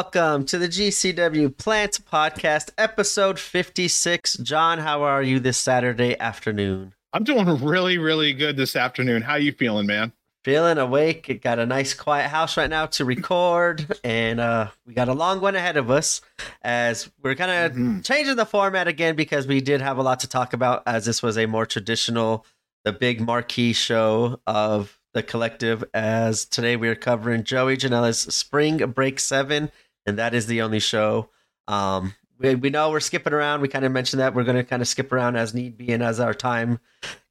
welcome to the GCW Plant Podcast, episode 56. John, how are you this Saturday afternoon? I'm doing really, really good this afternoon. How are you feeling, man? Feeling awake. It got a nice quiet house right now to record, and uh, we got a long one ahead of us as we're kind of Mhm. changing the format again because we did have a lot to talk about as this was a more traditional, the big marquee show of the collective. As today we are covering Joey Janela's Spring Break 7, and that is the only show. Um, we, we know we're skipping around. We kind of mentioned that we're going to kind of skip around as need be and as our time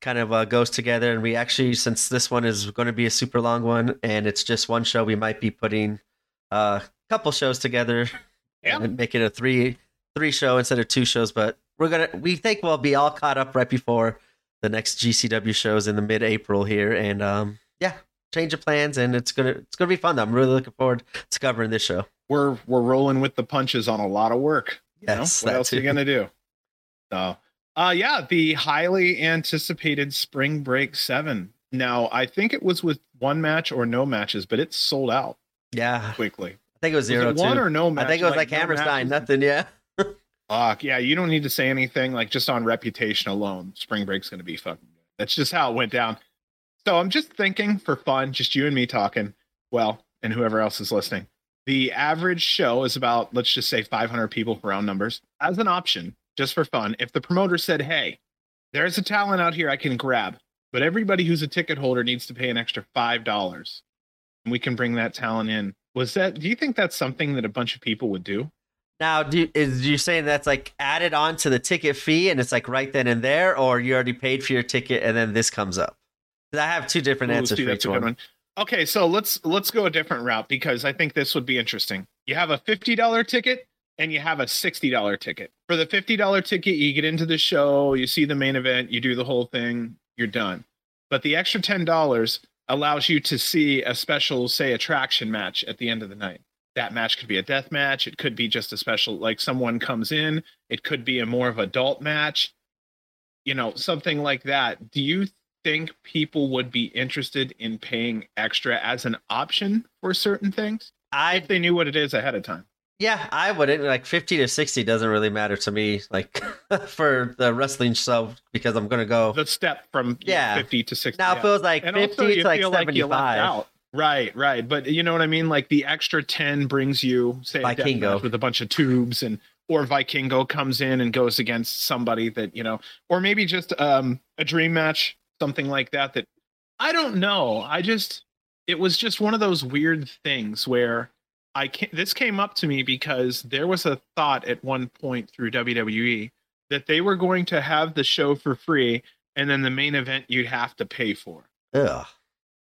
kind of uh, goes together. And we actually, since this one is going to be a super long one and it's just one show, we might be putting uh, a couple shows together Yeah. and make it a three three show instead of two shows. But we're gonna we think we'll be all caught up right before the next GCW shows in the mid April here. And um, yeah, change of plans and it's gonna it's gonna be fun. I'm really looking forward to covering this show. We're we're rolling with the punches on a lot of work. you know? Yes, What that else are you gonna do? So, uh, yeah, the highly anticipated Spring Break Seven. Now, I think it was with one match or no matches, but it sold out Yeah, quickly. I think it was Was it one or no match? I think it was like, no Hammerstein, nothing. Yeah. Fuck yeah, you don't need to say anything. Like just on reputation alone, Spring Break's gonna be fucking good. That's just how it went down. So I'm just thinking for fun, just you and me talking. Well, and whoever else is listening. The average show is about let's just say 500 people for round numbers. As an option, just for fun, if the promoter said, "Hey, there's a talent out here I can grab, but everybody who's a ticket holder needs to pay an extra five dollars, and we can bring that talent in." Was that? Do you think that's something that a bunch of people would do? Now, do is you saying that's like added on to the ticket fee and it's like right then and there, or you already paid for your ticket and then this comes up? I have two different Ooh, answers see, for each one. one. Okay, so let's let's go a different route because I think this would be interesting. You have a fifty dollar ticket and you have a sixty dollar ticket. For the fifty dollar ticket, you get into the show, you see the main event, you do the whole thing, you're done. But the extra ten dollars allows you to see a special, say, attraction match at the end of the night. That match could be a death match. It could be just a special, like someone comes in. It could be a more of adult match. You know, something like that. Do you think people would be interested in paying extra as an option for certain things I if they knew what it is ahead of time? yeah, I wouldn't like fifty to sixty doesn't really matter to me. Like for the wrestling show because I'm gonna go The step from Yeah. 50 to 60. now. It feels like and fifty you to like feel like you left out. Right, right. But you know what I mean? Like the extra 10 brings you, say, Vikingo. with a bunch of tubes and or Vikingo comes in and goes against somebody that, you know, or maybe just um a dream match, something like that that I don't know. I just it was just one of those weird things where I can this came up to me because there was a thought at one point through WWE that they were going to have the show for free and then the main event you'd have to pay for Ugh,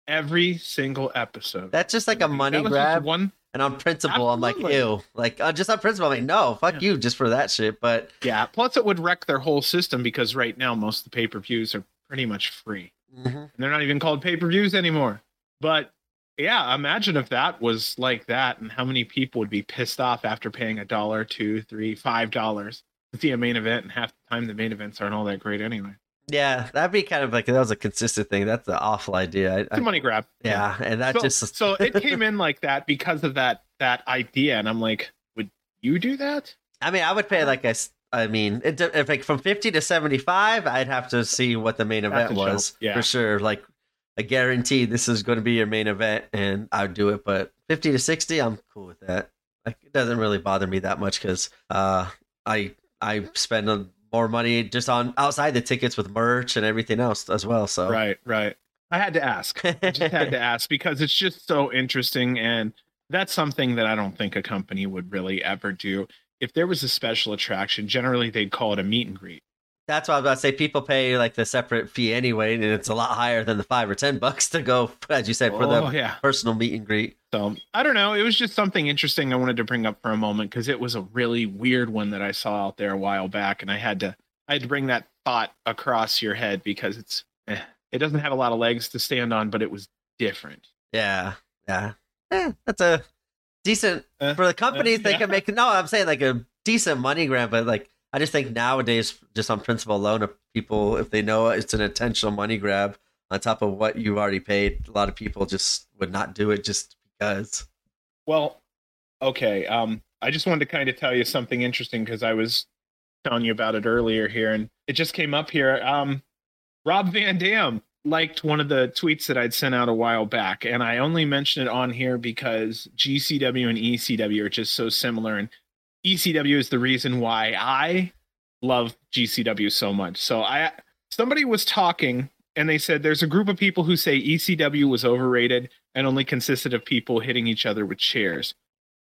every single episode. that's just like a money That was just grab. One, And on principle, I'm like, ew. Like uh, just on principle, I'm like, no, fuck Yeah. you, just for that shit. But yeah. Plus, it would wreck their whole system because right now most of the pay per views are pretty much free, mhm. and they're not even called pay per views anymore. But yeah, imagine if that was like that, and how many people would be pissed off after paying a dollar, two, three, five dollars to see a main event, and half the time the main events aren't all that great anyway. yeah, that'd be kind of like that was a consistent thing. That's an awful idea. I, It's a money grab. yeah, and that so, just so it came in like that because of that that idea, and I'm like, would you do that? I mean, I would pay like a. I mean, it, if like from fifty to seventy five, I'd have to see what the main event was Yeah. for sure. Like a guarantee this is going to be your main event, and I'd do it. But fifty to sixty, I'm cool with that. Like it doesn't really bother me that much because uh, I I spend more money just on outside the tickets with merch and everything else as well. So Right, right. I had to ask. I just had to ask because it's just so interesting and that's something that I don't think a company would really ever do. If there was a special attraction, generally they'd call it a meet and greet. That's why I was about to say people pay like the separate fee anyway, and it's a lot higher than the five or ten bucks to go, as you said, for oh, the yeah. personal meet and greet. So I don't know. It was just something interesting I wanted to bring up for a moment because it was a really weird one that I saw out there a while back, and I had to I had to bring that thought across your head because it's eh, it doesn't have a lot of legs to stand on, but it was different. Yeah, yeah, yeah. That's a decent Uh, for the companies. they yeah. can make no. I'm saying like a decent money grab, but like I just think nowadays, just on principle alone, if people if they know it's an intentional money grab on top of what you've already paid, a lot of people just would not do it just because. Well, Okay. Um, I just wanted to kind of tell you something interesting because I was telling you about it earlier here, and it just came up here. Um, Rob Van Dam liked one of the tweets that I'd sent out a while back, and I only mention it on here because GCW and ECW are just so similar, and ECW is the reason why I love GCW so much. So I somebody was talking and they said there's a group of people who say ECW was overrated and only consisted of people hitting each other with chairs.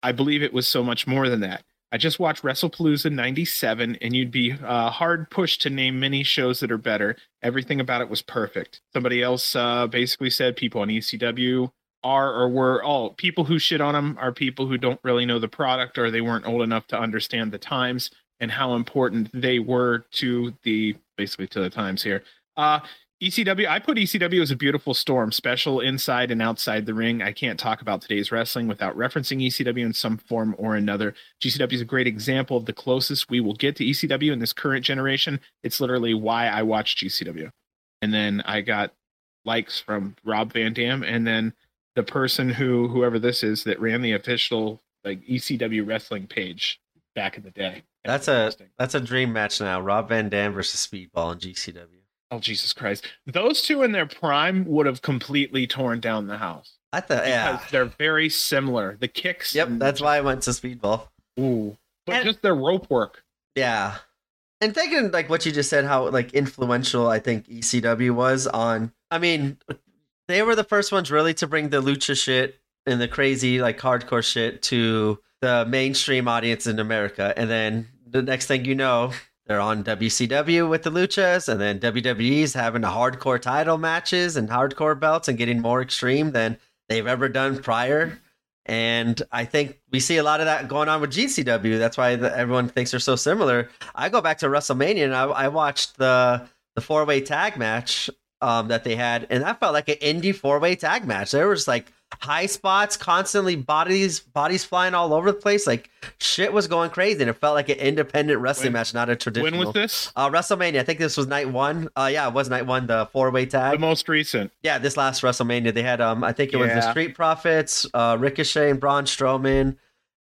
I believe it was so much more than that. I just watched WrestlePalooza 97, and you'd be uh, hard pushed to name many shows that are better. Everything about it was perfect. Somebody else uh, basically said people on ECW are or were all people who shit on them are people who don't really know the product or they weren't old enough to understand the times and how important they were to the basically to the times here. Uh, ECW, I put ECW as a beautiful storm, special inside and outside the ring. I can't talk about today's wrestling without referencing ECW in some form or another. GCW is a great example of the closest we will get to ECW in this current generation. It's literally why I watch GCW. And then I got likes from Rob Van Dam, and then the person who, whoever this is, that ran the official like ECW wrestling page back in the day. That's a that's a dream match now. Rob Van Dam versus Speedball in GCW. Oh Jesus Christ! Those two in their prime would have completely torn down the house. I thought, yeah, they're very similar. The kicks. Yep, that's why I went to Speedball. Ooh, but and, just their rope work. Yeah, and thinking like what you just said, how like influential I think ECW was on. I mean, they were the first ones really to bring the lucha shit and the crazy like hardcore shit to the mainstream audience in America, and then the next thing you know, they're on WCW with the Luchas, and then WWE's having a hardcore title matches and hardcore belts and getting more extreme than they've ever done prior. And I think we see a lot of that going on with GCW. That's why the, everyone thinks they're so similar. I go back to WrestleMania and I, I watched the the four way tag match um, that they had, and that felt like an indie four way tag match. There was like high spots, constantly bodies bodies flying all over the place. Like shit was going crazy, and it felt like an independent wrestling when, match, not a traditional. When was this? Uh, WrestleMania. I think this was night one. Uh, yeah, it was night one. The four way tag. The most recent. Yeah, this last WrestleMania, they had um, I think it was yeah. the Street Profits, uh, Ricochet and Braun Strowman.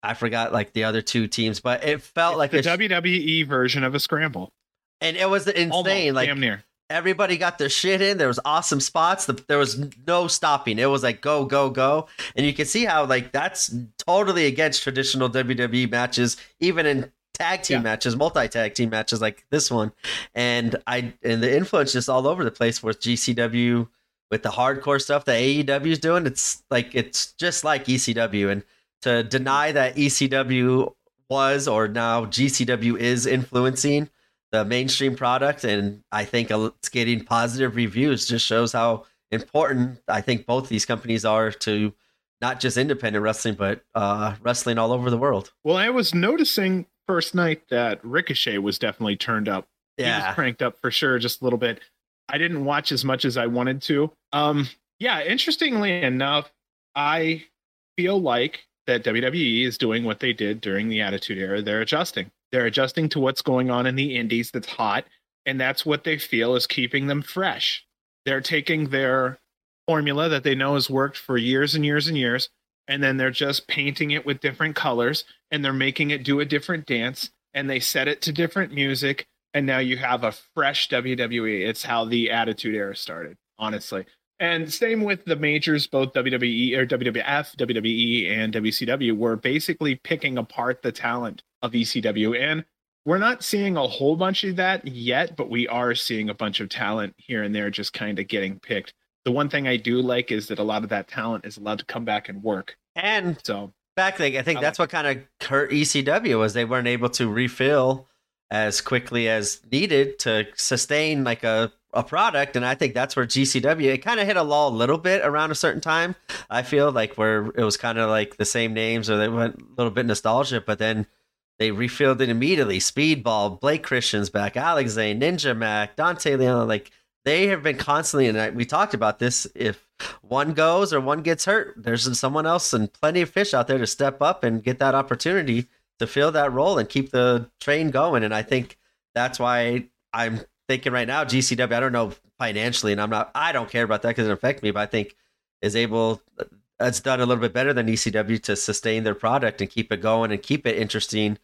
I forgot like the other two teams, but it felt it's like the a WWE version of a scramble. And it was insane. Almost, like damn near everybody got their shit in. There was awesome spots. There was no stopping. It was like go, go, go. And you can see how like that's totally against traditional WWE matches, even in tag team yeah. matches, multi tag team matches like this one. And I and the influence just all over the place with GCW with the hardcore stuff that AEW is doing. It's like it's just like ECW. And to deny that ECW was or now GCW is influencing the mainstream product, and I think it's getting positive reviews. Just shows how important I think both these companies are to not just independent wrestling, but uh, wrestling all over the world. Well, I was noticing first night that Ricochet was definitely turned up. Yeah, he was cranked up for sure, just a little bit. I didn't watch as much as I wanted to. Um, yeah, interestingly enough, I feel like that WWE is doing what they did during the Attitude Era. They're adjusting. They're adjusting to what's going on in the indies that's hot, and that's what they feel is keeping them fresh. They're taking their formula that they know has worked for years and years and years, and then they're just painting it with different colors and they're making it do a different dance and they set it to different music and now you have a fresh WWE. It's how the Attitude Era started, honestly. And same with the majors, both WWE or WWF, WWE, and WCW were basically picking apart the talent of ECW. And we're not seeing a whole bunch of that yet, but we are seeing a bunch of talent here and there just kind of getting picked. The one thing I do like is that a lot of that talent is allowed to come back and work. And so back, like, I think I that's like what kind of hurt ECW was they weren't able to refill as quickly as needed to sustain like a a product and i think that's where gcw it kind of hit a lull a little bit around a certain time. I feel like where it was kind of like the same names or they went a little bit nostalgia but then they refilled it immediately. Speedball blake christian's back alex zayne ninja mack dante leon like they have been constantly and we talked about this if one goes or one gets hurt there's someone else and plenty of fish out there to step up and get that opportunity to fill that role and keep the train going and i think that's why i'm thinking right now, GCW, I don't know financially, and I'm not, I don't care about that because it affects me, but I think is able, has done a little bit better than ECW to sustain their product and keep it going and keep it interesting,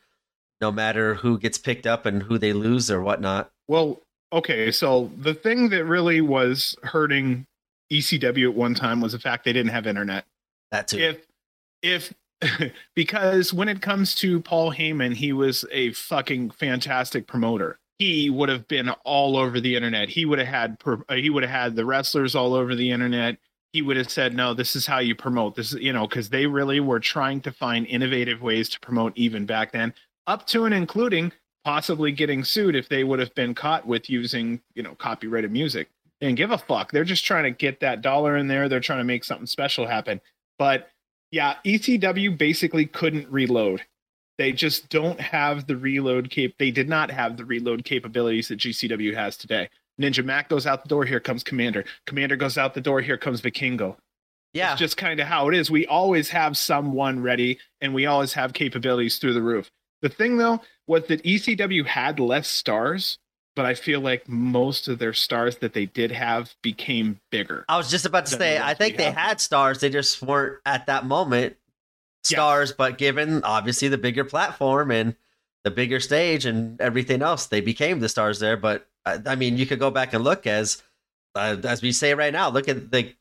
no matter who gets picked up and who they lose or whatnot. Well, okay, so the thing that really was hurting ECW at one time was the fact they didn't have internet. That too. If if because when it comes to Paul Heyman, he was a fucking fantastic promoter. He would have been all over the internet. He would have had uh, he would have had the wrestlers all over the internet. He would have said, "No, this is how you promote." This you know because they really were trying to find innovative ways to promote even back then, up to and including possibly getting sued if they would have been caught with using you know copyrighted music. Didn't give a fuck. They're just trying to get that dollar in there. They're trying to make something special happen. But yeah, ECW basically couldn't reload. They just don't have the reload cap. They did not have the reload capabilities that GCW has today. Ninja Mack goes out the door. Here comes Komander. Komander goes out the door. Here comes Vikingo. Yeah, it's just kind of how it is. We always have someone ready, and we always have capabilities through the roof. The thing though was that ECW had less stars, but I feel like most of their stars that they did have became bigger. I was just about to say, I think they had stars, they just weren't at that moment stars, but given obviously the bigger platform and the bigger stage and everything else, they became the stars there. But I mean, you could go back and look as uh, as we say right now. Look at the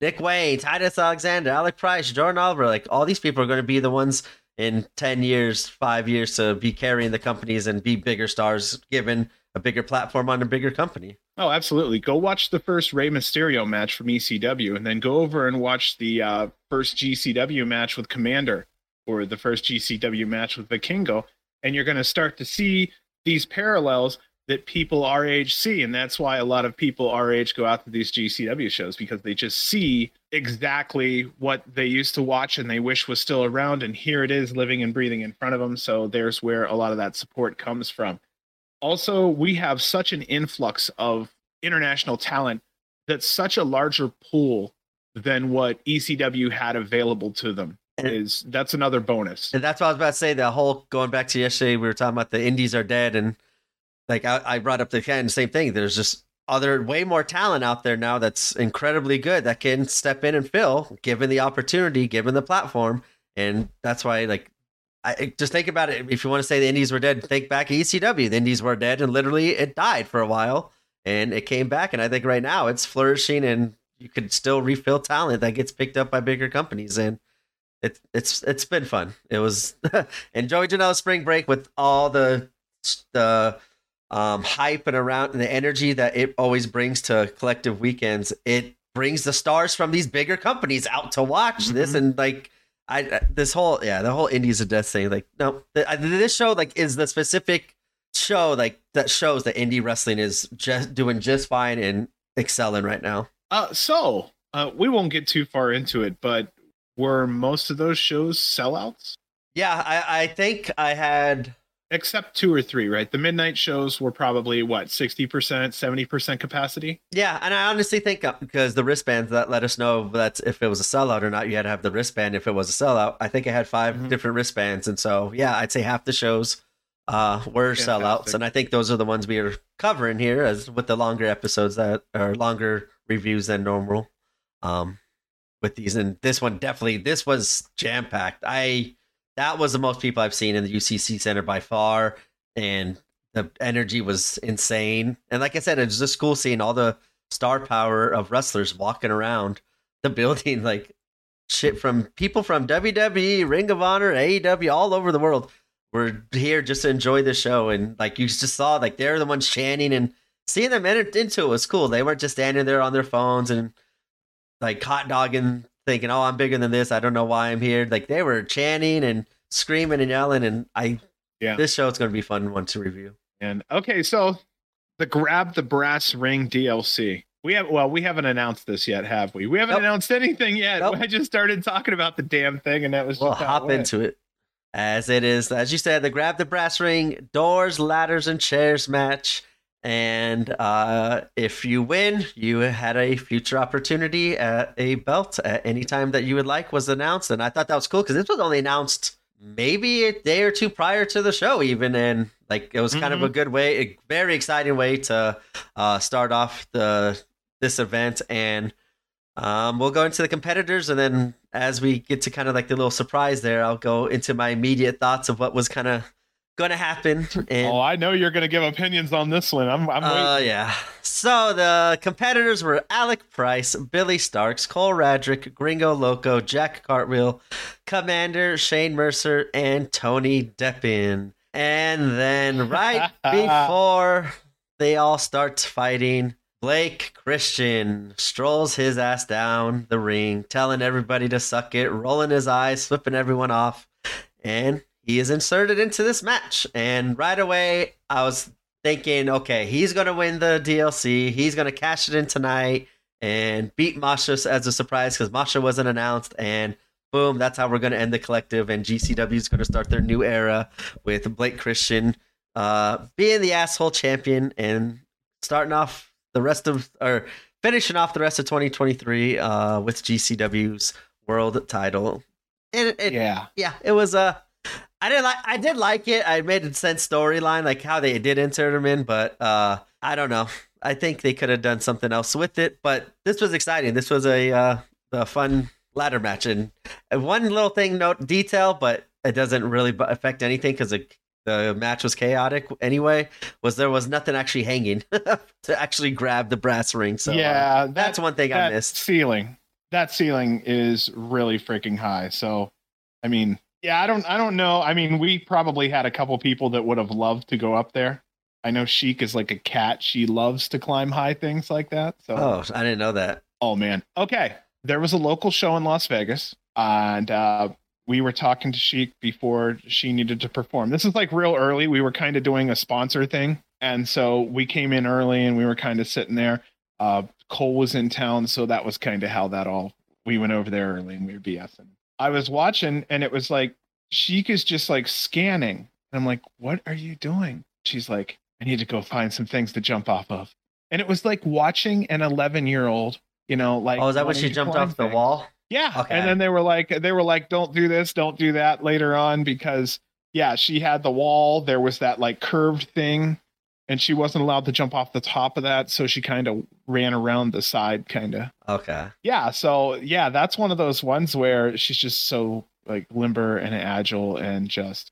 Nick Wayne, Titus Alexander, Alec Price, Jordan Oliver. Like all these people are going to be the ones in ten years, five years to be carrying the companies and be bigger stars, given a bigger platform on a bigger company. Oh, absolutely. Go watch the first Rey Mysterio match from ECW and then go over and watch the uh, first GCW match with Komander or the first GCW match with Vikingo. And you're going to start to see these parallels that people our age see. And that's why a lot of people our age go out to these GCW shows because they just see exactly what they used to watch and they wish was still around. And here it is living and breathing in front of them. So there's where a lot of that support comes from also we have such an influx of international talent that's such a larger pool than what ECW had available to them. Is that's another bonus. And that's what I was about to say. The whole going back to yesterday, we were talking about the indies are dead, and like I, I brought up the kind of same thing. There's just other way more talent out there now that's incredibly good that can step in and fill, given the opportunity, given the platform, and that's why like I, just think about it. If you want to say the Indies were dead, think back ECW. The Indies were dead, and literally it died for a while, and it came back. And I think right now it's flourishing, and you could still refill talent that gets picked up by bigger companies. And it's it's it's been fun. It was and Joey Janela spring break with all the the um, hype and around and the energy that it always brings to collective weekends. It brings the stars from these bigger companies out to watch mm-hmm. this and like I this whole yeah the whole Indies of Death thing like no this show like is the specific show like that shows that indie wrestling is just doing just fine and excelling right now. Uh, so uh, we won't get too far into it, but were most of those shows sellouts? Yeah, I, I think I had except two or three, right? The midnight shows were probably what sixty percent, seventy percent capacity. Yeah, and I honestly think uh, because the wristbands that let us know that if it was a sellout or not, you had to have the wristband if it was a sellout. I think I had 5 mm-hmm. different wristbands, and so yeah, I'd say half the shows uh, were Fantastic. sellouts, and I think those are the ones we are covering here, as with the longer episodes that are longer reviews than normal. Um, with these, and this one definitely, this was jam packed. I that was the most people I've seen in the UCC Center by far, and the energy was insane. And like I said, it's just cool seeing all the star power of wrestlers walking around the building, like shit from people from WWE, Ring of Honor, AEW, all over the world. We're here just to enjoy the show, and like you just saw, like they're the ones chanting and seeing them enter into it was cool. They weren't just standing there on their phones and like hot dogging thinking, "Oh, I'm bigger than this. I don't know why I'm here." Like they were chanting and screaming and yelling, and I, yeah, this show is going to be fun one to review. And okay, so the grab the brass ring DLC. We have well, we haven't announced this yet, have we? We haven't nope. announced anything yet. Nope. I just started talking about the damn thing, and that was we'll hop into it. As it is, as you said, the grab the brass ring, doors, ladders, and chairs match. And uh, if you win, you had a future opportunity at a belt at any time that you would like was announced. And I thought that was cool because this was only announced maybe a day or two prior to the show, even. And like it was kind mm-hmm. of a mm-hmm. good way, a very exciting way to uh, start off the this event. And Um, we'll go into the competitors, and then as we get to kind of like the little surprise there, I'll go into my immediate thoughts of what was kind of going to happen. And, oh, I know you're going to give opinions on this one. I'm, I'm uh, yeah. So the competitors were Alec Price, Billie Starkz, Cole Radrick, Gringo Loco, Jack Cartwheel, Komander Shane Mercer, and Tony Deppen. And then right before they all start fighting, Blake Christian strolls his ass down the ring, telling everybody to suck it, rolling his eyes, flipping everyone off, and he is inserted into this match. And right away, I was thinking, okay, he's going to win the DLC. He's going to cash it in tonight and beat Masha as a surprise because Masha wasn't announced. And boom, that's how we're going to end the collective. And GCW is going to start their new era with Blake Christian uh, being the asshole champion and starting off the rest of, or finishing off the rest of 2023 uh, with GCW's world title. And it, yeah, yeah, it was a. Uh, I didn't like. I did like it. I made a sense storyline, like how they did insert him in, but uh, I don't know. I think they could have done something else with it. But this was exciting. This was a uh, a fun ladder match, and one little thing, note detail, but it doesn't really affect anything because the the match was chaotic anyway. Was there was nothing actually hanging to actually grab the brass ring. So yeah, uh, that's one thing I missed. Ceiling. That ceiling is really freaking high. So, I mean, yeah, I don't I don't know. I mean, we probably had a couple people that would have loved to go up there. I know Sheik is like a cat. She loves to climb high things like that. So Oh, I didn't know that. Oh man. Okay. There was a local show in Las Vegas and uh we were talking to Sheik before she needed to perform. This is like real early. We were kind of doing a sponsor thing. And so we came in early and we were kind of sitting there. Uh, Cole was in town. So that was kind of how that all, we went over there early and we were BSing. I was watching and it was like Sheik is just like scanning. And I'm like, what are you doing? She's like, I need to go find some things to jump off of. And it was like watching an 11 year old, you know, like. Oh, is that when she jumped off things. the wall? Yeah. Okay. And then they were like, they were like, don't do this, don't do that later on because, yeah, she had the wall. There was that like curved thing and she wasn't allowed to jump off the top of that. So she kind of ran around the side, kind of. Okay. Yeah. So, yeah, that's one of those ones where she's just so like limber and agile and just,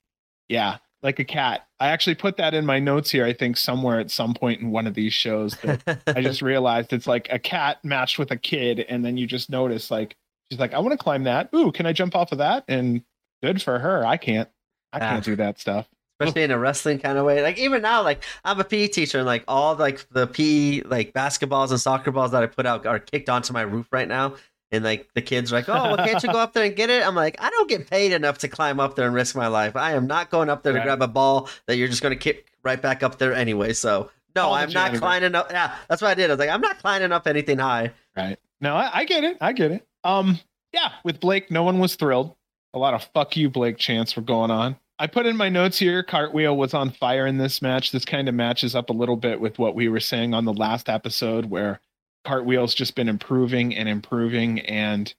yeah, like a cat. I actually put that in my notes here, I think, somewhere at some point in one of these shows that I just realized it's like a cat matched with a kid. And then you just notice, like, she's like, I want to climb that. Ooh, can I jump off of that? And good for her. I can't. I can't ah. do that stuff. Especially in a wrestling kind of way. Like even now, like I'm a PE teacher and like all like the PE like basketballs and soccer balls that I put out are kicked onto my roof right now. And like the kids are like, oh, well, can't you go up there and get it? I'm like, I don't get paid enough to climb up there and risk my life. I am not going up there right. to grab a ball that you're just going to kick right back up there anyway. So no, I'm not climbing up. Yeah, that's what I did. I was like, I'm not climbing up anything high. Right. No, I, I get it. I get it. Um, yeah, with Blake, no one was thrilled. A lot of fuck you, Blake chants were going on. I put in my notes here Cartwheel was on fire in this match. This kind of matches up a little bit with what we were saying on the last episode, where Cartwheel's just been improving and improving. And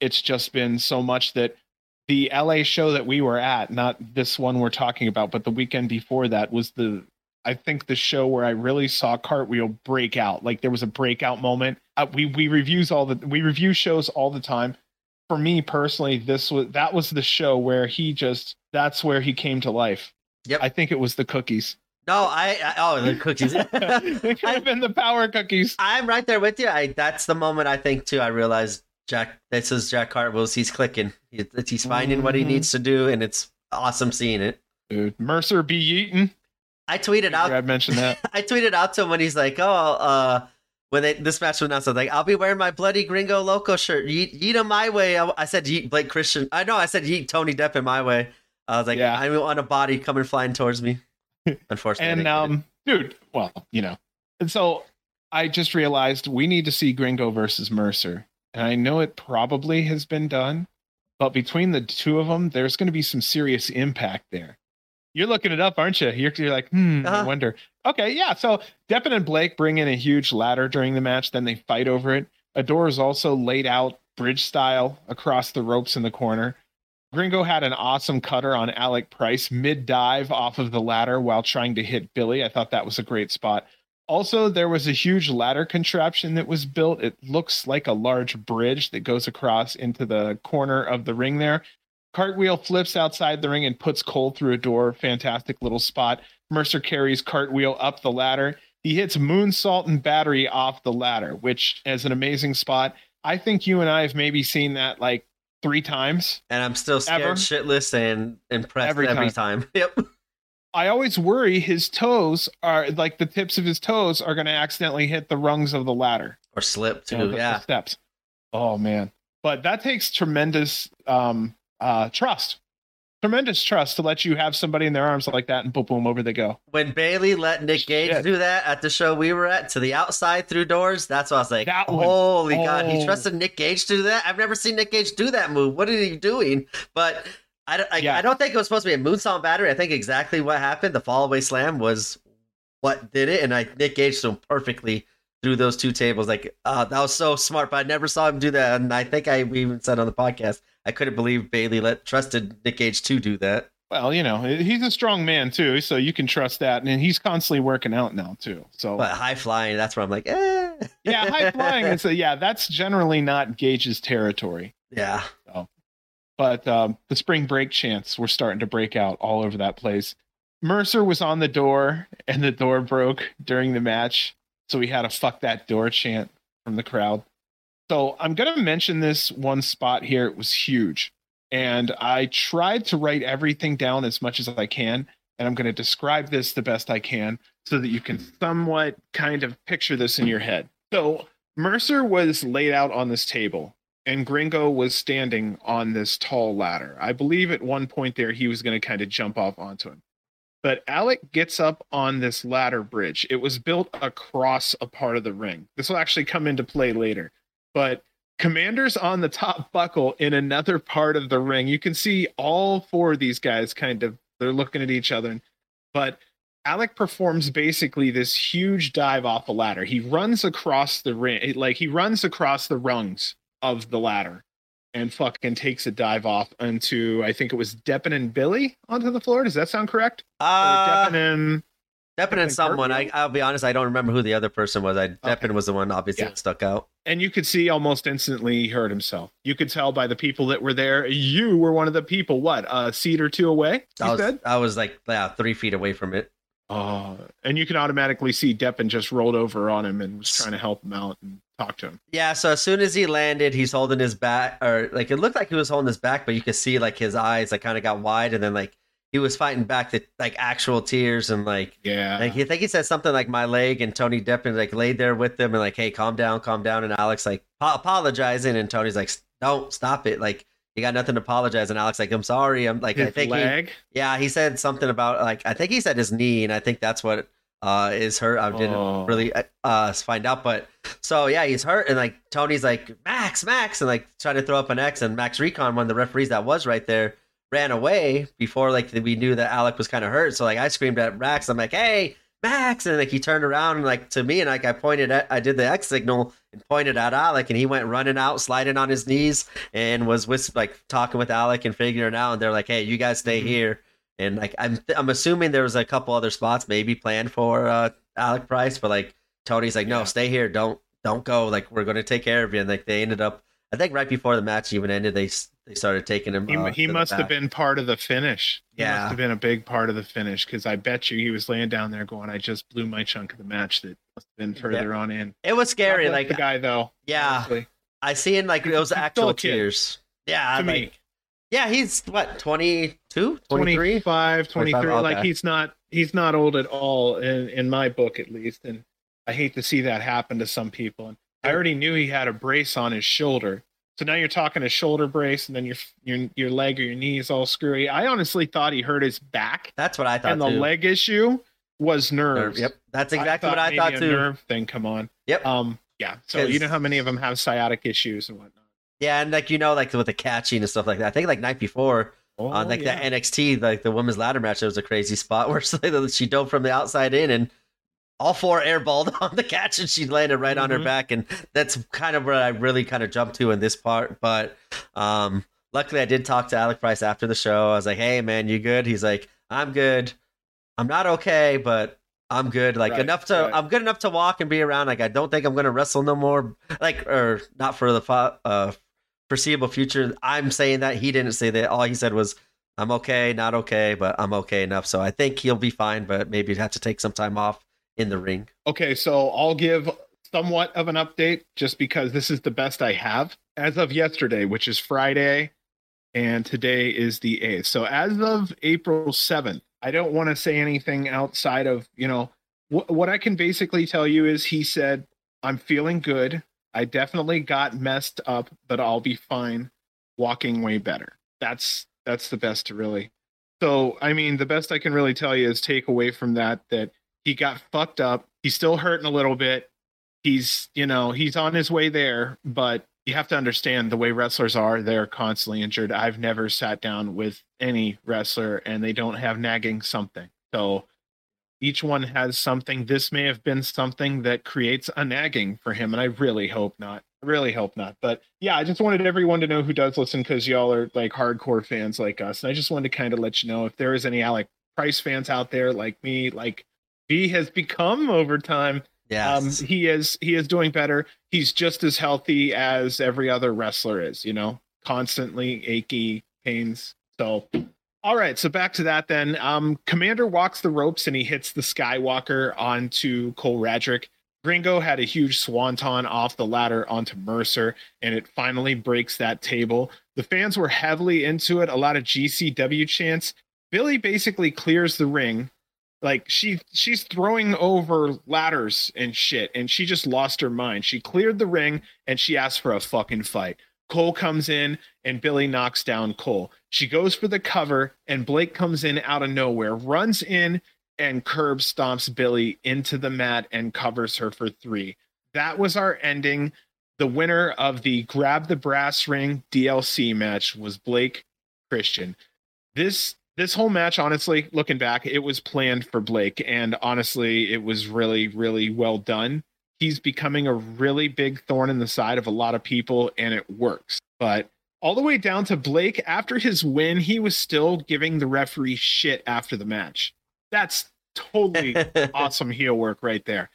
it's just been so much that the LA show that we were at, not this one we're talking about, but the weekend before that was the I think the show where I really saw Cartwheel break out. Like there was a breakout moment. Uh, we we reviews all the we review shows all the time. For me personally, this was that was the show where he just that's where he came to life. Yep. I think it was the cookies. No, I, I oh the cookies. it could have been the power cookies. I'm right there with you. I that's the moment I think too. I realized Jack. This is Jack Cartwheels. He's clicking. He, he's finding mm-hmm. what he mm-hmm. needs to do, and it's awesome seeing it. Dude, Mercer be eaten. I tweeted out. I mentioned that. I tweeted out to him when he's like, "Oh, uh, when they, this match was announced, I was like, I'll be wearing my bloody Gringo Loco shirt. Yeet, yeet him my way. I, I, said yeet Blake Christian. I know I said yeet Tony Deppen my way. I was like, yeah. I want a body coming flying towards me. Unfortunately, and um, dude, well, you know, and so I just realized we need to see Gringo versus Mercer, and I know it probably has been done, but between the two of them, there's going to be some serious impact there. You're looking it up, aren't you? You're, you're like, hmm, uh-huh. I wonder. Okay, yeah. So Deppen and Blake bring in a huge ladder during the match. Then they fight over it. Adore is also laid out bridge style across the ropes in the corner. Gringo had an awesome cutter on Alec Price mid dive off of the ladder while trying to hit Billie. I thought that was a great spot. Also, there was a huge ladder contraption that was built. It looks like a large bridge that goes across into the corner of the ring there. Cartwheel flips outside the ring and puts Cole through a door. Fantastic little spot. Mercer carries Cartwheel up the ladder. He hits Moonsault and Battery off the ladder, which is an amazing spot. I think you and I have maybe seen that like three times. And I'm still scared Ever. shitless and impressed Every every, time. Yep. I always worry his toes are like the tips of his toes are going to accidentally hit the rungs of the ladder. Or slip too. you know, the- the yeah. steps. Oh man. But that takes tremendous um uh trust. Tremendous trust to let you have somebody in their arms like that and boom boom over they go. When Bailey let Nick Gage Shit. do that at the show we were at to the outside through doors, that's what I was like, holy God, he Oh. trusted Nick Gage to do that? I've never seen Nick Gage do that move. What are you doing? But I don't, I, Yeah. I don't think it was supposed to be a moonsault battery. I think exactly what happened, the fall away slam was what did it. And I Nick Gage him perfectly through those two tables. Like, uh, that was so smart, but I never saw him do that. And I think I we even said on the podcast, I couldn't believe Bailey let trusted Nick Gage to do that. Well, you know, he's a strong man too, so you can trust that. And he's constantly working out now too. So But high flying, that's where I'm like, eh. yeah, high flying is a, yeah, that's generally not Gage's territory. Yeah. But um, the spring break chants were starting to break out all over that place. Mercer was on the door, and the door broke during the match, so we had a "fuck that door" chant from the crowd. So I'm gonna mention this one spot here. It was huge, and I tried to write everything down as much as I can, and I'm gonna describe this the best I can so that you can somewhat kind of picture this in your head. So Mercer was laid out on this table and Gringo was standing on this tall ladder. I believe at one point there he was going to kind of jump off onto him. But Alec gets up on this ladder bridge. It was built across a part of the ring. This will actually come into play later. But Komander's on the top buckle in another part of the ring. You can see all four of these guys kind of they're looking at each other. But Alec performs basically this huge dive off a ladder. He runs across the ring, like he runs across the rungs of the ladder and fucking takes a dive off onto I think it was Deppen and Billie onto the floor. Does that sound correct? Or Uh, Deppen and Deppen and someone. I, I'll be honest, I don't remember who the other person was. I Deppen was the one obviously Yeah. that stuck out. and you could see almost instantly he hurt himself. You could tell by the people that were there. You were one of the people. What a seat or two away? I was said. I was like yeah, three feet away from it. Oh, and you can automatically see Deppen just rolled over on him and was trying to help him out and talk to him. Yeah, so as soon as he landed, he's holding his back, or like it looked like he was holding his back, but you could see like his eyes like kind of got wide, and then like he was fighting back the like actual tears, and like Yeah. like I think he said something like my leg, and Tony Deppen like laid there with them and like, hey, calm down, calm down, and Alex like po- apologizing, and Tony's like, don't stop it, like you got nothing to apologize, and Alex like, I'm sorry, I'm like, I His think he, yeah, he said something about like I think he said his knee, and I think that's what uh is hurt. I didn't Oh. really uh find out, but so yeah, he's hurt, and like Tony's like Max, Max, and like trying to throw up an X, and Max Recon, one of the referees that was right there, ran away before like we knew that Alec was kind of hurt. So like I screamed at Max, I'm like, hey. Max and like he turned around and like to me and like I pointed at I did the X signal and pointed at Alec and he went running out sliding on his knees and was with like talking with Alec and figuring it out and they're like hey you guys stay Mhm. here and like I'm I'm assuming there was a couple other spots maybe planned for uh Alec Price, but like Tony's like, no, stay here, don't don't go. Like we're gonna take care of you. And like they ended up, I think right before the match even ended, they they started taking him. He, uh, he must have been part of the finish. He Yeah. must have been a big part of the finish because I bet you he was laying down there going, "I just blew my chunk of the match." That must have been further on in. It was scary. Like the guy though. yeah, honestly. I seen like it was actual tears. Yeah, to like, me, yeah, he's what 22, 23? 25, 23. 25, Like he's not he's not old at all in in my book at least. And I hate to see that happen to some people. And I already knew he had a brace on his shoulder. So now you're talking a shoulder brace, and then your your your leg or your knee is all screwy. I honestly thought he hurt his back, That's what I thought and the too. leg issue was nerves. Yep, that's exactly what I thought too. Nerve thing, come on. Yep. Um, yeah. So you know how many of them have sciatic issues and whatnot. Yeah, and like you know, like with the catching and stuff like that. I think like night before Oh, on like yeah. that NXT, like the women's ladder match, there was a crazy spot where she dove from the outside in and all four airballed on the catch and she landed right on her Mhm. back. And that's kind of where I really kind of jumped to in this part. But um luckily I did talk to Alec Price after the show. I was like, hey man, you good? He's like, I'm good. I'm not okay, but I'm good. Like Right, enough to right. I'm good enough to walk and be around. Like I don't think I'm gonna wrestle no more. Like or not for the uh foreseeable future. I'm saying that he didn't say that. All he said was I'm okay, not okay, but I'm okay enough. So I think he'll be fine, but maybe have to take some time off in the ring. Okay, so I'll give somewhat of an update just because this is the best I have as of yesterday, which is Friday, and today is the 8th. So as of April 7th, I don't want to say anything outside of, you know, wh- what I can basically tell you is he said, I'm feeling good. I definitely got messed up, but I'll be fine walking way better. That's that's the best to really. So, I mean, the best I can really tell you is take away from that that he got fucked up. He's still hurting a little bit. He's, you know, he's on his way there, but you have to understand the way wrestlers are, they're constantly injured. I've never sat down with any wrestler and they don't have nagging something. So each one has something. This may have been something that creates a nagging for him, and I really hope not. I really hope not. But yeah, I just wanted everyone to know who does listen because y'all are like hardcore fans like us. And I just wanted to kind of let you know if there is any Alec Price fans out there like me, like he has become over time. Yeah. Um, he is he is doing better. He's just as healthy as every other wrestler is, you know, constantly achy pains. So all right, so back to that then. Um, Komander walks the ropes and he hits the Skywalker onto Cole Radrick. Gringo had a huge swanton off the ladder onto Mercer, and it finally breaks that table. The fans were heavily into it, a lot of GCW chants. Billie basically clears the ring. Like she she's throwing over ladders and shit, and she just lost her mind. She cleared the ring and she asked for a fucking fight. Cole comes in and Billie knocks down Cole. She goes for the cover, and Blake comes in out of nowhere, runs in and curb stomps Billie into the mat and covers her for three. That was our ending. The winner of the Grab the Brass Ring DLC match was Blake Christian. This this whole match, honestly, looking back, it was planned for Blake, and honestly, it was really, really well done. He's becoming a really big thorn in the side of a lot of people, and it works. But all the way down to Blake, after his win, he was still giving the referee shit after the match. That's totally awesome heel work right there.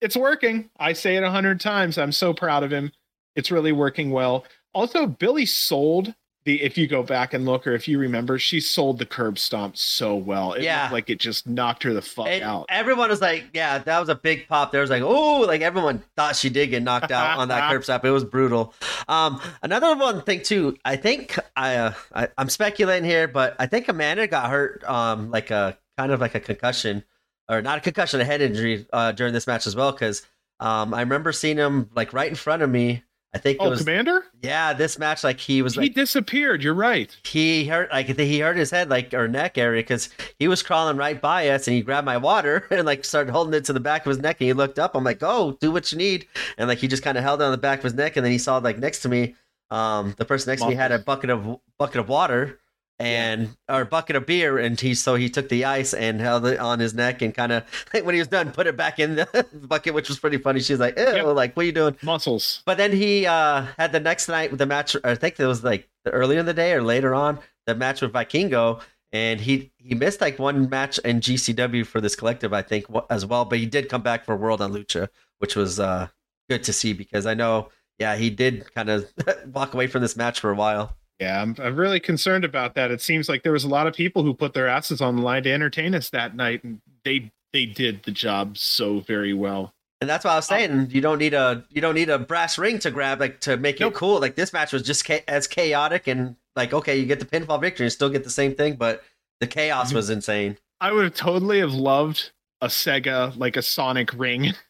It's working. I say it a hundred times. I'm so proud of him. It's really working well. Also, Billie sold the. If you go back and look, or if you remember, she sold the curb stomp so well. It Yeah. looked like it just knocked her the fuck And out. everyone was like, yeah, that was a big pop. There was like, oh, like everyone thought she did get knocked out on that curb stop. It was brutal. Um, another one thing too, I think I, uh, I I'm speculating here, but I think Komander got hurt, um, like a kind of like a concussion, or not a concussion, a head injury, uh, during this match as well. Because um, I remember seeing him like right in front of me. I think Oh, was Komander, yeah, this match like he was he like disappeared. You're right. he hurt like he hurt his head like or neck area because he was crawling right by us and he grabbed my water and like started holding it to the back of his neck and he looked up i'm like oh do what you need and like he just kind of held it on the back of his neck and then he saw like next to me um the person next to me had a bucket of bucket of water and or bucket of beer and he so he took the ice and held it on his neck and kind of when he was done put it back in the bucket which was pretty funny she's like Ew, Yep. like what are you doing Muscles. but then he uh, had the next night with the match. I think it was like earlier in the day or later on the match with Vikingo, and he he missed like one match in GCW for this collective, I think, as well. But he did come back for World on Lucha, which was uh, good to see because I know, yeah, he did kind of walk away from this match for a while. Yeah, I'm, I'm really concerned about that. It seems like there was a lot of people who put their asses on the line to entertain us that night, and they they did the job so very well. And that's why I was saying you don't need a you don't need a brass ring to grab like to make Nope. it cool. Like this match was just cha- as chaotic and like okay, you get the pinfall victory and still get the same thing, but the chaos Mhm. was insane. I would have totally have loved a Sega like a Sonic ring.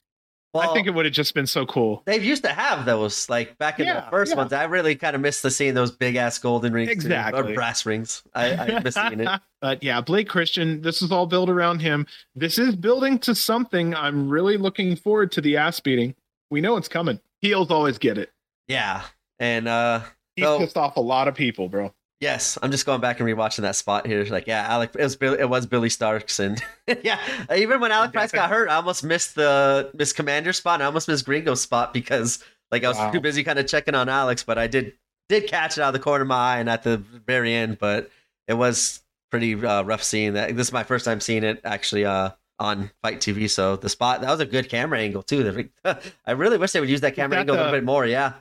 Well, I think it would have just been so cool. They've used to have those, like back in Yeah, the first yeah. ones. I really kind of miss the seeing those big ass golden rings, too, or brass rings. I, I miss seeing it. but yeah, Blake Christian, this is all built around him. This is building to something. I'm really looking forward to the ass beating. We know it's coming. Heels always get it. Yeah, and uh, He's So- pissed off a lot of people, bro. Yes, I'm just going back and rewatching that spot here. Like, yeah, Alec, it was Billie, it was Billie Starkz, and yeah, even when Alec Price got hurt, I almost missed the Miss Komander spot. And I almost missed Gringo's spot because like I was Wow. too busy kind of checking on Alex, but I did did catch it out of the corner of my eye and at the very end. But it was pretty uh, rough seeing that. This is my first time seeing it actually uh on FITE TV. So the spot that was a good camera angle too. I really wish they would use that camera that angle the, a little bit more. Yeah.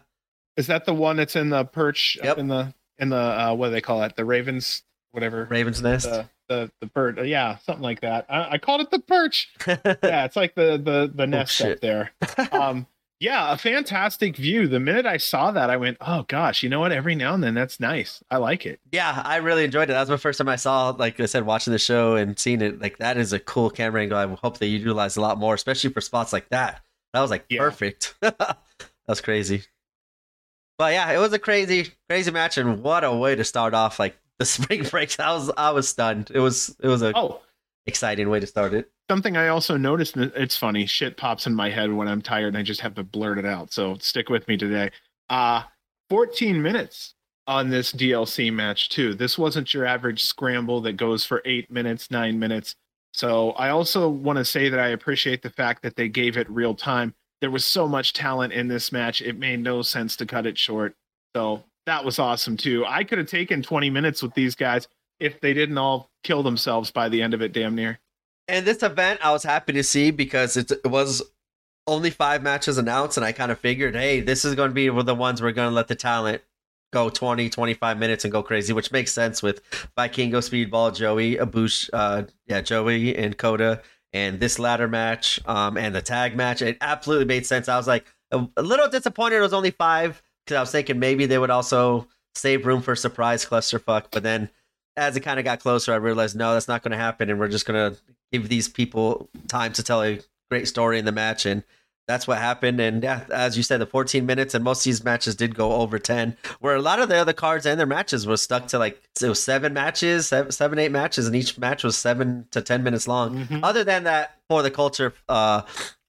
Is that the one that's in the perch yep. in the in the uh, what do they call it? The Ravens, whatever. Ravens nest. The, the the bird, yeah, something like that. I, I called it the perch. yeah, it's like the the the oh, nest oh, up there. Um, yeah, a fantastic view. The minute I saw that, I went, "Oh gosh, you know what? Every now and then, that's nice. I like it." Yeah, I really enjoyed it. That was my first time I saw, like I said, watching the show and seeing it. Like that is a cool camera angle. I hope they utilize a lot more, especially for spots like that. That was like yeah. perfect. that was crazy. But yeah, it was a crazy, crazy match, and what a way to start off like the spring break. I was, I was stunned. It was, it was a oh exciting way to start it. Something I also noticed, it's funny, shit pops in my head when I'm tired and I just have to blurt it out. So stick with me today. Uh 14 minutes on this DLC match too. This wasn't your average scramble that goes for 8 minutes, 9 minutes. So I also want to say that I appreciate the fact that they gave it real time. There was so much talent in this match. It made no sense to cut it short. So that was awesome too. I could have taken 20 minutes with these guys if they didn't all kill themselves by the end of it, damn near. And this event, I was happy to see because it was only five matches announced, and I kind of figured, hey, this is going to be the ones we're going to let the talent go 20, 25 minutes and go crazy, which makes sense with Vikingo, Speedball, Joey, Ibushi, uh, yeah, Joey and Kota, and this ladder match, um, and the tag match. It absolutely made sense. I was like a, a little disappointed it was only five because I was thinking maybe they would also save room for surprise clusterfuck, but then as it kind of got closer, I realized no, that's not going to happen, and we're just going to give these people time to tell a great story in the match, and that's what happened. And yeah, as you said, the 14 minutes, and most of these matches did go over 10. Where a lot of the other cards and their matches were stuck to like it was seven matches, seven, seven eight matches, and each match was seven to 10 minutes long. Mm-hmm. Other than that, for the culture, uh,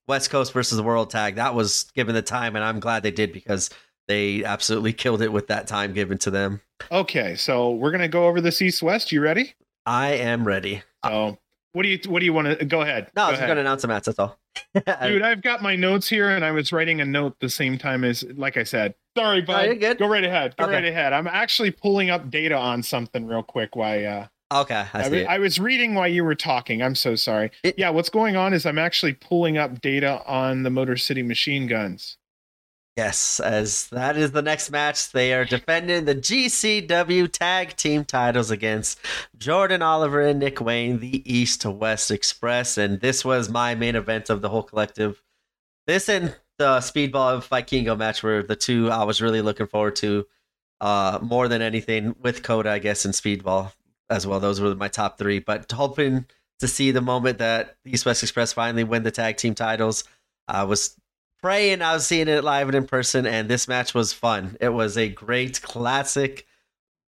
West Coast versus the World Tag, that was given the time, and I'm glad they did because they absolutely killed it with that time given to them. Okay, so we're gonna go over this East West. You ready? I am ready. So, what do you what do you want to go ahead? No, go I was gonna announce the match. That's all. Dude, I've got my notes here, and I was writing a note the same time as, like I said. Sorry, bud. No, good. Go right ahead. Go okay. right ahead. I'm actually pulling up data on something real quick. Why? Uh, Okay, I, I, I, was reading while you were talking. I'm so sorry. It, yeah, what's going on is I'm actually pulling up data on the Motor City Machine Guns. Yes, as that is the next match. They are defending the GCW tag team titles against Jordan Oliver and Nick Wayne, the East to West Express. And this was my main event of the whole collective. This and the Speedball Vikingo match were the two I was really looking forward to uh, more than anything with Kota, I guess, and Speedball as well. Those were my top three. But hoping to see the moment that East West Express finally win the tag team titles. I was praying I was seeing it live and in person, and this match was fun. It was a great classic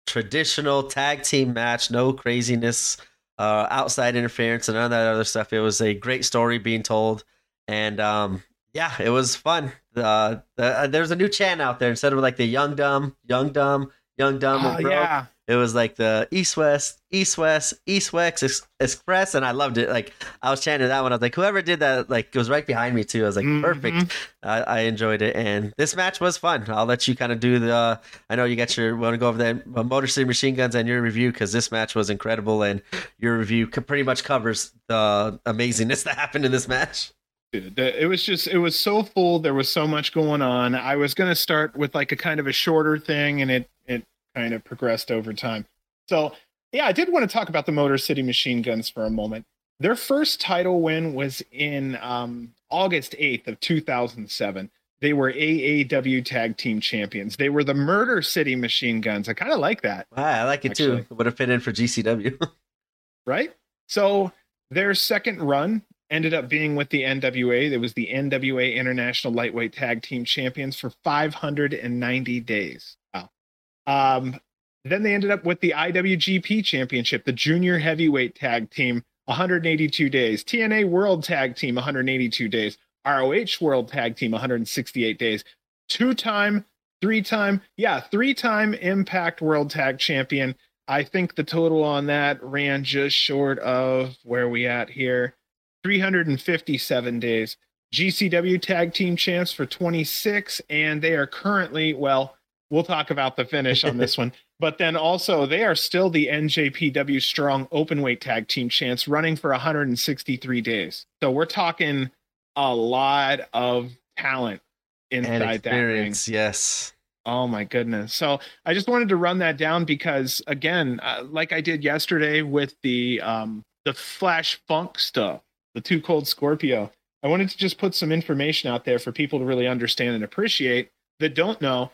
traditional tag team match, no craziness, uh, outside interference, and none of that other stuff. It was a great story being told, and um, yeah, it was fun. Uh, the, uh, there's a new chant out there instead of like the young dumb, young dumb, young dumb. Oh, yeah it was like the East West, East West, East West Express, and I loved it. Like I was chanting that one. I was like, whoever did that, like, it was right behind me too. I was like, mm-hmm. perfect. I, I, enjoyed it, and this match was fun. I'll let you kind of do the. Uh, I know you got your want to go over the uh, Motor City Machine Guns and your review because this match was incredible, and your review pretty much covers the amazingness that happened in this match. It was just, it was so full. There was so much going on. I was going to start with like a kind of a shorter thing, and it kind of progressed over time. So, yeah, I did want to talk about the Motor City Machine Guns for a moment. Their first title win was in um, August 8th of 2007. They were AAW Tag Team Champions. They were the Murder City Machine Guns. I kind of like that. I like it actually. too. It would have fit in for GCW. right? So their second run ended up being with the NWA. It was the NWA International Lightweight Tag Team Champions for 590 days. Um, then they ended up with the IWGP Championship, the Junior Heavyweight Tag Team, 182 days. TNA World Tag Team, 182 days. ROH World Tag Team, 168 days. Two time, three time, yeah, three time Impact World Tag Champion. I think the total on that ran just short of where we at here 357 days. GCW Tag Team Champs for 26, and they are currently, well, we'll talk about the finish on this one. But then also, they are still the NJPW Strong Openweight Tag Team Champs, running for 163 days. So we're talking a lot of talent inside and experience, that ring. Yes. Oh my goodness. So I just wanted to run that down because again, uh, like I did yesterday with the um the Flash Funk stuff, the 2 Cold Scorpio, I wanted to just put some information out there for people to really understand and appreciate that don't know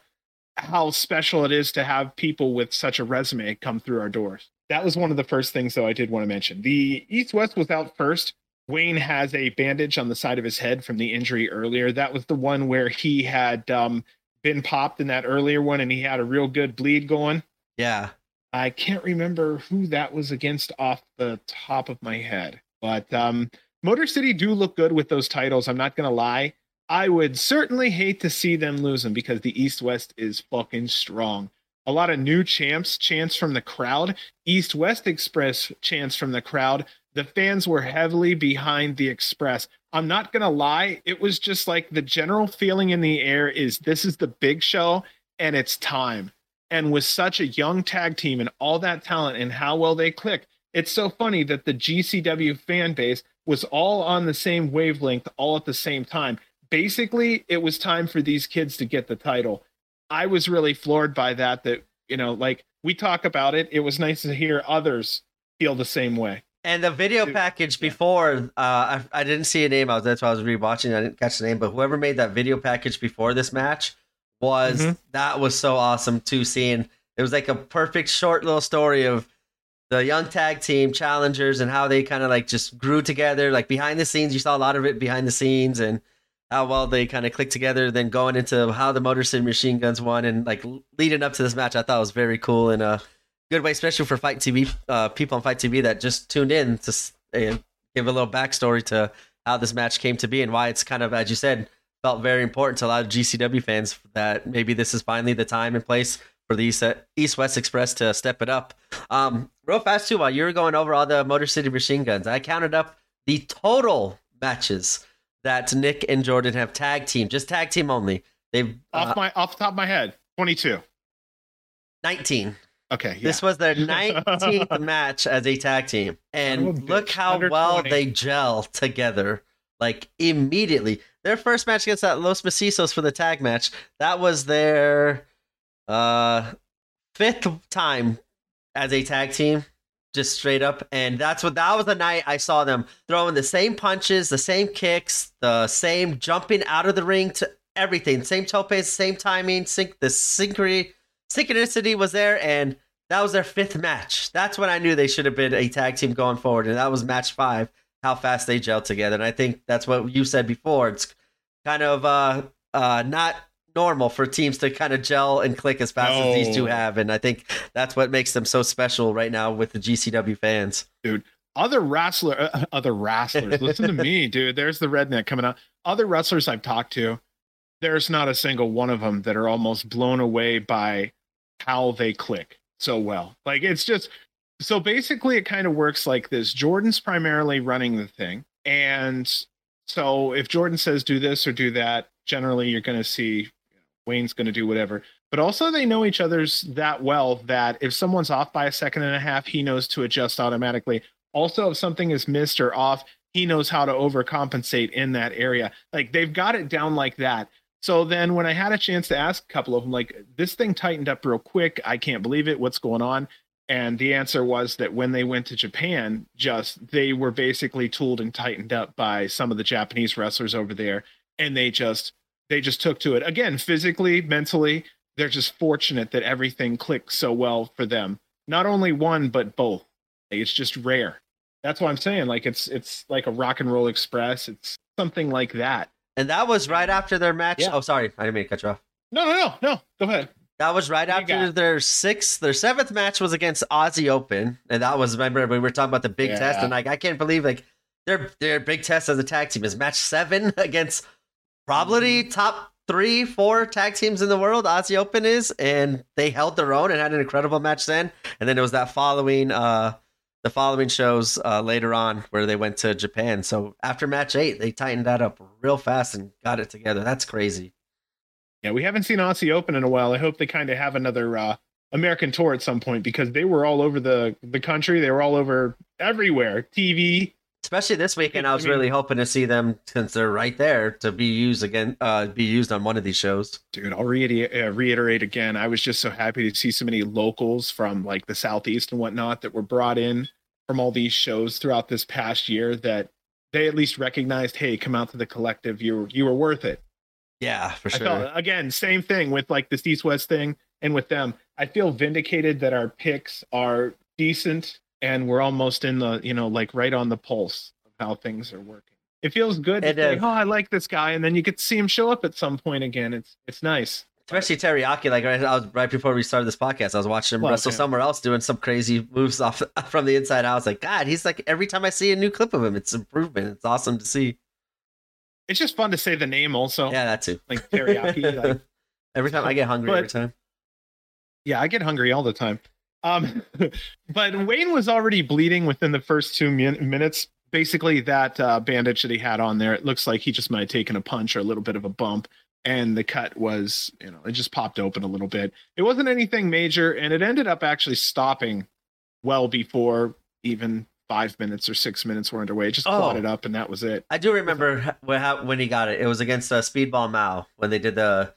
how special it is to have people with such a resume come through our doors. That was one of the first things though I did want to mention. The East West was out first. Wayne has a bandage on the side of his head from the injury earlier. That was the one where he had um, been popped in that earlier one and he had a real good bleed going. Yeah. I can't remember who that was against off the top of my head, but um, Motor City do look good with those titles. I'm not going to lie. I would certainly hate to see them lose them because the East West is fucking strong. A lot of new champs chants from the crowd. East West Express chants from the crowd the fans were heavily behind the Express. I'm not going to lie, it was just like the general feeling in the air is this is the big show and it's time. And with such a young tag team and all that talent and how well they click, it's so funny that the GCW fan base was all on the same wavelength all at the same time. Basically, it was time for these kids to get the title. I was really floored by that that, you know, like we talk about it, it was nice to hear others feel the same way. And the video package before, uh, I, I didn't see a name. I was that's why I was rewatching. I didn't catch the name, but whoever made that video package before this match was mm-hmm. that was so awesome too. Seeing it was like a perfect short little story of the young tag team challengers and how they kind of like just grew together. Like behind the scenes, you saw a lot of it behind the scenes and how well they kind of clicked together. Then going into how the Motor City Machine Guns won and like leading up to this match, I thought was very cool and uh good way, especially for FITE TV uh, people on FITE TV that just tuned in to uh, give a little backstory to how this match came to be and why it's kind of, as you said, felt very important to a lot of GCW fans that maybe this is finally the time and place for the East West Express to step it up. Um, real fast too, while you were going over all the Motor City Machine Guns, I counted up the total matches that Nick and Jordan have tag team, just tag team only. They've off uh, my off the top of my head, twenty two. 19. Okay. Yeah. This was their 19th match as a tag team. And look how well they gel together. Like immediately. Their first match against that Los Macizos for the tag match, that was their uh fifth time as a tag team. Just straight up. And that's what that was the night I saw them throwing the same punches, the same kicks, the same jumping out of the ring to everything. Same pace, same timing, sync the synchrony synchronicity was there, and that was their fifth match. That's when I knew they should have been a tag team going forward, and that was match five. How fast they gelled together, and I think that's what you said before. It's kind of uh, uh, not normal for teams to kind of gel and click as fast no. as these two have, and I think that's what makes them so special right now with the GCW fans. Dude, other wrestler, uh, other wrestlers, listen to me, dude. There's the redneck coming out. Other wrestlers I've talked to, there's not a single one of them that are almost blown away by how they click so well. Like it's just so basically it kind of works like this. Jordan's primarily running the thing. And so if Jordan says do this or do that, generally you're going to see Wayne's going to do whatever. But also they know each other's that well that if someone's off by a second and a half, he knows to adjust automatically. Also, if something is missed or off, he knows how to overcompensate in that area. Like they've got it down like that. So then when I had a chance to ask a couple of them, like, this thing tightened up real quick. I can't believe it. What's going on? And the answer was that when they went to Japan, just they were basically tooled and tightened up by some of the Japanese wrestlers over there. And they just they just took to it. Again, physically, mentally, they're just fortunate that everything clicked so well for them. Not only one, but both. It's just rare. That's what I'm saying. Like it's it's like a rock and roll express. It's something like that and that was right after their match. Yeah. Oh, sorry, I didn't mean to cut you off. No, no, no, no. Go ahead. That was right after their sixth, their seventh match was against Aussie Open, and that was remember we were talking about the big yeah. test, and like I can't believe like their their big test as a tag team is match seven against probably mm-hmm. top three, four tag teams in the world. Aussie Open is, and they held their own and had an incredible match then. And then it was that following uh the following shows uh, later on where they went to Japan. So after match eight, they tightened that up real fast and got it together. That's crazy. Yeah, we haven't seen Aussie Open in a while. I hope they kind of have another uh, American tour at some point because they were all over the the country. They were all over everywhere. TV. Especially this weekend, I was really hoping to see them since they're right there to be used again, uh, be used on one of these shows. Dude, I'll reiterate, uh, reiterate again. I was just so happy to see so many locals from like the southeast and whatnot that were brought in from all these shows throughout this past year. That they at least recognized, hey, come out to the collective. You you were worth it. Yeah, for sure. Felt, again, same thing with like this East West thing and with them. I feel vindicated that our picks are decent and we're almost in the, you know, like right on the pulse of how things are working. It feels good to think, oh, I like this guy, and then you get to see him show up at some point again. It's it's nice. Especially Teriyaki, like right, I was right before we started this podcast, I was watching him well, wrestle yeah. somewhere else doing some crazy moves off from the inside. I was like, God, he's like every time I see a new clip of him, it's improvement. It's awesome to see. It's just fun to say the name also. Yeah, that too. Like teriyaki. like, every time I get hungry but, every time. Yeah, I get hungry all the time. Um, but Wayne was already bleeding within the first two min- minutes. Basically, that uh, bandage that he had on there, it looks like he just might have taken a punch or a little bit of a bump. And the cut was, you know, it just popped open a little bit. It wasn't anything major, and it ended up actually stopping well before even five minutes or six minutes were underway. It just oh, clotted up, and that was it. I do remember when he got it. It was against uh, Speedball Mao when they did the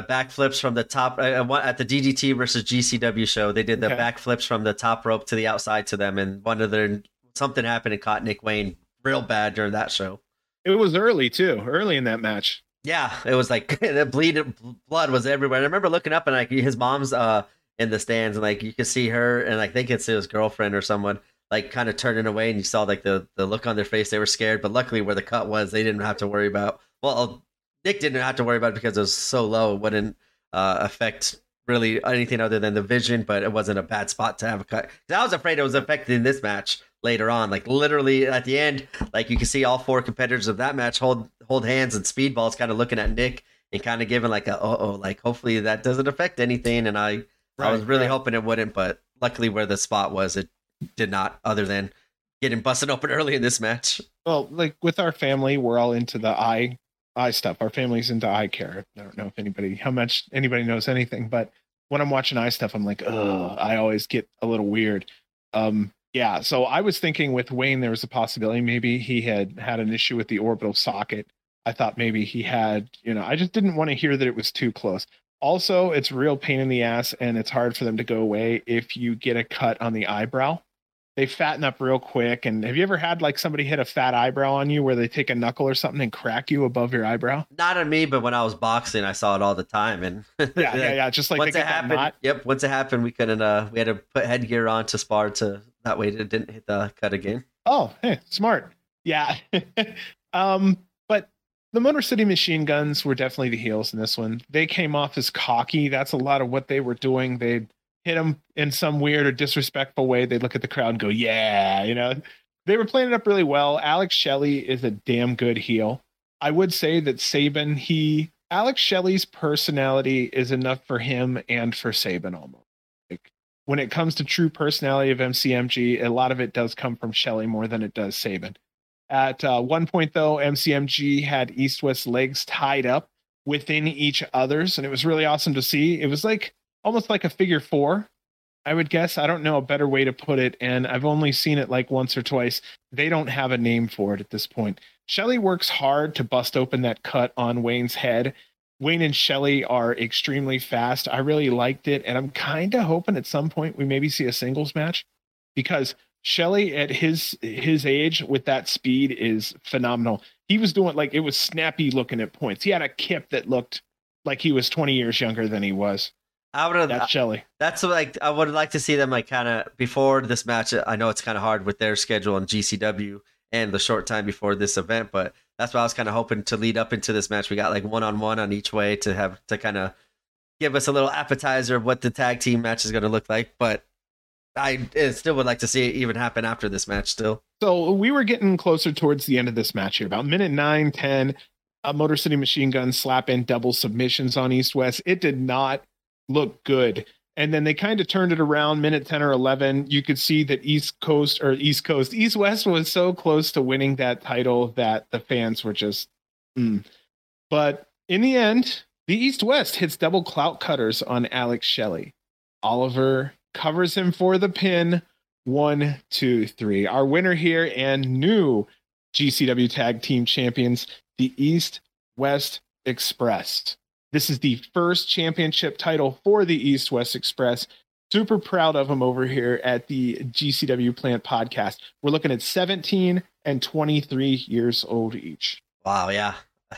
the backflips from the top uh, at the DDT versus GCW show. They did the okay. backflips from the top rope to the outside to them, and one of their something happened and caught Nick Wayne real bad during that show. It was early too, early in that match. Yeah, it was like the bleed blood was everywhere. I remember looking up and like his mom's uh in the stands and like you could see her and I think it's his girlfriend or someone like kind of turning away and you saw like the the look on their face they were scared but luckily where the cut was they didn't have to worry about well nick didn't have to worry about it because it was so low it wouldn't uh, affect really anything other than the vision but it wasn't a bad spot to have a cut i was afraid it was affecting this match later on like literally at the end like you can see all four competitors of that match hold hold hands and speedballs kind of looking at nick and kind of giving like a oh oh like hopefully that doesn't affect anything and i right, i was really right. hoping it wouldn't but luckily where the spot was it did not, other than getting busted open early in this match. Well, like with our family, we're all into the eye eye stuff. Our family's into eye care. I don't know if anybody how much anybody knows anything, but when I'm watching eye stuff, I'm like, oh, I always get a little weird. Um, yeah. So I was thinking with Wayne, there was a possibility maybe he had had an issue with the orbital socket. I thought maybe he had, you know, I just didn't want to hear that it was too close. Also, it's real pain in the ass and it's hard for them to go away if you get a cut on the eyebrow they fatten up real quick. And have you ever had like somebody hit a fat eyebrow on you where they take a knuckle or something and crack you above your eyebrow? Not on me, but when I was boxing, I saw it all the time. And yeah, yeah, yeah. Just like once it happened, yep. Once it happened, we couldn't. Uh, we had to put headgear on to spar to that way it didn't hit the cut again. Oh, hey, smart. Yeah. um, but the Motor City Machine Guns were definitely the heels in this one. They came off as cocky. That's a lot of what they were doing. They hit them in some weird or disrespectful way, they'd look at the crowd and go, "Yeah," you know. They were playing it up really well. Alex Shelley is a damn good heel. I would say that Sabin, he Alex Shelley's personality is enough for him and for Sabin almost. Like when it comes to true personality of MCMG, a lot of it does come from Shelley more than it does Sabin. At uh, one point, though, MCMG had East West legs tied up within each other's, and it was really awesome to see. It was like almost like a figure four, I would guess. I don't know a better way to put it, and I've only seen it like once or twice. They don't have a name for it at this point. Shelley works hard to bust open that cut on Wayne's head. Wayne and Shelley are extremely fast. I really liked it, and I'm kind of hoping at some point we maybe see a singles match because Shelley at his his age with that speed is phenomenal. He was doing like it was snappy looking at points. He had a kip that looked like he was 20 years younger than he was. I would have. That's Shelley. That's like I would like to see them like kind of before this match. I know it's kind of hard with their schedule and GCW and the short time before this event, but that's what I was kind of hoping to lead up into this match. We got like one on one on each way to have to kind of give us a little appetizer of what the tag team match is going to look like. But I still would like to see it even happen after this match. Still, so we were getting closer towards the end of this match here, about minute nine, ten. A Motor City Machine Gun slap in double submissions on East West. It did not looked good. And then they kind of turned it around minute 10 or 11. You could see that East Coast or East Coast, East West was so close to winning that title that the fans were just, mm. but in the end, The East West hits double clout cutters on Alex Shelley. Oliver covers him for the pin. One, two, three. Our winner here and new GCW Tag Team Champions, the East West Express. This is the first championship title for the East West Express. Super proud of them over here at the GCW Plant podcast. We're looking at 17 and 23 years old each. Wow, yeah.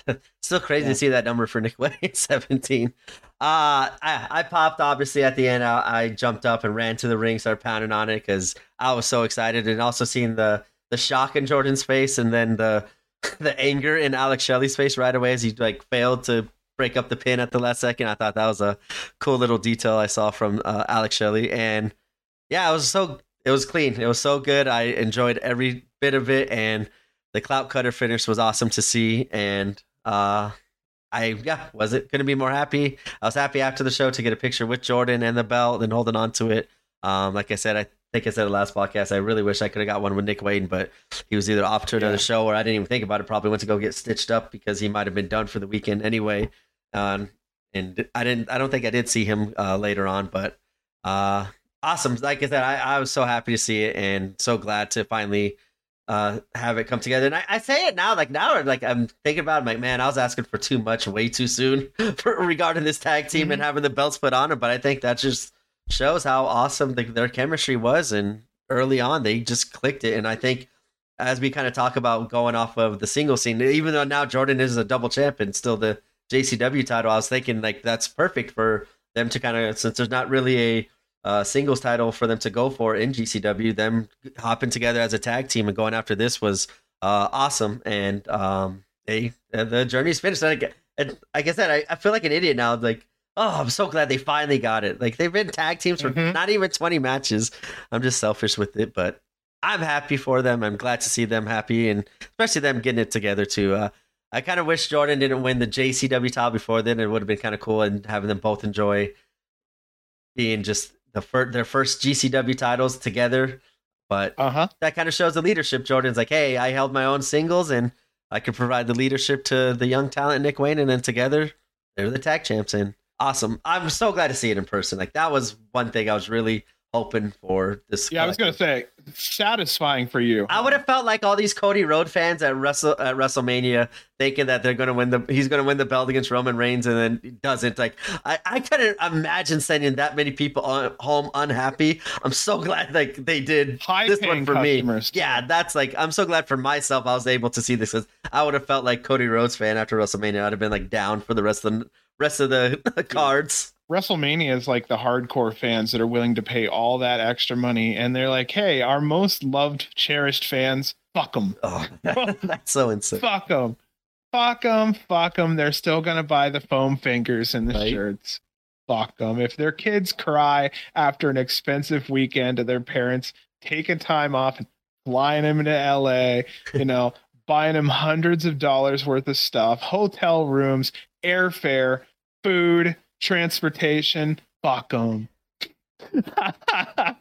Still crazy yeah. to see that number for Nick Wayne, 17. Uh, I, I popped obviously at the end. I, I, jumped up and ran to the ring, started pounding on it because I was so excited, and also seeing the the shock in Jordan's face, and then the the anger in Alex Shelley's face right away as he like failed to break up the pin at the last second. I thought that was a cool little detail I saw from uh, Alex Shelley, and yeah, it was so it was clean. It was so good. I enjoyed every bit of it, and the clout cutter finish was awesome to see, and uh, I yeah, was it gonna be more happy? I was happy after the show to get a picture with Jordan and the belt and holding on to it. Um, like I said, I think I said the last podcast. I really wish I could have got one with Nick Wayne, but he was either off to another yeah. show or I didn't even think about it. Probably went to go get stitched up because he might have been done for the weekend anyway. Um, and I didn't. I don't think I did see him uh, later on, but uh, awesome. Like I said, I, I was so happy to see it and so glad to finally uh, have it come together. And I, I, say it now, like now, like I'm thinking about, it, I'm like, man, I was asking for too much way too soon for regarding this tag team mm-hmm. and having the belts put on them. But I think that just shows how awesome the, their chemistry was, and early on they just clicked it. And I think as we kind of talk about going off of the single scene, even though now Jordan is a double champion, still the JCW title, I was thinking like that's perfect for them to kind of since there's not really a uh, singles title for them to go for in GCW. Them hopping together as a tag team and going after this was uh, awesome. And um, they uh, the journey's finished. And, I, and like I said, I, I feel like an idiot now. Like, oh, I'm so glad they finally got it. Like they've been tag teams for mm-hmm. not even 20 matches. I'm just selfish with it, but I'm happy for them. I'm glad to see them happy, and especially them getting it together too. Uh, I kind of wish Jordan didn't win the JCW title before then. It would have been kind of cool and having them both enjoy being just the fir- their first GCW titles together. But uh-huh. that kind of shows the leadership. Jordan's like, hey, I held my own singles and I could provide the leadership to the young talent Nick Wayne, and then together they're the tag champs. And awesome. I'm so glad to see it in person. Like that was one thing I was really hoping for this. Yeah, collective. I was gonna say satisfying for you. I would have felt like all these Cody Rhodes fans at Wrestle at WrestleMania thinking that they're gonna win the he's gonna win the belt against Roman Reigns and then he doesn't. Like I, I couldn't imagine sending that many people on, home unhappy. I'm so glad like they did High this one for me. Yeah, that's like I'm so glad for myself I was able to see this because I would have felt like Cody Rhodes fan after WrestleMania. I'd have been like down for the rest of the rest of the cards. WrestleMania is like the hardcore fans that are willing to pay all that extra money, and they're like, "Hey, our most loved, cherished fans, fuck them. Oh, that's so insane. Fuck them, fuck them, fuck them. They're still gonna buy the foam fingers and the right? shirts. Fuck them. If their kids cry after an expensive weekend of their parents taking time off and flying them into LA, you know, buying them hundreds of dollars worth of stuff, hotel rooms, airfare, food." Transportation. Fuck them.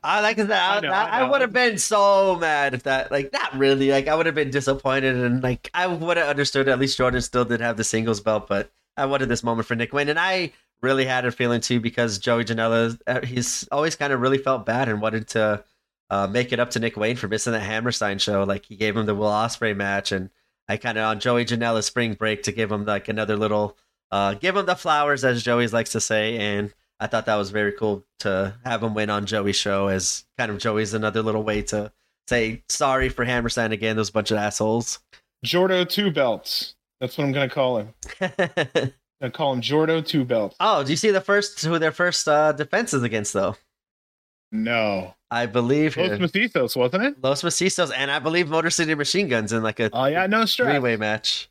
I like that. I, I, I, I would have been so mad if that, like, not really. Like, I would have been disappointed, and like, I would have understood. At least Jordan still did have the singles belt, but I wanted this moment for Nick Wayne, and I really had a feeling too because Joey Janela, uh, he's always kind of really felt bad and wanted to uh, make it up to Nick Wayne for missing the Hammerstein show. Like, he gave him the Will Ospreay match, and I kind of on Joey Janela's spring break to give him like another little uh, give him the flowers, as Joey likes to say. And I thought that was very cool to have him win on Joey's show, as kind of Joey's another little way to say sorry for Hammerstein again. Those bunch of assholes. Jordo two belts. That's what I'm gonna call him. I call him Jordo two belts. Oh, do you see the first who their first uh, defenses against though? No. I believe Los Macizos, wasn't it? Los Macizos, and I believe Motor City Machine Guns in like a oh yeah, no stress three way match.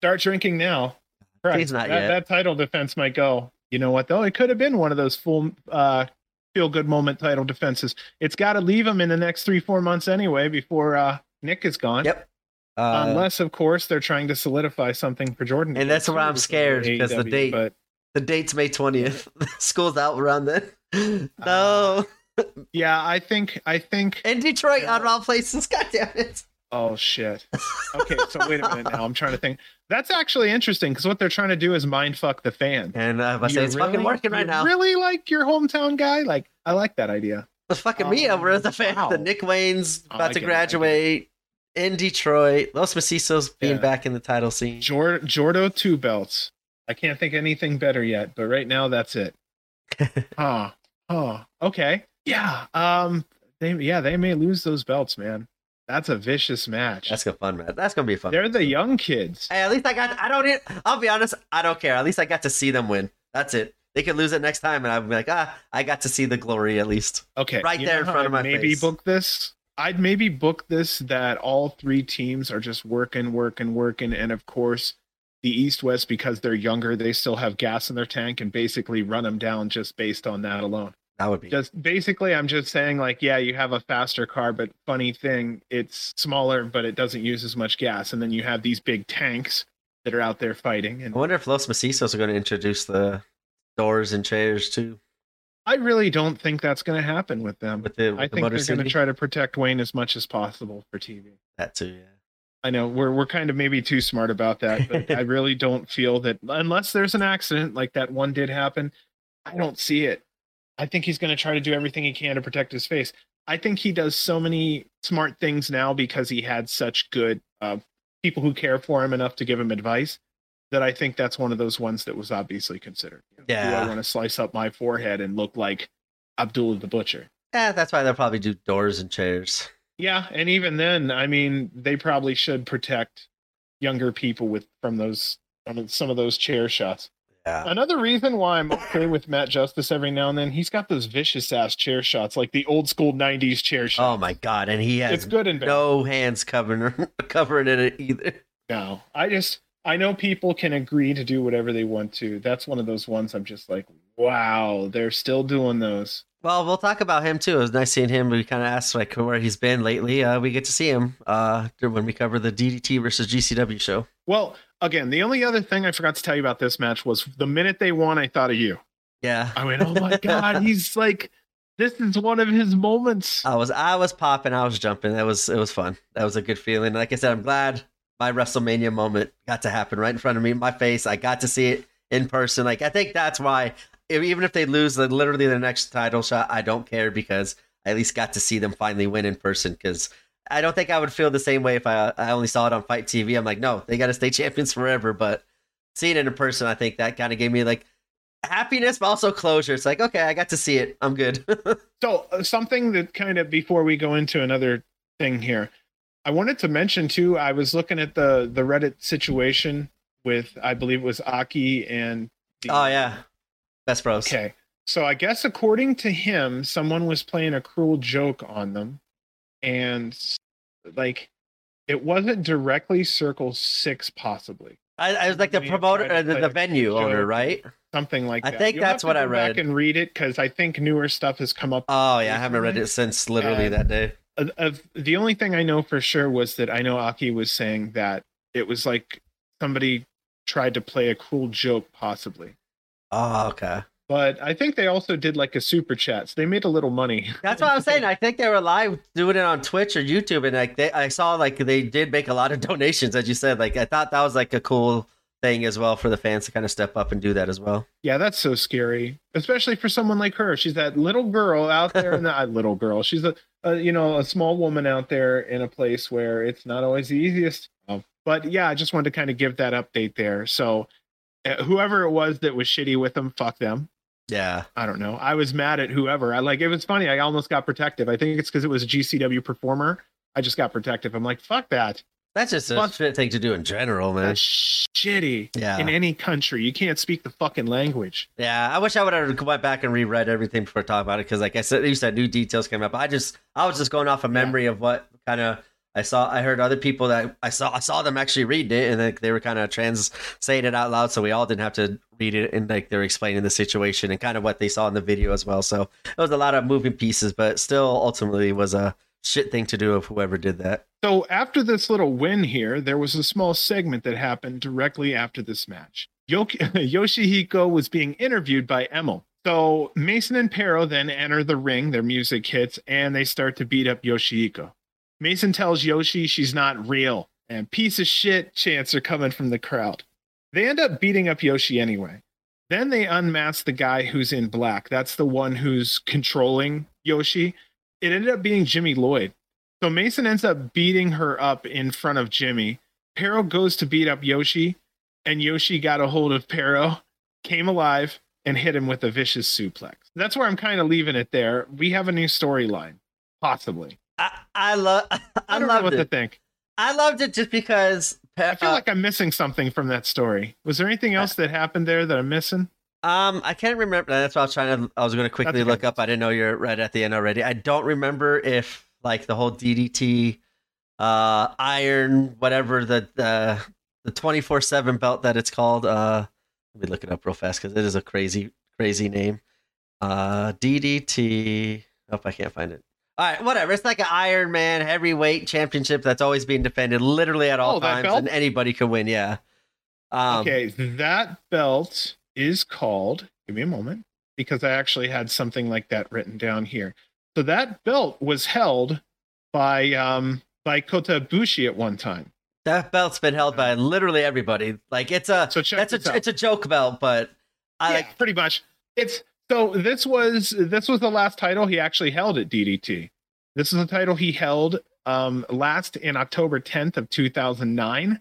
Start drinking now. Correct. He's not that, yet. That title defense might go. You know what though? It could have been one of those full uh, feel good moment title defenses. It's got to leave him in the next three four months anyway before uh, Nick is gone. Yep. Uh, Unless, of course, they're trying to solidify something for Jordan. And that's where I'm scared because the date, but... the date's May 20th. School's out around then. no. Uh, yeah, I think, I think. In Detroit, yeah. on all places. God damn it. Oh shit. Okay, so wait a minute now. I'm trying to think. That's actually interesting because what they're trying to do is mind fuck the fan. And uh, I say You it's fucking working right you now. Really like your hometown guy? Like I like that idea. It's fucking me over as a fan. wow. The Nick Wayne's Oh, about I to get it, I get it. graduate in Detroit. Los Macizos being Yeah. back in the title scene. Jor- Jordo two belts. I can't think anything better yet, but right now that's it. huh. Huh. Okay. Yeah. Um. They yeah they may lose those belts, man. That's a vicious match. That's gonna fun, man. That's gonna be a fun. They're the young kids. Hey, at least I got. I don't. I'll be honest. I don't care. At least I got to see them win. That's it. They could lose it next time, and I'd be like, ah, I got to see the glory at least. Okay. Right you there in front of I'd my maybe face. book this. I'd maybe book this that all three teams are just working, working, working, and of course, the East West because they're younger, they still have gas in their tank and basically run them down just based on that alone. That would be. Just basically, I'm just saying like, yeah, you have a faster car, but funny thing, it's smaller, but it doesn't use as much gas, and then you have these big tanks that are out there fighting, and I wonder if Los Macizos are going to introduce the doors and chairs too I really don't think that's going to happen with them. with the, with I the think Motor they're going to try to protect Wayne as much as possible for TV. that too. Yeah. I know we're we're kind of maybe too smart about that, but I really don't feel that unless there's an accident like that one did happen, I don't see it. I think he's going to try to do everything he can to protect his face. I think he does so many smart things now because he had such good uh, people who care for him enough to give him advice that I think that's one of those ones that was obviously considered. You know, Do Yeah. I want to slice up my forehead and look like Abdullah the Butcher? Yeah, that's why they'll probably do doors and chairs. Yeah, and even then, I mean, they probably should protect younger people with from those from some of those chair shots. Another reason why I'm okay with Matt Justice every now and then, he's got those vicious ass chair shots, like the old school '90s chair shots. Oh my god, and he has it's good and bad. no hands covering covering it either. No, I just I know people can agree to do whatever they want to. That's one of those ones I'm just like, wow, they're still doing those. Well, we'll talk about him too. It was nice seeing him. We kind of asked like where he's been lately. Uh, we get to see him uh, when we cover the DDT versus GCW show. Well, again, the only other thing I forgot to tell you about this match was the minute they won, I thought of you. Yeah, I went, oh my god, he's like, this is one of his moments. I was I was popping, I was jumping. That was it was fun. That was a good feeling. Like I said, I'm glad my WrestleMania moment got to happen right in front of me, my face. I got to see it in person. Like I think that's why even if they lose the, literally the next title shot, I don't care because I at least got to see them finally win in person. Because I don't think I would feel the same way if I I only saw it on FITE TV. I'm like, no, they got to stay champions forever. But seeing it in person, I think that kind of gave me like happiness, but also closure. It's like, okay, I got to see it. I'm good. So, uh, something that kind of before we go into another thing here, I wanted to mention too. I was looking at the the Reddit situation with, I believe it was Aki and. The, oh yeah, best bros. Okay. So I guess according to him, someone was playing a cruel joke on them, and like, it wasn't directly Circle Six, possibly I, I was like the promoter, uh, the, the venue owner, right? something like I that. I think You'll that's what I go Back read. and read it because I think newer stuff has come up Oh yeah, I haven't read it since literally And- that day. of, of the only thing I know for sure was that I know Aki was saying that it was like somebody tried to play a cruel joke, possibly. Oh okay, But I think they also did like a super chat, so they made a little money. that's what I'm saying. I think they were live doing it on Twitch or YouTube, and like they, I saw like they did make a lot of donations, as you said. Like I thought that was like a cool thing as well for the fans to kind of step up and do that as well. Yeah, that's so scary, especially for someone like her. She's that little girl out there, and that little girl. She's a, a you know a small woman out there in a place where it's not always the easiest. Um, But yeah, I just wanted to kind of give that update there. So uh, whoever it was that was shitty with them, fuck them. Yeah, I don't know. I was mad at whoever. I like it was funny. I almost got protective. I think it's because it was a GCW performer. I just got protective. I'm like, fuck that. that's just a Fuck. thing to do in general, man. That's shitty. Yeah. In any country, you can't speak the fucking language. Yeah, I wish I would have went back and reread everything before I talking about it because, like I said, you said new details came up. I just, I was just going off a memory of what kind of I saw. I heard other people that I saw, I saw them actually reading it, and like they were kind of trans saying it out loud, so we all didn't have to read it, and like they're explaining the situation and kind of what they saw in the video as well. So it was a lot of moving pieces, but still, ultimately, was a shit thing to do of whoever did that. So after this little win here, there was a small segment that happened directly after this match. Yoshihiko was being interviewed by Emil. So Mason and Pero then enter the ring, their music hits, and they start to beat up Yoshihiko. Mason tells Yoshi she's not real, and piece of shit chants are coming from the crowd. They end up beating up Yoshi anyway. Then they unmask the guy who's in black. That's the one who's controlling Yoshi. It ended up being Jimmy Lloyd. So Mason ends up beating her up in front of Jimmy. Pero goes to beat up Yoshi, and Yoshi got a hold of Pero, came alive, and hit him with a vicious suplex. That's where I'm kind of leaving it there. We have a new storyline, possibly. I, I love. I, I don't know what to think. I loved it just because. I feel uh, like I'm missing something from that story. Was there anything else that happened there that I'm missing? Um, I can't remember. That's what I was trying to. I was going to quickly That's look up. I didn't know you're right at the end already. I don't remember if like the whole DDT, uh, iron, whatever the the the twenty four seven belt that it's called. Uh, let me look it up real fast because it is a crazy crazy name. Uh, DDT. Oh, I can't find it. All right, whatever. It's like an Iron Man heavyweight championship that's always being defended literally at all Oh, times, and anybody can win. Yeah. Um, okay, that belt is called. Give me a moment because I actually had something like that written down here. So that belt was held by um by Kota Ibushi at one time. That belt's been held by literally everybody. Like it's a So check that's a out. it's a joke belt, but I yeah, like pretty much. It's so this was this was the last title he actually held at DDT. This is a title he held um last in October 10th of 2009.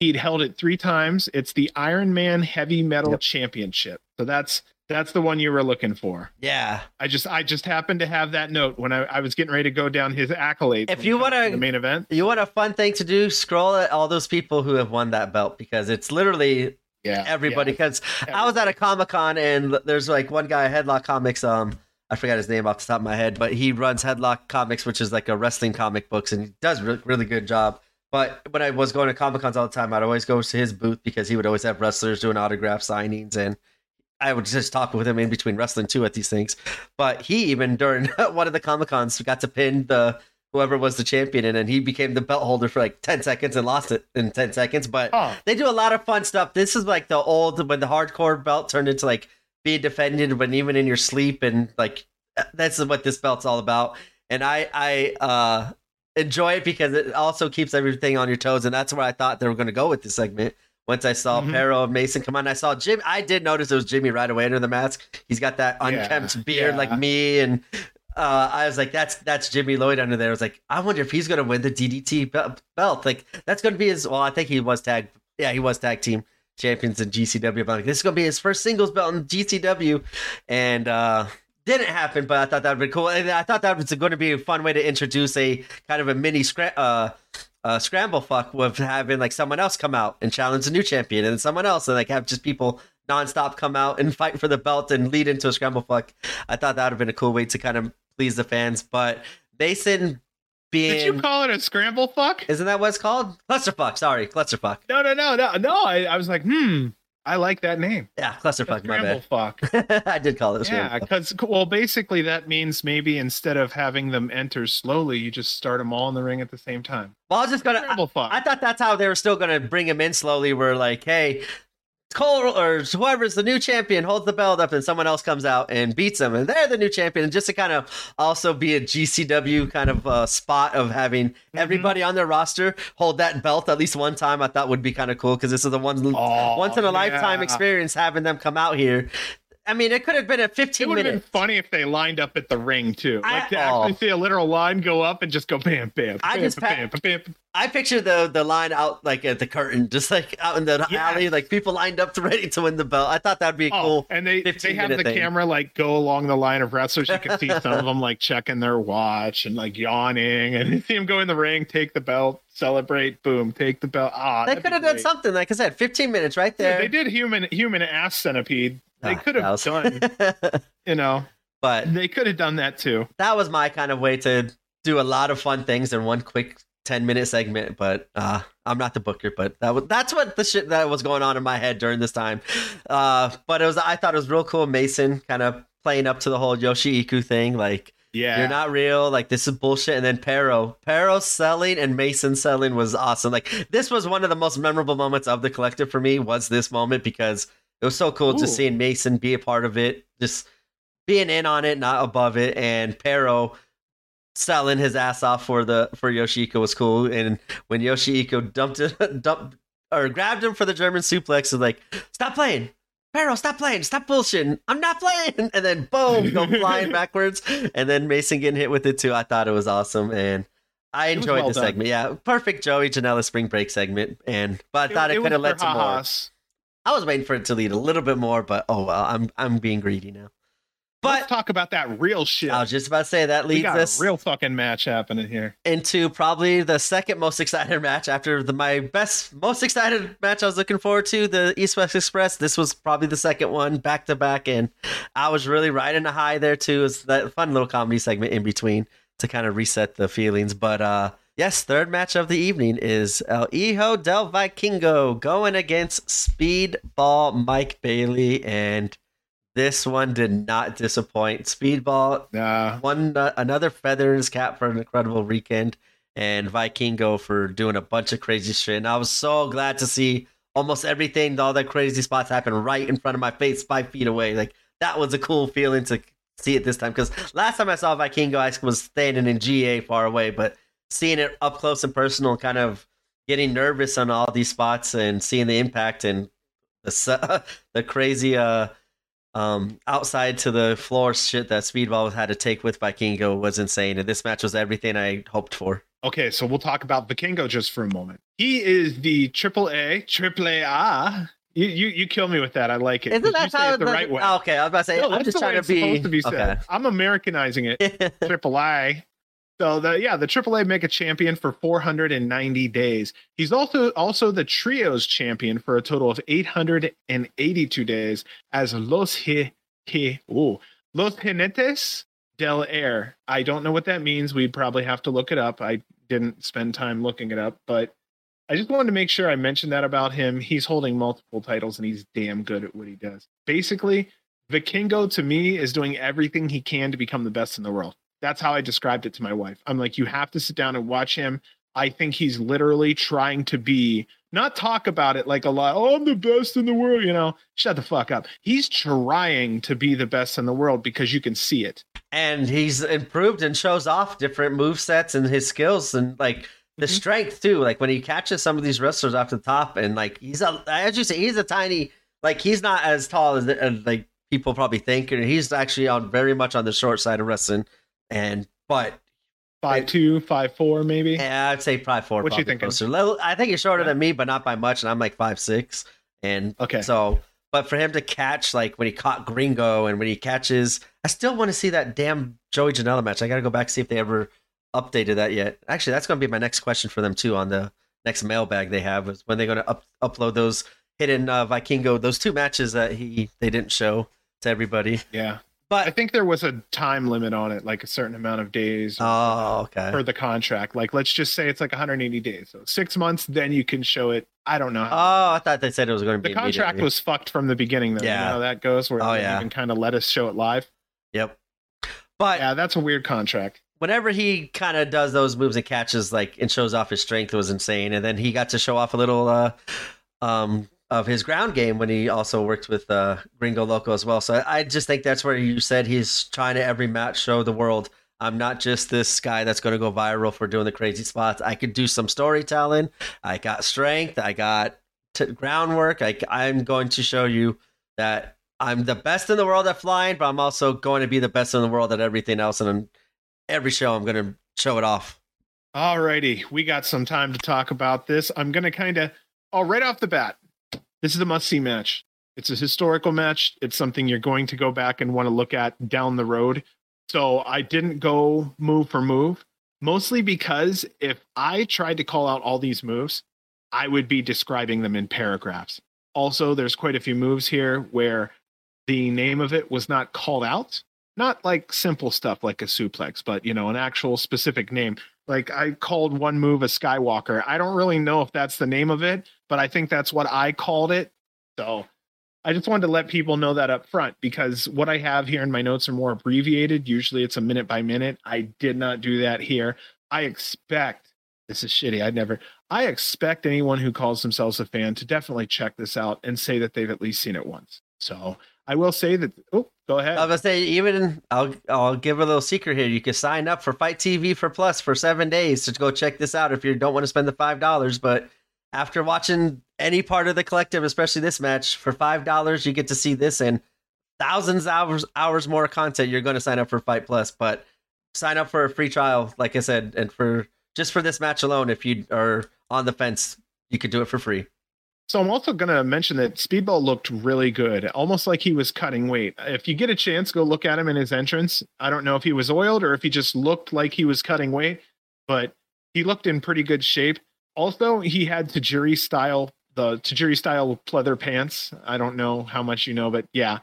He'd held it 3 times. It's the Iron Man Heavy Metal Yep. Championship. So that's that's the one you were looking for. yeah. I just I just happened to have that note when I, I was getting ready to go down his accolades. If you wanna- to the main event. You want a fun thing to do? Scroll at all those people who have won that belt because it's literally Yeah. everybody. yeah. Because I was at a Comic Con and there's like one guy, Headlock Comics. Um, I forgot his name off the top of my head, but he runs Headlock Comics, which is like a wrestling comic books, and he does re- really good job. But when I was going to Comic Cons all the time, I'd always go to his booth because he would always have wrestlers doing autograph signings, and I would just talk with him in between wrestling too at these things. But he even during one of the Comic Cons got to pin the whoever was the champion, and then he became the belt holder for like ten seconds and lost it in ten seconds. But Oh, they do a lot of fun stuff. This is like the old when the hardcore belt turned into like being defended when even in your sleep and like that's what this belt's all about. And I I uh enjoy it because it also keeps everything on your toes, and that's where I thought they were going to go with this segment. Once I saw Mhm. Pero and Mason come on, I saw Jim. I did notice it was Jimmy right away under the mask. He's got that Yeah, unkempt beard yeah. like me, and uh, I was like, "That's that's Jimmy Lloyd under there." I was like, "I wonder if he's going to win the DDT belt. Like that's going to be his." Well, I think he was tag. Yeah, he was tag team champions in GCW. But like, this is going to be his first singles belt in GCW, and uh, didn't happen. But I thought that would be cool, and I thought that was going to be a fun way to introduce a kind of a mini scra- uh, uh, scramble fuck with having like someone else come out and challenge a new champion, and someone else, and like have just people nonstop come out and fight for the belt and lead into a scramble fuck. I thought that would have been a cool way to kind of please the fans. But Mason being did you call it a scramble fuck? isn't that what it's called? Clusterfuck. Sorry, clusterfuck. No, no, no, no, no. I, I was like, hmm, I like that name. Yeah, clusterfuck. My scramble fuck. I did call it a Yeah, because well, basically that means maybe instead of having them enter slowly, you just start them all in the ring at the same time. Well, I was just gonna. I, Scramble fuck. I thought that's how they were still gonna bring him in slowly. We're like, hey. Cole or whoever's the new champion holds the belt up and someone else comes out and beats them and they're the new champion and just to kind of also be a GCW kind of uh, spot of having Mm-hmm. everybody on their roster hold that belt at least one time I thought would be kind of cool because this is the one Oh, once in a lifetime yeah. experience having them come out here. I mean, it could have been a 15 It 15 would have been funny if they lined up at the ring too, I- like to oh. actually see a literal line go up and just go bam, bam. I bam, just bam, pa- bam, bam. I picture the the line out like at the curtain, just like out in the Yes. alley, like people lined up to ready to win the belt. I thought that'd be Oh, cool. and they 15 they have minute the thing. camera like go along the line of wrestlers. You can see some of them like checking their watch and like yawning, and you see them go in the ring, take the belt, celebrate, boom, take the belt. Ah, they could have done something, like I said, 15 minutes right Yeah, there. they did human human ass centipede. They Ah, could have was- done, you know, but they could have done that too. that was my kind of way to do a lot of fun things in one quick 10 minute segment. But uh, I'm not the booker, but that was that's what the shit that was going on in my head during this time. Uh, but it was I thought it was real cool. Mason kind of playing up to the whole Yoshihiko thing, like. Yeah, You're not real. Like this is bullshit. And then Pero, Pero selling and Mason selling was awesome. Like this was one of the most memorable moments of the collective for me. Was this moment because it was so cool Ooh. just seeing Mason be a part of it, just being in on it, not above it, and Pero selling his ass off for the for Yoshihiko was cool. And when Yoshihiko dumped it, dumped or grabbed him for the German suplex, was like, "Stop playing, Perro, stop playing, stop bullshitting. I'm not playing." And then boom, go flying backwards, and then Mason getting hit with it too. I thought it was awesome, and I enjoyed well the segment. Yeah, perfect Joey Janela spring break segment, and but I thought it, was could have led to more. I was waiting for it to lead a little bit more, but oh well, I'm I'm being greedy now. But Let's talk about that real shit. I was just about to say that we leads got us a real fucking match happening here. into probably the second most excited match after the my best most excited match I was looking forward to the East West Express. This was probably the second one back to back, and I was really riding a high there too. It's that fun little comedy segment in between to kind of reset the feelings. But uh yes, third match of the evening is El Hijo del Vikingo going against Speedball Mike Bailey and. This one did not disappoint. Speedball Uh, one uh, another feather in his cap for an incredible weekend, and Vikingo for doing a bunch of crazy shit. And I was so glad to see almost everything, all the crazy spots happen right in front of my face, five feet away. Like that was a cool feeling to see it this time. Because last time I saw Vikingo, I was standing in GA far away, but seeing it up close and personal, kind of getting nervous on all these spots and seeing the impact and the the crazy uh um outside to the floor shit that Speedball had to take with Vikingo was insane, and this match was everything I hoped for. okay, so we'll talk about Vikingo just for a moment. He is the triple A, triple A. You, you you kill me with that. I like it. Isn't You that say how it the right way? oh, okay, I was about to say no, I'm that's just trying to be, supposed to be said. okay. I'm Americanizing it. triple A. So the yeah, the AAA Mega Champion for 490 days. He's also also the Trios Champion for a total of 882 days as Los He He ooh, Los Jinetes del Air. I don't know what that means. We'd probably have to look it up. I didn't spend time looking it up, but I just wanted to make sure I mentioned that about him. He's holding multiple titles and he's damn good at what he does. Basically, Vikingo to me is doing everything he can to become the best in the world. That's how I described it to my wife. I'm like, you have to sit down and watch him. I think he's literally trying to be, not talk about it like a lot. Oh, I'm the best in the world. You know, shut the fuck up. He's trying to be the best in the world because you can see it. and he's improved and shows off different move sets and his skills and like the Mhm. strength too. Like when he catches some of these wrestlers off the top, and like he's a as you say, he's a tiny like he's not as tall as, as like people probably think, and he's actually on very much on the short side of wrestling. And but Five two, five four, maybe. yeah, I'd say five four. What you thinking? closer. I think he's shorter Yeah. than me, but not by much, and I'm like five six. And Okay. so, but for him to catch like when he caught Gringo and when he catches, I still want to see that damn Joey Janela match. I got to go back see if they ever updated that yet. Actually, that's going to be my next question for them too on the next mailbag they have is when they're going to up, upload those hidden uh, Vikingo those two matches that he they didn't show to everybody. Yeah. I think there was a time limit on it, like a certain amount of days oh, okay. for the contract. Like, let's just say it's like 180 days. So six months, then you can show it. I don't know. Oh, I thought they said it was going to be the contract was fucked from the beginning, though. You Yeah. know how that goes, where Oh, they yeah. even kind of let us show it live. Yep. But Yeah, that's a weird contract. whenever he kind of does those moves and catches like and shows off his strength was insane and then he got to show off a little uh um of his ground game when he also worked with uh gringo loco as well. So i, just think that's where you said he's trying to every match show the world. I'm not just this guy that's going to go viral for doing the crazy spots. I could do some storytelling. I got strength. I got t- groundwork. I, i'm going to show you that i'm the best in the world at flying but i'm also going to be the best in the world at everything else. And every show I'm gonna show it off. Alrighty, we got some time to talk about this. I'm gonna kind of, oh, right off the bat, this is a must-see match. It's a historical match. It's something you're going to go back and want to look at down the road. So I didn't go move for move, mostly because if I tried to call out all these moves, I would be describing them in paragraphs. Also, there's quite a few moves here where the name of it was not called out. Not like simple stuff like a suplex, but you know, an actual specific name like I called one move a Skywalker. I don't really know if that's the name of it, but I think that's what I called it. So I just wanted to let people know that up front because what I have here in my notes are more abbreviated. Usually it's a minute by minute. I did not do that here. I expect this is shitty. I'd never I expect anyone who calls themselves a fan to definitely check this out and say that they've at least seen it once. So I will say that oh, go ahead. I was say even I'll I'll give a little secret here. You can sign up for FITE TV for Plus for seven days to go check this out if you don't want to spend the five dollars. But after watching any part of the collective, especially this match, for five dollars you get to see this and thousands of hours hours more content. You're going to sign up for FITE Plus, but sign up for a free trial, like I said, and for just for this match alone, if you are on the fence, you could do it for free. So I'm also going to mention that Speedball looked really good, almost like he was cutting weight. If you get a chance, go look at him in his entrance. I don't know if he was oiled or if he just looked like he was cutting weight, but he looked in pretty good shape. Also, he had Tajiri style, the Tajiri style pleather pants. I don't know how much you know, but yeah,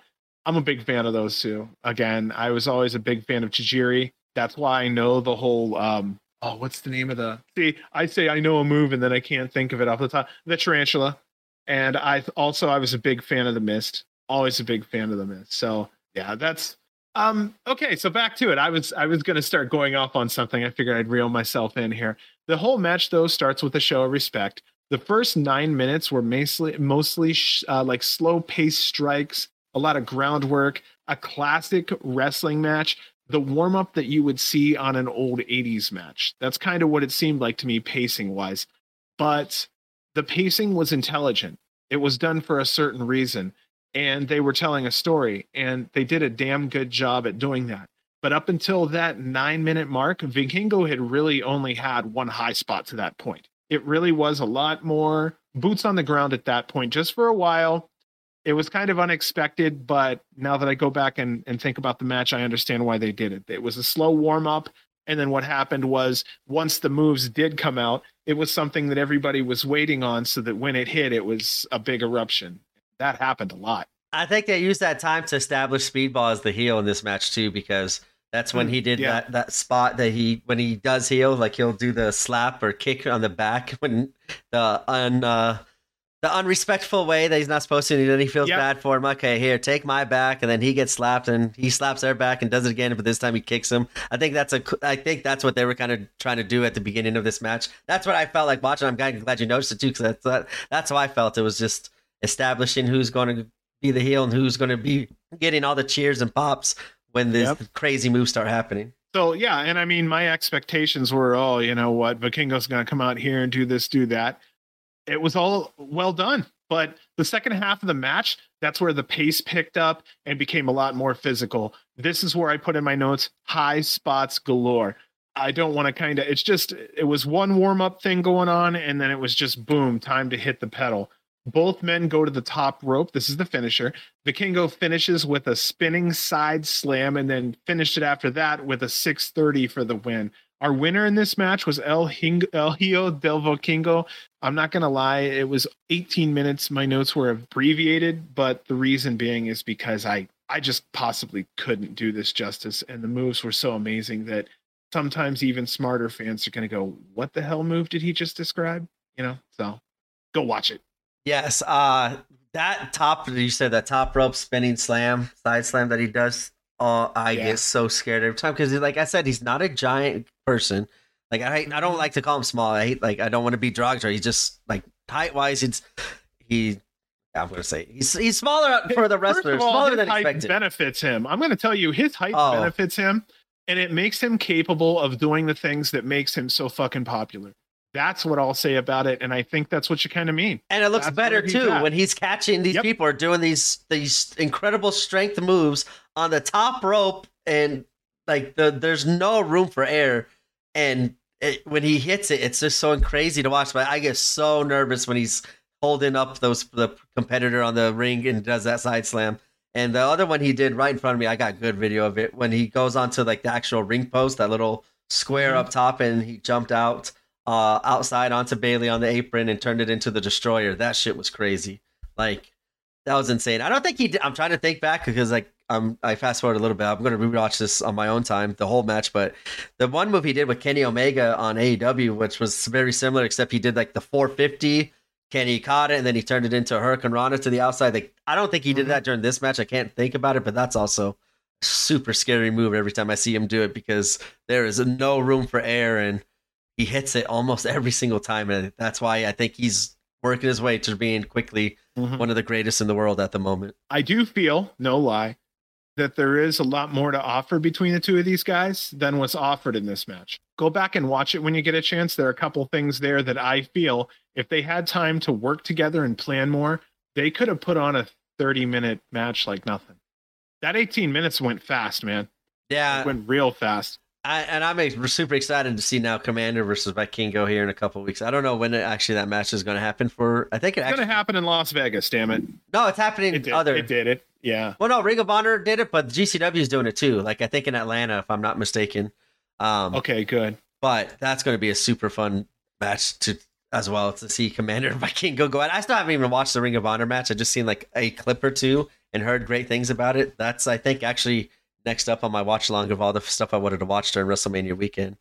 I'm a big fan of those two. Again, I was always a big fan of Tajiri. That's why I know the whole um oh, what's the name of the see, I say I know a move and then I can't think of it off the top. The tarantula and I also I was a big fan of the Mist. Always a big fan of the Mist. So yeah, that's um okay. So back to it. I was I was gonna start going off on something. I figured I'd reel myself in here. The whole match though starts with a show of respect. The first nine minutes were mostly mostly uh, like slow pace strikes, a lot of groundwork, a classic wrestling match. The warm up that you would see on an old 80s match. That's kind of what it seemed like to me, pacing wise. But the pacing was intelligent. It was done for a certain reason. And they were telling a story, and they did a damn good job at doing that. But up until that nine minute mark, Vikingo had really only had one high spot to that point. It really was a lot more boots on the ground at that point, just for a while. It was kind of unexpected, but now that I go back and, and think about the match, I understand why they did it. It was a slow warm up. And then what happened was once the moves did come out, it was something that everybody was waiting on so that when it hit, it was a big eruption. That happened a lot. I think they used that time to establish Speedball as the heel in this match too, because that's when mm, he did yeah. that that spot that he when he does heel, like he'll do the slap or kick on the back when the un uh, the unrespectful way that he's not supposed to. And then he feels yep. bad for him. Okay, here, take my back, and then he gets slapped, and he slaps their back and does it again. But this time he kicks him. I think that's a. I think that's what they were kind of trying to do at the beginning of this match. That's what I felt like watching. I'm glad, glad you noticed it too, because that's that, that's how I felt. It was just establishing who's going to be the heel and who's going to be getting all the cheers and pops when this yep. crazy moves start happening. So yeah, and I mean, my expectations were, oh, you know what, Vikingo's going to come out here and do this, do that it was all well done. But the second half of the match, that's where the pace picked up and became a lot more physical. This is where I put in my notes high spots galore. I don't want to kind of, it's just, it was one warm up thing going on, and then it was just boom, time to hit the pedal. Both men go to the top rope. This is the finisher. Vikingo finishes with a spinning side slam and then finished it after that with a 630 for the win. Our winner in this match was El, Hing- El Hijo del Vikingo. I'm not going to lie, it was 18 minutes. My notes were abbreviated, but the reason being is because I, I just possibly couldn't do this justice. And the moves were so amazing that sometimes even smarter fans are going to go, What the hell move did he just describe? You know, so go watch it. Yes. Uh, that top, you said that top rope spinning slam, side slam that he does. Oh, I yeah. get so scared every time because, like I said, he's not a giant person. Like I, I don't like to call him small. I hate like I don't want to be derogatory. He's just like height wise, it's he. I'm gonna say he's he's smaller for the wrestlers, all, smaller than height expected. Benefits him. I'm gonna tell you, his height oh. benefits him, and it makes him capable of doing the things that makes him so fucking popular. That's what I'll say about it, and I think that's what you kind of mean. And it looks that's better too at. when he's catching these yep. people are doing these these incredible strength moves on the top rope, and like the there's no room for air, and it, when he hits it, it's just so crazy to watch. But I get so nervous when he's holding up those the competitor on the ring and does that side slam. And the other one he did right in front of me, I got good video of it when he goes onto like the actual ring post, that little square mm-hmm. up top, and he jumped out uh, outside onto Bailey on the apron and turned it into the destroyer. That shit was crazy. Like that was insane. I don't think he. Did, I'm trying to think back because like I'm I fast forward a little bit. I'm going to rewatch this on my own time, the whole match. But the one move he did with Kenny Omega on AEW, which was very similar, except he did like the 450. Kenny caught it and then he turned it into a hurricanrana to the outside. Like I don't think he did mm-hmm. that during this match. I can't think about it, but that's also super scary move every time I see him do it because there is no room for air and he hits it almost every single time, and that's why I think he's working his way to being quickly mm-hmm. one of the greatest in the world at the moment. I do feel, no lie, that there is a lot more to offer between the two of these guys than was offered in this match. Go back and watch it when you get a chance. There are a couple things there that I feel if they had time to work together and plan more, they could have put on a 30 minute match like nothing. That 18 minutes went fast, man. Yeah, it went real fast. I, and I'm super excited to see now Komander versus Vikingo here in a couple weeks. I don't know when it, actually that match is going to happen. For I think it it's going to happen in Las Vegas. Damn it! No, it's happening. It did. Other it did it. Yeah. Well, no, Ring of Honor did it, but GCW is doing it too. Like I think in Atlanta, if I'm not mistaken. Um, okay, good. But that's going to be a super fun match to as well to see Komander and Vikingo go out. I still haven't even watched the Ring of Honor match. I just seen like a clip or two and heard great things about it. That's I think actually next up on my watch along of all the stuff I wanted to watch during WrestleMania weekend.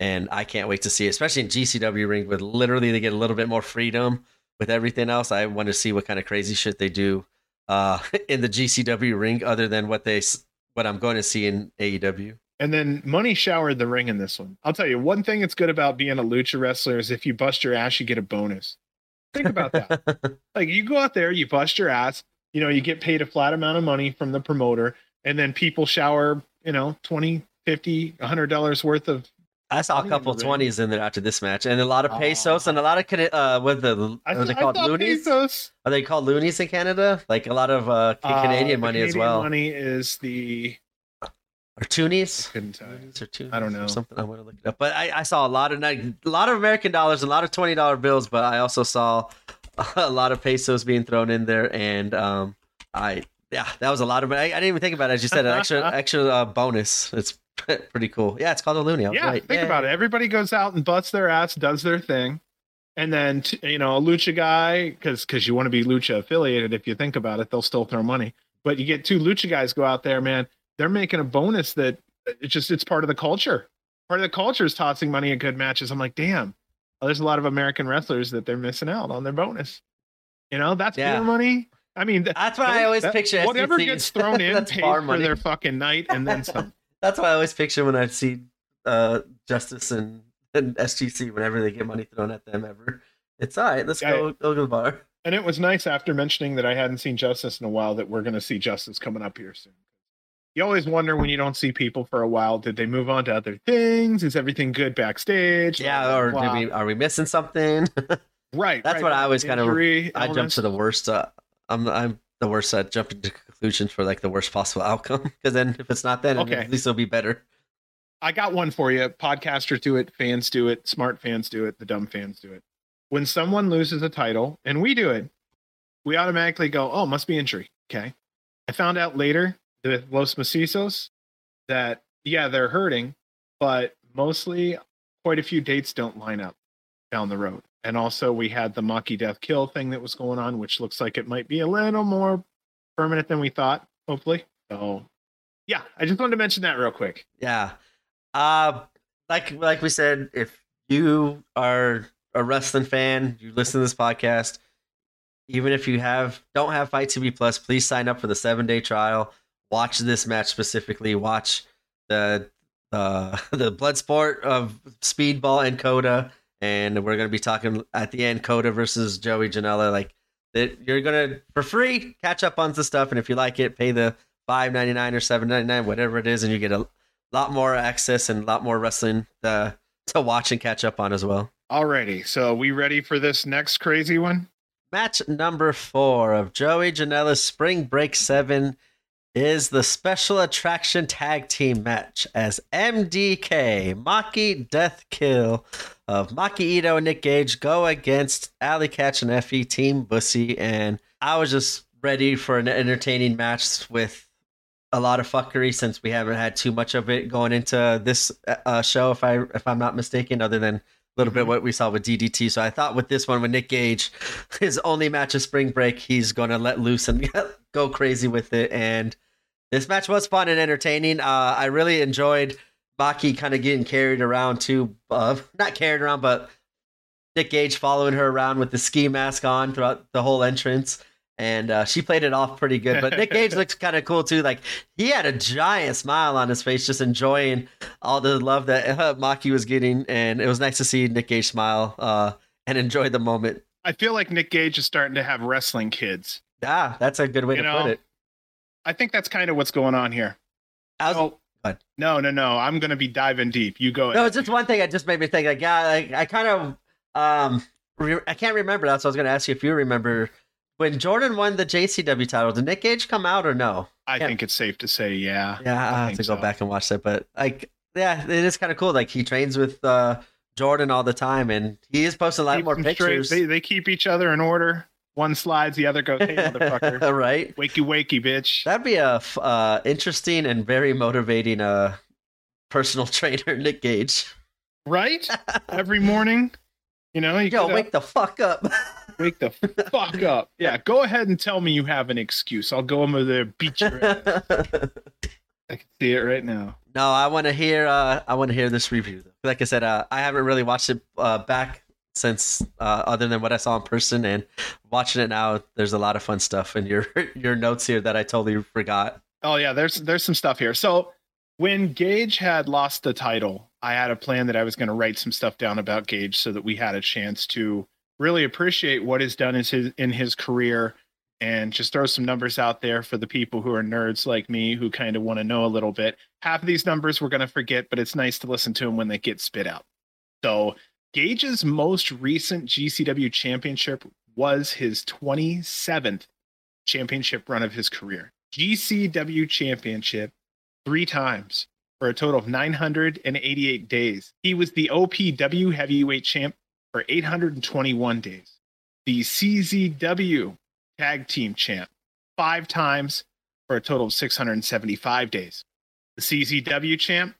And I can't wait to see it, especially in GCW ring with literally they get a little bit more freedom with everything else. I want to see what kind of crazy shit they do uh, in the GCW ring, other than what they what I'm going to see in AEW. And then money showered the ring in this one. I'll tell you one thing that's good about being a lucha wrestler is if you bust your ass, you get a bonus. Think about that. like you go out there, you bust your ass, you know, you get paid a flat amount of money from the promoter and then people shower, you know, 20, 50, 100 dollars worth of I saw a couple twenties in there after this match, and a lot of pesos, and a lot of uh, what the I are they called loonies? Pesos. Are they called loonies in Canada? Like a lot of uh, Canadian uh, money Canadian as well. Money is the or toonies. Couldn't tell or toonies I don't know. something. I want to look it up, but I, I saw a lot of a lot of American dollars, a lot of twenty dollar bills, but I also saw a lot of pesos being thrown in there, and um, I yeah, that was a lot of. I, I didn't even think about it. As you said, an extra extra uh, bonus. It's pretty cool. Yeah, it's called a loony. Yeah, right. think Yay. about it. Everybody goes out and butts their ass, does their thing, and then t- you know a lucha guy because because you want to be lucha affiliated. If you think about it, they'll still throw money. But you get two lucha guys go out there, man. They're making a bonus that it's just it's part of the culture. Part of the culture is tossing money at good matches. I'm like, damn. Well, there's a lot of American wrestlers that they're missing out on their bonus. You know, that's Yeah. beer money. I mean, th- That's what I always that- picture. Whatever gets thrown in pays for money. their fucking night and then some. That's why I always picture when I see uh, Justice and, and SGC whenever they get money thrown at them ever. It's all right. Let's go, go to the bar. And it was nice after mentioning that I hadn't seen Justice in a while that we're going to see Justice coming up here soon. You always wonder when you don't see people for a while, did they move on to other things? Is everything good backstage? Yeah, or do we, are we missing something? right. That's right, what I always kind of- I jump elements. to the worst. Uh, I'm I'm the worst at jumping to conclusions for like the worst possible outcome. Because then if it's not then, Okay. at least it'll be better. I got one for you. Podcasters do it, fans do it, smart fans do it, the dumb fans do it. When someone loses a title, and we do it, we automatically go, oh, must be injury. Okay. I found out later with Los Macizos that, yeah, they're hurting, but mostly quite a few dates don't line up down the road. And also, we had the Maki Death Kill thing that was going on, which looks like it might be a little more permanent than we thought, hopefully. So, yeah, I just wanted to mention that real quick. Yeah. Uh like like we said, if you are a wrestling fan, you listen to this podcast, even if you have don't have FITE TV Plus, please sign up for the seven day trial. Watch this match specifically. Watch the uh, the blood sport of Speedball and Coda, and we're gonna be talking at the end Coda versus Joey Janela. Like that, you're gonna for free catch up on the stuff, and if you like it, pay the five ninety nine or seven ninety nine, whatever it is, and you get a lot more access and a lot more wrestling to to watch and catch up on as well. Alrighty, so we ready for this next crazy one? Match number four of Joey Janela's Spring Break 7 is the special attraction tag team match as MDK, Maki Death Kill of Maki Itoh and Nick Gage go against Allie Katch and Effie Team Bussy. And I was just ready for an entertaining match with a lot of fuckery since we haven't had too much of it going into this uh, show, if I if I'm not mistaken, other than a little bit Mhm. what we saw with DDT. So I thought with this one, with Nick Gage, his only match of spring break, he's going to let loose and go crazy with it. And this match was fun and entertaining. Uh, I really enjoyed Maki kind of getting carried around too. Uh, not carried around, but Nick Gage following her around with the ski mask on throughout the whole entrance. And uh, she played it off pretty good. But Nick Gage looks kind of cool too. Like he had a giant smile on his face, just enjoying all the love that uh, Maki was getting. And it was nice to see Nick Gage smile uh, and enjoy the moment. I feel like Nick Gage is starting to have wrestling kids. Yeah, that's a good way You to know, put it. I think that's kind of what's going on here. I was, Oh, ahead. no, no, no. I'm going to be diving deep. You go no, ahead. it's just one thing that just made me think. Like, yeah, like, I kind of, um, re- I can't remember. That's what I was going to ask you if you remember when Jordan won the JCW title. Did Nick Gage come out or no? I yeah. think it's safe to say, yeah. Yeah, I, I have think to go so. back and watch that. But like, yeah, it is kind of cool. Like he trains with uh, Jordan all the time, and he is posting a lot Keep more pictures. They, they keep each other in order. One slides, the other goes, hey, motherfucker. right? wakey, wakey, bitch. That'd be a uh, interesting and very motivating uh, personal trainer, Nick Gage. right? Every morning, you know, you Yo, wake up, the fuck up. wake the fuck up. Yeah, go ahead and tell me you have an excuse. I'll go over there, beat your ass. I can see it right now. no, I want to hear. Uh, I want to hear this review. Like I said, uh, I haven't really watched it uh, back since, uh, other than what I saw in person, and watching it now. There's a lot of fun stuff in your your notes here that I totally forgot. Oh yeah, there's there's some stuff here. So when Gage had lost the title, I had a plan that I was going to write some stuff down about Gage so that we had a chance to really appreciate what he's done in his in his career and just throw some numbers out there for the people who are nerds like me who kind of want to know a little bit. Half of these numbers we're going to forget, but it's nice to listen to them when they get spit out. So Gage's most recent GCW championship was his 27th championship run of his career. GCW championship three times for a total of 988 days. He was the OPW heavyweight champ for 821 days. The CZW tag team champ five times for a total of 675 days. The CZW champ,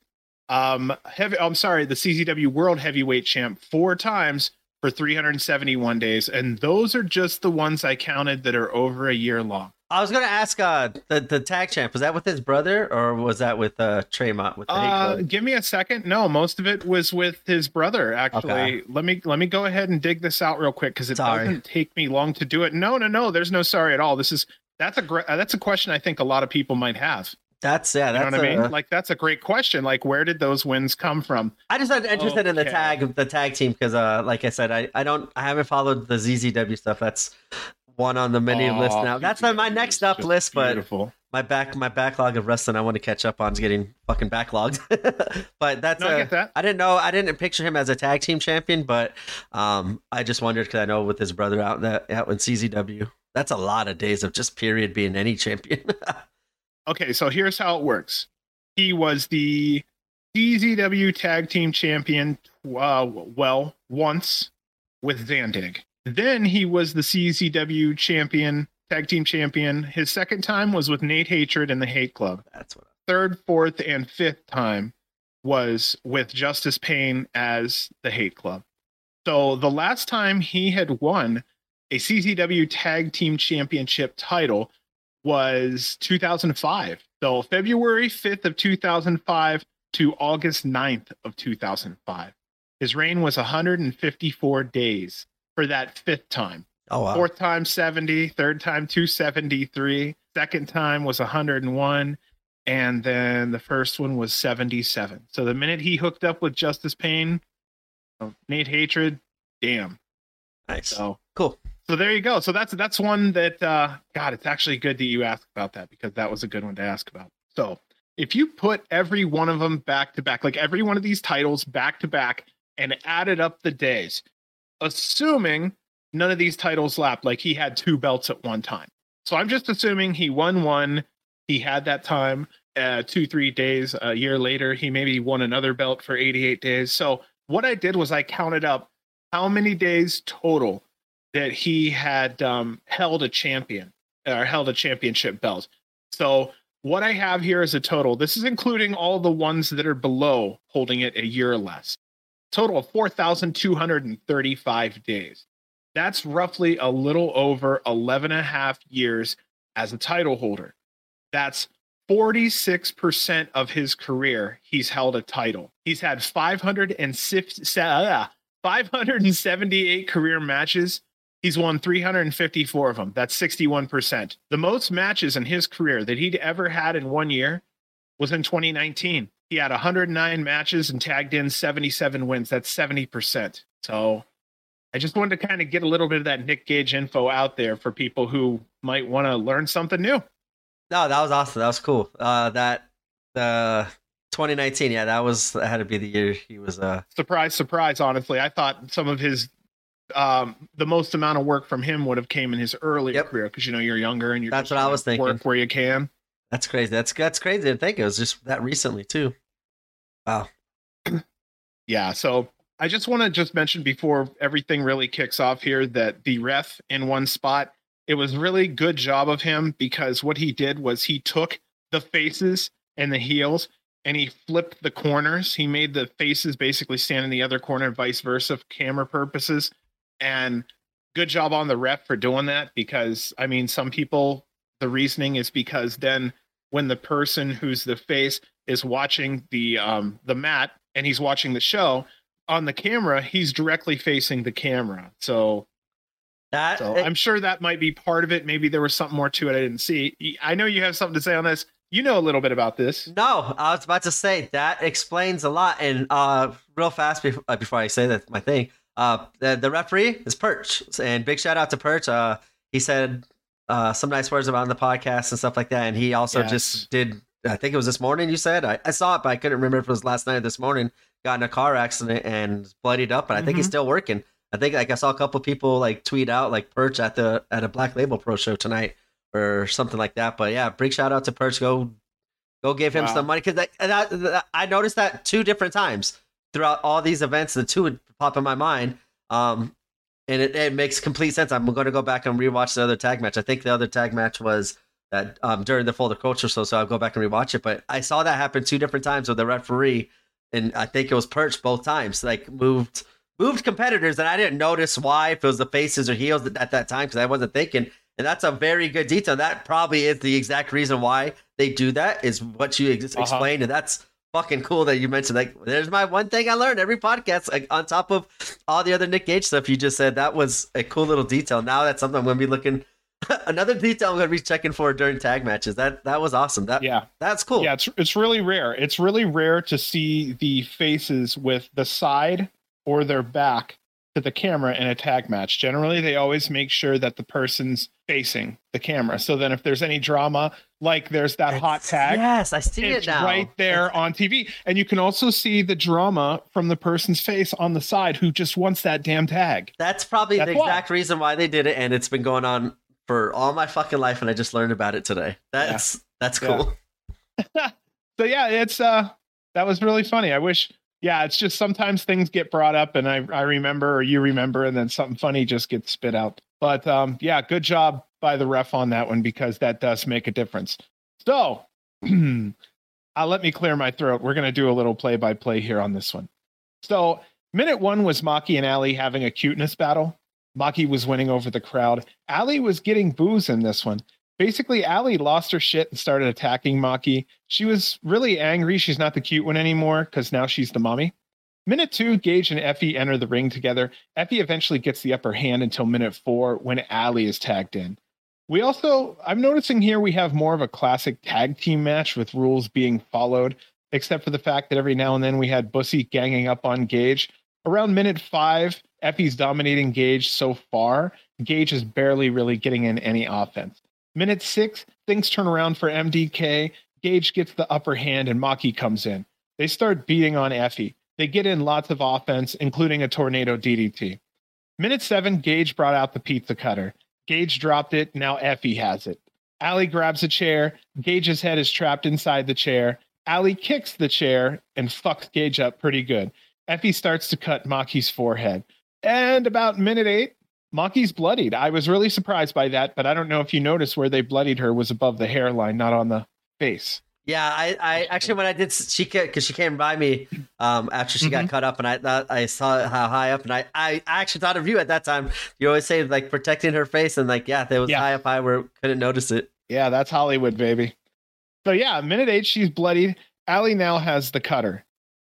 um, heavy, I'm sorry, the CZW world heavyweight champ four times for 371 days. And those are just the ones I counted that are over a year long. I was gonna ask uh, the the tag champ. Was that with his brother or was that with uh, Tremont with the Uh, give me a second. No, most of it was with his brother. Actually, Okay. let me let me go ahead and dig this out real quick because it Sorry. doesn't take me long to do it. No, no, no. There's no sorry at all. This is that's a great that's a question I think a lot of people might have. That's yeah. You know what I mean? Like that's a great question. Like where did those wins come from? I just am interested in the tag the tag team because uh like I said I, I don't I haven't followed the CZW stuff. That's one on the mini list Oh, now. That's on my next up list, but beautiful. my back my backlog of wrestling I want to catch up on is getting fucking backlogged. but that's No, I a- get that. I didn't know I didn't picture him as a tag team champion, but um I just wondered because I know with his brother out that out in CZW. That's a lot of days of just period being any champion. Okay, so here's how it works. He was the CZW Tag Team Champion, uh, well, once with Zandig. Then he was the CZW Champion, Tag Team Champion. His second time was with Nate Hatred and the Hate Club. that's what Third, fourth, and fifth time was with Justice Pain as the Hate Club. So the last time he had won a CZW Tag Team Championship title was 2005. So February 5th of 2005 to August 9th of 2005. His reign was 154 days for that fifth time. Oh wow. Fourth time 70, third time 273, second time was 101, and then the first one was 77. So the minute he hooked up with Justice Pain, um, Nate Hatred, damn. Nice. So Cool. So there you go. So that's that's one that uh God, it's actually good that you asked about that because that was a good one to ask about. So if you put every one of them back to back, like every one of these titles back to back and added up the days, assuming none of these titles lapped, like he had two belts at one time. So I'm just assuming he won one, he had that time, uh, two, three days, a year later, he maybe won another belt for 88 days. So what I did was I counted up how many days total that he had um, held a champion or held a championship belt. So what I have here is a total. This is including all the ones that are below holding it a year or less. Total of 4,235 days. That's roughly a little over 11 and a half years as a title holder. That's 46% of his career, he's held a title. He's had 560, uh, 578 career matches. He's won 354 of them. That's 61%. The most matches in his career that he'd ever had in one year was in 2019. He had 109 matches and tagged in 77 wins. That's 70%. So I just wanted to kind of get a little bit of that Nick Gage info out there for people who might want to learn something new. No, that was awesome. That was cool. Uh, that the 2019, yeah, that was that had to be the year he was. Uh, surprise, surprise. Honestly, I thought some of his um the most amount of work from him would have came in his earlier Yep. career because you know you're younger and you're That's what I was thinking. work where you can. that's crazy. That's that's crazy to think it was just that recently too. Wow. Yeah, so I just want to just mention before everything really kicks off here that the ref in one spot, it was really good job of him because what he did was he took the faces and the heels and he flipped the corners. He made the faces basically stand in the other corner, vice versa, for camera purposes. And good job on the rep for doing that because I mean, some people the reasoning is because then when the person who's the face is watching the um the mat and he's watching the show on the camera, he's directly facing the camera. So, That so it- I'm sure that might be part of it. Maybe there was something more to it I didn't see. I know you have something to say on this. You know a little bit about this. No, I was about to say that explains a lot. And uh, real fast before, uh, before I say that my thing, uh, the, the referee is Perch, and big shout out to Perch. Uh, he said uh, some nice words about the podcast and stuff like that. And he also Yes. just did. I think it was this morning. You said I, I saw it, but I couldn't remember if it was last night or this morning. Got in a car accident and bloodied up, but I think he's Mhm. still working. I think like I saw a couple people like tweet out like Perch at the at a Black Label Pro show tonight or something like that. But yeah, big shout out to Perch. Go go give him Wow. some money because I noticed that two different times throughout all these events. The two would pop in my mind, um, and it, it makes complete sense. I'm going to go back and rewatch the other tag match. I think the other tag match was that um, during the Folder Culture show, so I'll go back and rewatch it. But I saw that happen two different times with the referee, and I think it was Perch both times. Like moved moved competitors, and I didn't notice why if it was the faces or heels at that time because I wasn't thinking. And that's a very good detail. That probably is the exact reason why they do that. Is what you ex- Uh-huh. explained, and that's fucking cool that you mentioned. Like, there's my one thing I learned every podcast. Like on top of all the other Nick Gage stuff you just said, that was a cool little detail. Now that's something I'm going to be looking. Another detail I'm going to be checking for during tag matches. That that was awesome. That Yeah. that's cool. Yeah, it's it's really rare. It's really rare to see the faces with the side or their back to the camera in a tag match. Generally, they always make sure that the person's facing the camera. So then if there's any drama, like there's that hot tag, Yes, I see it's it now. right there on TV. And you can also see the drama from the person's face on the side who just wants that damn tag. That's probably That's the why. exact reason why they did it, and it's been going on for all my fucking life, and I just learned about it today. That's that's Yeah. cool. so yeah, it's uh that was really funny. I wish yeah, it's just sometimes things get brought up and I I remember or you remember and then something funny just gets spit out. But um yeah, good job by the ref on that one because that does make a difference. So uh, let me clear my throat. We're gonna do a little play by play here on this one. So minute one was Maki and Allie having a cuteness battle. Maki was winning over the crowd. Allie was getting booze in this one. Basically, Allie lost her shit and started attacking Maki. She was really angry. She's not the cute one anymore because now she's the mommy. Minute two, Gage and Effie enter the ring together. Effie eventually gets the upper hand until minute four when Allie is tagged in. We also, I'm noticing here we have more of a classic tag team match with rules being followed, except for the fact that every now and then we had Bussy ganging up on Gage. Around minute five, Effie's dominating Gage so far. Gage is barely really getting in any offense. Minute six, things turn around for MDK. Gage gets the upper hand and Maki comes in. They start beating on Effie. They get in lots of offense, including a tornado DDT. Minute seven, Gage brought out the pizza cutter. Gage dropped it. Now Effie has it. Allie grabs a chair. Gage's head is trapped inside the chair. Allie kicks the chair and fucks Gage up pretty good. Effie starts to cut Maki's forehead. And about minute eight, Maki's bloodied. I was really surprised by that, but I don't know if you noticed where they bloodied her was above the hairline, not on the face. Yeah, I, I actually when I did she because she came by me um after she got Mhm. cut up and I thought I saw how high up and I, I actually thought of you at that time. You always say like protecting her face and like yeah, there was Yeah. high up high where couldn't notice it. Yeah, that's Hollywood, baby. So yeah, minute eight, she's bloodied. Allie now has the cutter.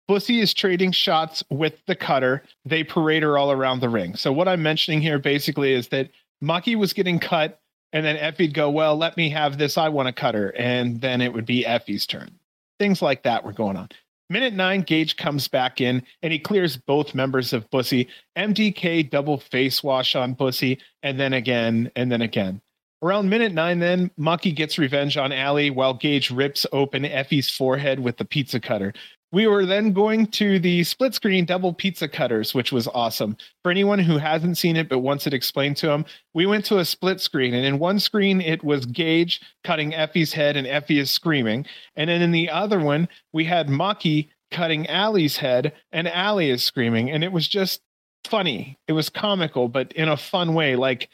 Bussy is trading shots with the cutter. They parade her all around the ring. So what I'm mentioning here basically is that Maki was getting cut, and then Effie'd go, Well, let me have this. I want to cut her. And then it would be Effie's turn. Things like that were going on. Minute nine, Gage comes back in and he clears both members of Bussy. MDK double face wash on Bussy, and then again, and then again. Around minute nine, then Maki gets revenge on Allie while Gage rips open Effie's forehead with the pizza cutter. We were then going to the split screen double pizza cutters, which was awesome. For anyone who hasn't seen it but wants it explained to them, we went to a split screen, and in one screen it was Gage cutting Effie's head, and Effie is screaming, and then in the other one we had Maki cutting Allie's head, and Allie is screaming, and it was just funny. It was comical, but in a fun way. Like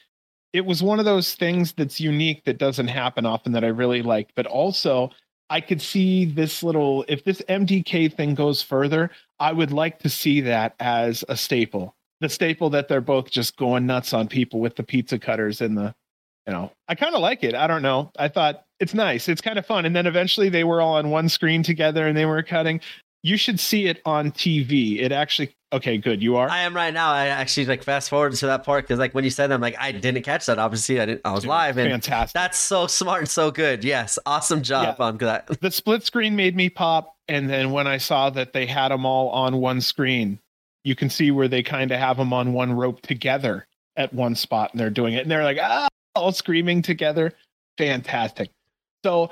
it was one of those things that's unique that doesn't happen often that I really liked. But also, I could see this little, if this MDK thing goes further, I would like to see that as a staple. The staple that they're both just going nuts on people with the pizza cutters and the, you know, I kind of like it. I don't know. I thought it's nice. It's kind of fun. And then eventually they were all on one screen together and they were cutting. You should see it on TV. It actually Okay, good. You are. I am right now. I actually like fast forward to that part because like when you said that, I'm like I didn't catch that. Obviously, I didn't. I was Dude, live and fantastic. That's so smart and so good. Yes, awesome job yeah. on that. The split screen made me pop, and then when I saw that they had them all on one screen, you can see where they kind of have them on one rope together at one spot, and they're doing it, and they're like ah, all screaming together. Fantastic. So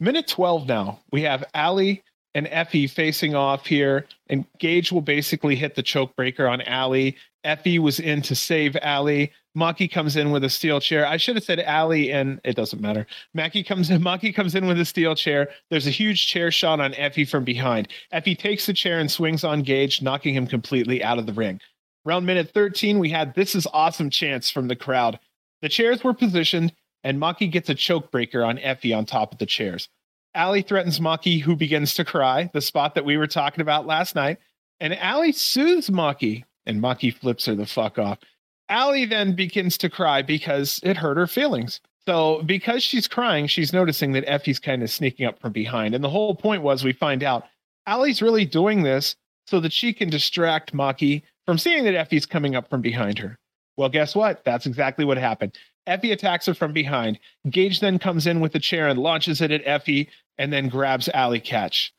minute 12 now. We have Allie and Effie facing off here, and Gage will basically hit the choke breaker on Allie. Effie was in to save Allie. Maki comes in with a steel chair. I should have said Allie, and it doesn't matter. Maki comes in. Maki comes in with a steel chair. There's a huge chair shot on Effie from behind. Effie takes the chair and swings on Gage, knocking him completely out of the ring. Round minute 13, we had this is awesome chance from the crowd. The chairs were positioned, and Maki gets a choke breaker on Effie on top of the chairs. Allie threatens Maki, who begins to cry, the spot that we were talking about last night. And Allie soothes Maki, and Maki flips her the fuck off. Allie then begins to cry because it hurt her feelings. So, because she's crying, she's noticing that Effie's kind of sneaking up from behind. And the whole point was we find out Allie's really doing this so that she can distract Maki from seeing that Effie's coming up from behind her. Well, guess what? That's exactly what happened. Effie attacks her from behind. Gage then comes in with a chair and launches it at Effie and then grabs Allie Katch.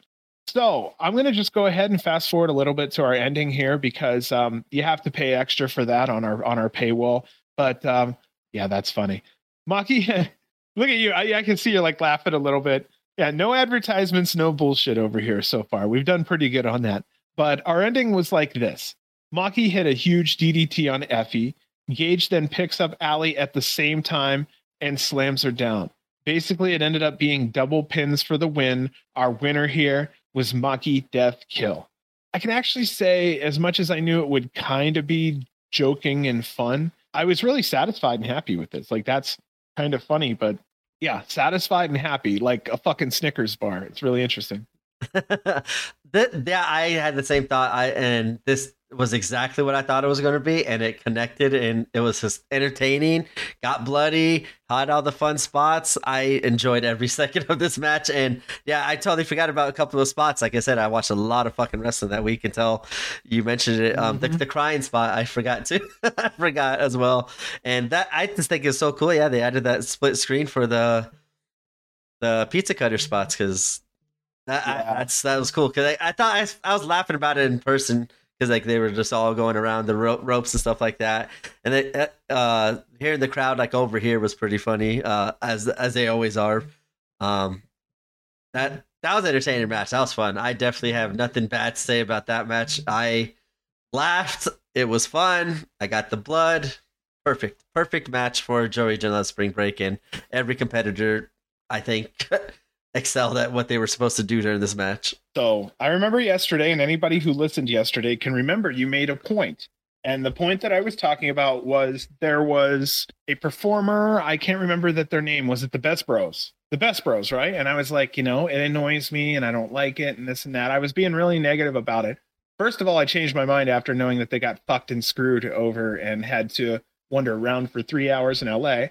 So I'm going to just go ahead and fast forward a little bit to our ending here because um, you have to pay extra for that on our on our paywall. But um, yeah, that's funny. Maki, look at you. I, I can see you're like laughing a little bit. Yeah, no advertisements, no bullshit over here so far. We've done pretty good on that. But our ending was like this. Maki hit a huge DDT on Effie. Gage then picks up Allie at the same time and slams her down. Basically, it ended up being double pins for the win. Our winner here was Maki Death Kill. I can actually say, as much as I knew it would kind of be joking and fun, I was really satisfied and happy with this. Like, that's kind of funny, but yeah, satisfied and happy, like a fucking Snickers bar. It's really interesting. that, yeah, I had the same thought. I and this was exactly what I thought it was going to be, and it connected, and it was just entertaining. Got bloody, had all the fun spots. I enjoyed every second of this match, and yeah, I totally forgot about a couple of spots. Like I said, I watched a lot of fucking wrestling that week until you mentioned it. Um, mm-hmm. the, the, crying spot, I forgot too. I forgot as well, and that I just think is so cool. Yeah, they added that split screen for the the pizza cutter spots because that yeah. I, that's that was cool because I, I thought I, I was laughing about it in person because like they were just all going around the ro- ropes and stuff like that. And then uh, uh, hearing the crowd like over here was pretty funny, uh, as as they always are. Um, that that was entertaining match. That was fun. I definitely have nothing bad to say about that match. I laughed. It was fun. I got the blood. Perfect, perfect match for Joey Janela Spring Break, and every competitor, I think. excelled at what they were supposed to do during this match. So I remember yesterday, and anybody who listened yesterday can remember you made a point. And the point that I was talking about was there was a performer. I can't remember that their name was it the Best Bros, the Best Bros, right? And I was like, you know, it annoys me, and I don't like it, and this and that. I was being really negative about it. First of all, I changed my mind after knowing that they got fucked and screwed over and had to wander around for three hours in LA.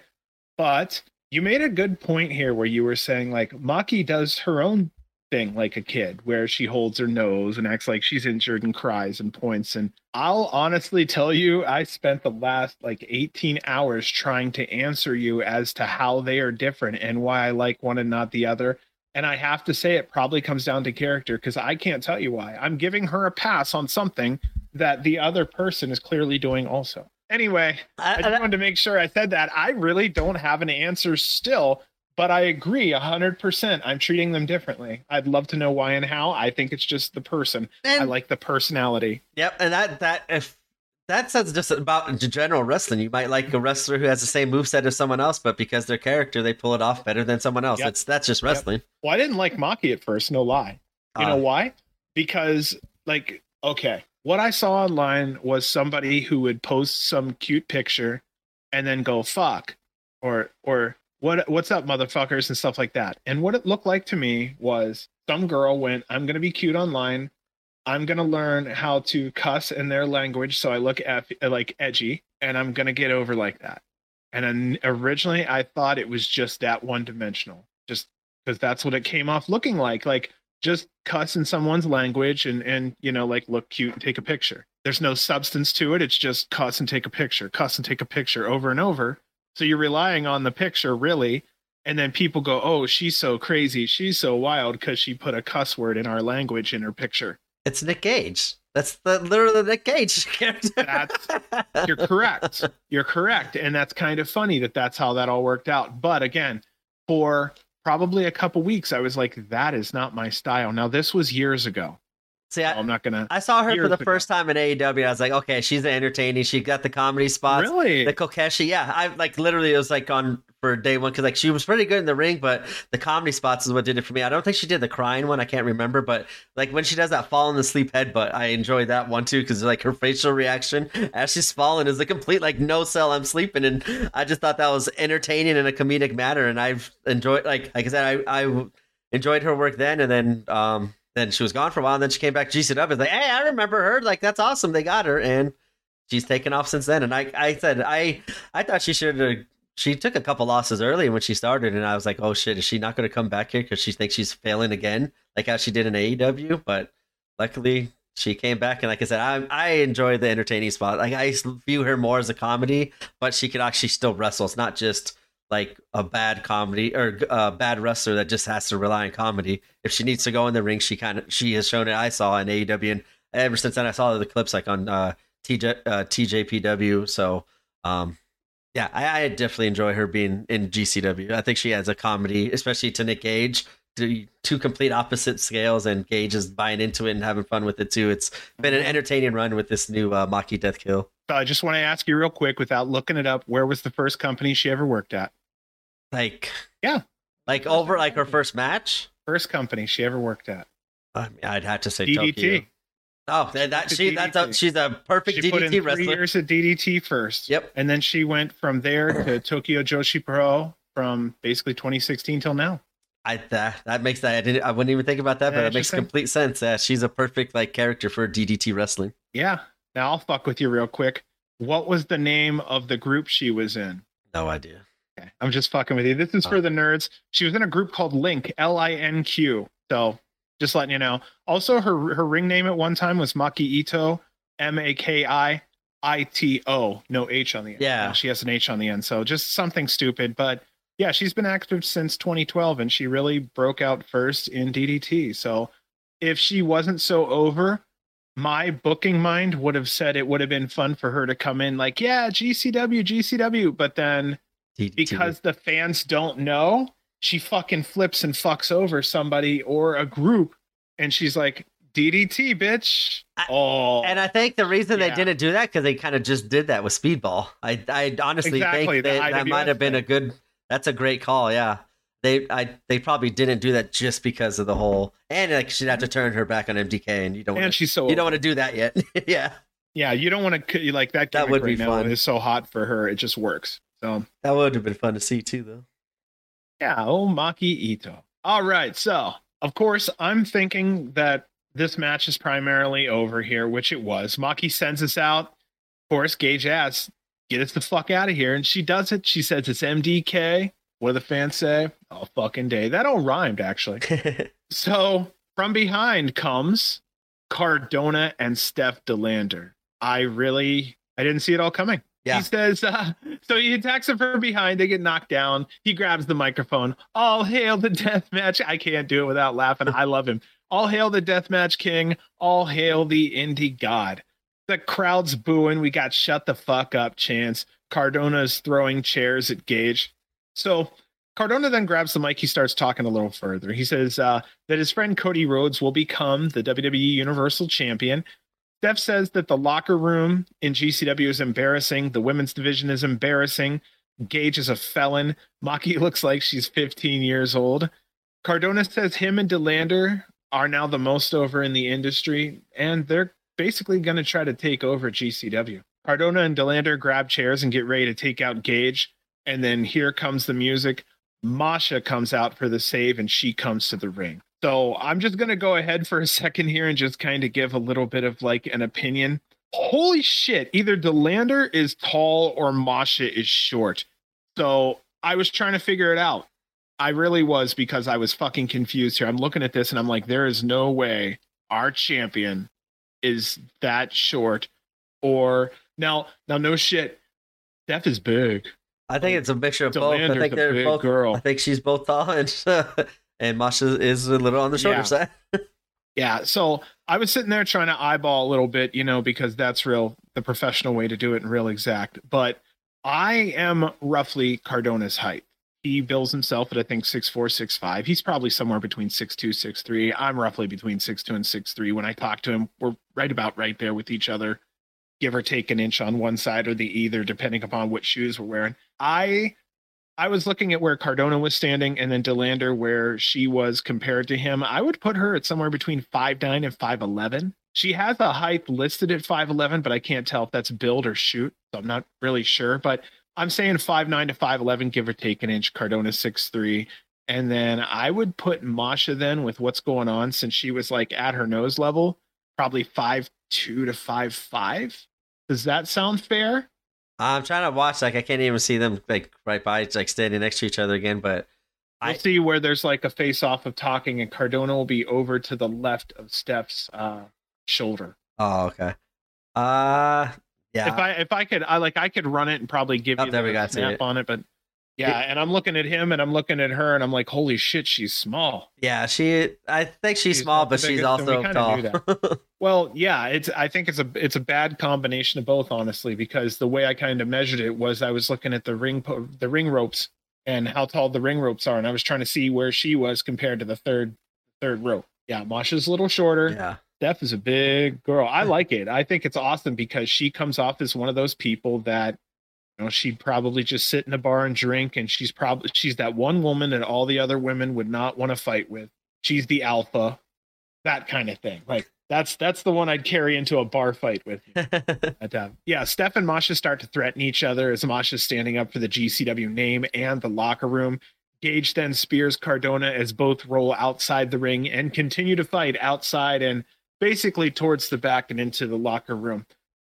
But you made a good point here where you were saying like Maki does her own thing like a kid where she holds her nose and acts like she's injured and cries and points and I'll honestly tell you I spent the last like 18 hours trying to answer you as to how they are different and why I like one and not the other and I have to say it probably comes down to character because I can't tell you why. I'm giving her a pass on something that the other person is clearly doing also. Anyway, I, I just wanted to make sure I said that. I really don't have an answer still, but I agree 100%. I'm treating them differently. I'd love to know why and how. I think it's just the person. And, I like the personality. Yep, and that that if that says just about general wrestling. You might like a wrestler who has the same moveset as someone else, but because their character, they pull it off better than someone else. Yep. It's that's just wrestling. Yep. Well, I didn't like Maki at first, no lie. You uh, know why? Because like, okay, what I saw online was somebody who would post some cute picture and then go fuck or or what what's up motherfuckers and stuff like that. And what it looked like to me was some girl went, I'm gonna be cute online I'm gonna learn how to cuss in their language so I look at like edgy, and I'm gonna get over like that. And originally I thought it was just that one dimensional, just because that's what it came off looking like, like just cuss in someone's language and and you know like look cute and take a picture. There's no substance to it. It's just cuss and take a picture, cuss and take a picture over and over. So you're relying on the picture really and then people go, "Oh, she's so crazy. She's so wild because she put a cuss word in our language in her picture." It's Nick Gage. That's the literally Nick Gage character. that's, you're correct. You're correct, and that's kind of funny that that's how that all worked out. But again, for probably a couple weeks, I was like, "That is not my style." Now, this was years ago. See, I, am not gonna. I saw her for the first time in AEW. I was like, okay, she's entertaining. She got the comedy spots. Really? The Kokeshi. Yeah, I like literally. It was like on for day one because like she was pretty good in the ring, but the comedy spots is what did it for me. I don't think she did the crying one. I can't remember, but like when she does that fall in the sleep headbutt, I enjoy that one too because like her facial reaction as she's falling is a complete like no sell. I'm sleeping, and I just thought that was entertaining in a comedic manner, and I've enjoyed like like I said, I I enjoyed her work then, and then um then she was gone for a while, and then she came back GCW. Like, hey, I remember her. Like, that's awesome. They got her, and she's taken off since then. And I, I said, I, I thought she should have. She took a couple losses early when she started, and I was like, oh shit, is she not going to come back here because she thinks she's failing again, like how she did in AEW? But luckily, she came back, and like I said, I, I enjoy the entertaining spot. Like I view her more as a comedy, but she could actually still wrestle. It's not just like a bad comedy or a bad wrestler that just has to rely on comedy. If she needs to go in the ring, she kind of she has shown it. I saw in AEW, and ever since then, I saw the clips like on uh, TJ uh, TJPW. So, um, yeah, I, I, definitely enjoy her being in GCW. I think she has a comedy, especially to Nick Gage. Two complete opposite scales, and Gage is buying into it and having fun with it too. It's been an entertaining run with this new uh, Maki Death Kill. I just want to ask you real quick, without looking it up, where was the first company she ever worked at? Like yeah, like over like her first match, first company she ever worked at. I mean, I'd have to say DDT. Tokyo. Oh, that, that she DDT. that's a she's a perfect she DDT put in wrestler. Three years at DDT first. Yep, and then she went from there to Tokyo Joshi Pro from basically 2016 till now. I that that makes that I didn't I wouldn't even think about that, yeah, but it makes complete sense. Uh, she's a perfect like character for DDT wrestling. Yeah. Now I'll fuck with you real quick. What was the name of the group she was in? No idea. Okay. I'm just fucking with you. This is oh. for the nerds. She was in a group called Link, L I N Q. So just letting you know. Also, her her ring name at one time was Maki Ito, M A K I I T O, no H on the end. Yeah. she has an H on the end. So just something stupid. But yeah, she's been active since 2012 and she really broke out first in DDT. So if she wasn't so over, my booking mind would have said it would have been fun for her to come in like, yeah, GCW, GCW. But then because the fans don't know, she fucking flips and fucks over somebody or a group, and she's like, DDT, bitch. Oh, and I think the reason yeah. they didn't do that because they kind of just did that with Speedball. I, I honestly exactly, think they, that might have been a good. That's a great call. Yeah, they, I, they probably didn't do that just because of the whole. And like she'd have to turn her back on MDK, and you don't. And wanna, she's so. You don't want to do that yet. yeah. Yeah, you don't want to like that. That would right be fun. It's so hot for her; it just works. So that would have been fun to see too, though. Yeah, oh Maki Ito. All right, so of course I'm thinking that this match is primarily over here, which it was. Maki sends us out. Of course, Gage asks, "Get us the fuck out of here," and she does it. She says it's MDK. What do the fans say? All fucking day. That all rhymed actually. so from behind comes Cardona and Steph Delander. I really, I didn't see it all coming. Yeah. He says, uh, so he attacks her from behind. They get knocked down. He grabs the microphone. All hail the death match. I can't do it without laughing. I love him. All hail the death match king. All hail the indie god. the crowd's booing. We got shut the fuck up chance. Cardona's throwing chairs at Gage. So Cardona then grabs the mic. He starts talking a little further. He says uh, that his friend Cody Rhodes will become the WWE Universal Champion. Steph says that the locker room in GCW is embarrassing. The women's division is embarrassing. Gage is a felon. Maki looks like she's 15 years old. Cardona says him and Delander are now the most over in the industry, and they're basically going to try to take over GCW. Cardona and Delander grab chairs and get ready to take out Gage, and then here comes the music. Masha comes out for the save and she comes to the ring. So I'm just going to go ahead for a second here and just kind of give a little bit of like an opinion. Holy shit, either Delander is tall or Masha is short. So I was trying to figure it out. I really was because I was fucking confused here. I'm looking at this and I'm like, there is no way our champion is that short. Or now, now, no shit. Steph is big. I think it's a mixture of both. I think they're both. Girl. I think she's both tall and and Masha is a little on the shorter yeah. side. yeah. So I was sitting there trying to eyeball a little bit, you know, because that's real the professional way to do it and real exact. But I am roughly Cardona's height. He bills himself at I think six four, six five. He's probably somewhere between six two, six three. I'm roughly between six two and six three. When I talk to him, we're right about right there with each other give or take an inch on one side or the either, depending upon what shoes we're wearing. I I was looking at where Cardona was standing and then Delander where she was compared to him. I would put her at somewhere between five nine and 5'11. She has a height listed at 5'11, but I can't tell if that's build or shoot. So I'm not really sure. But I'm saying 5'9 to 5'11, give or take an inch. Cardona 6'3. And then I would put Masha then with what's going on since she was like at her nose level, probably five two to five five. Does that sound fair? I'm trying to watch. Like I can't even see them like right by, like standing next to each other again. But we'll I see where there's like a face off of talking, and Cardona will be over to the left of Steph's uh, shoulder. Oh, okay. Uh, yeah. If I if I could, I like I could run it and probably give oh, you there the we got snap it. on it, but yeah, and I'm looking at him and I'm looking at her and I'm like, holy shit, she's small. Yeah, she. I think she's, She's small, but she's biggest, also tall. Well, yeah, it's I think it's a it's a bad combination of both, honestly, because the way I kind of measured it was I was looking at the ring po- the ring ropes and how tall the ring ropes are, and I was trying to see where she was compared to the third third rope. Yeah, Masha's a little shorter. yeah. Steph is a big girl. I like it. I think it's awesome because she comes off as one of those people that know she'd probably just sit in a bar and drink and she's probably she's that one woman that all the other women would not want to fight with. She's the alpha. That kind of thing. Like that's that's the one I'd carry into a bar fight with. But, uh, yeah, Steph and Masha start to threaten each other as Masha's standing up for the GCW name and the locker room. Gage then spears Cardona as both roll outside the ring and continue to fight outside and basically towards the back and into the locker room.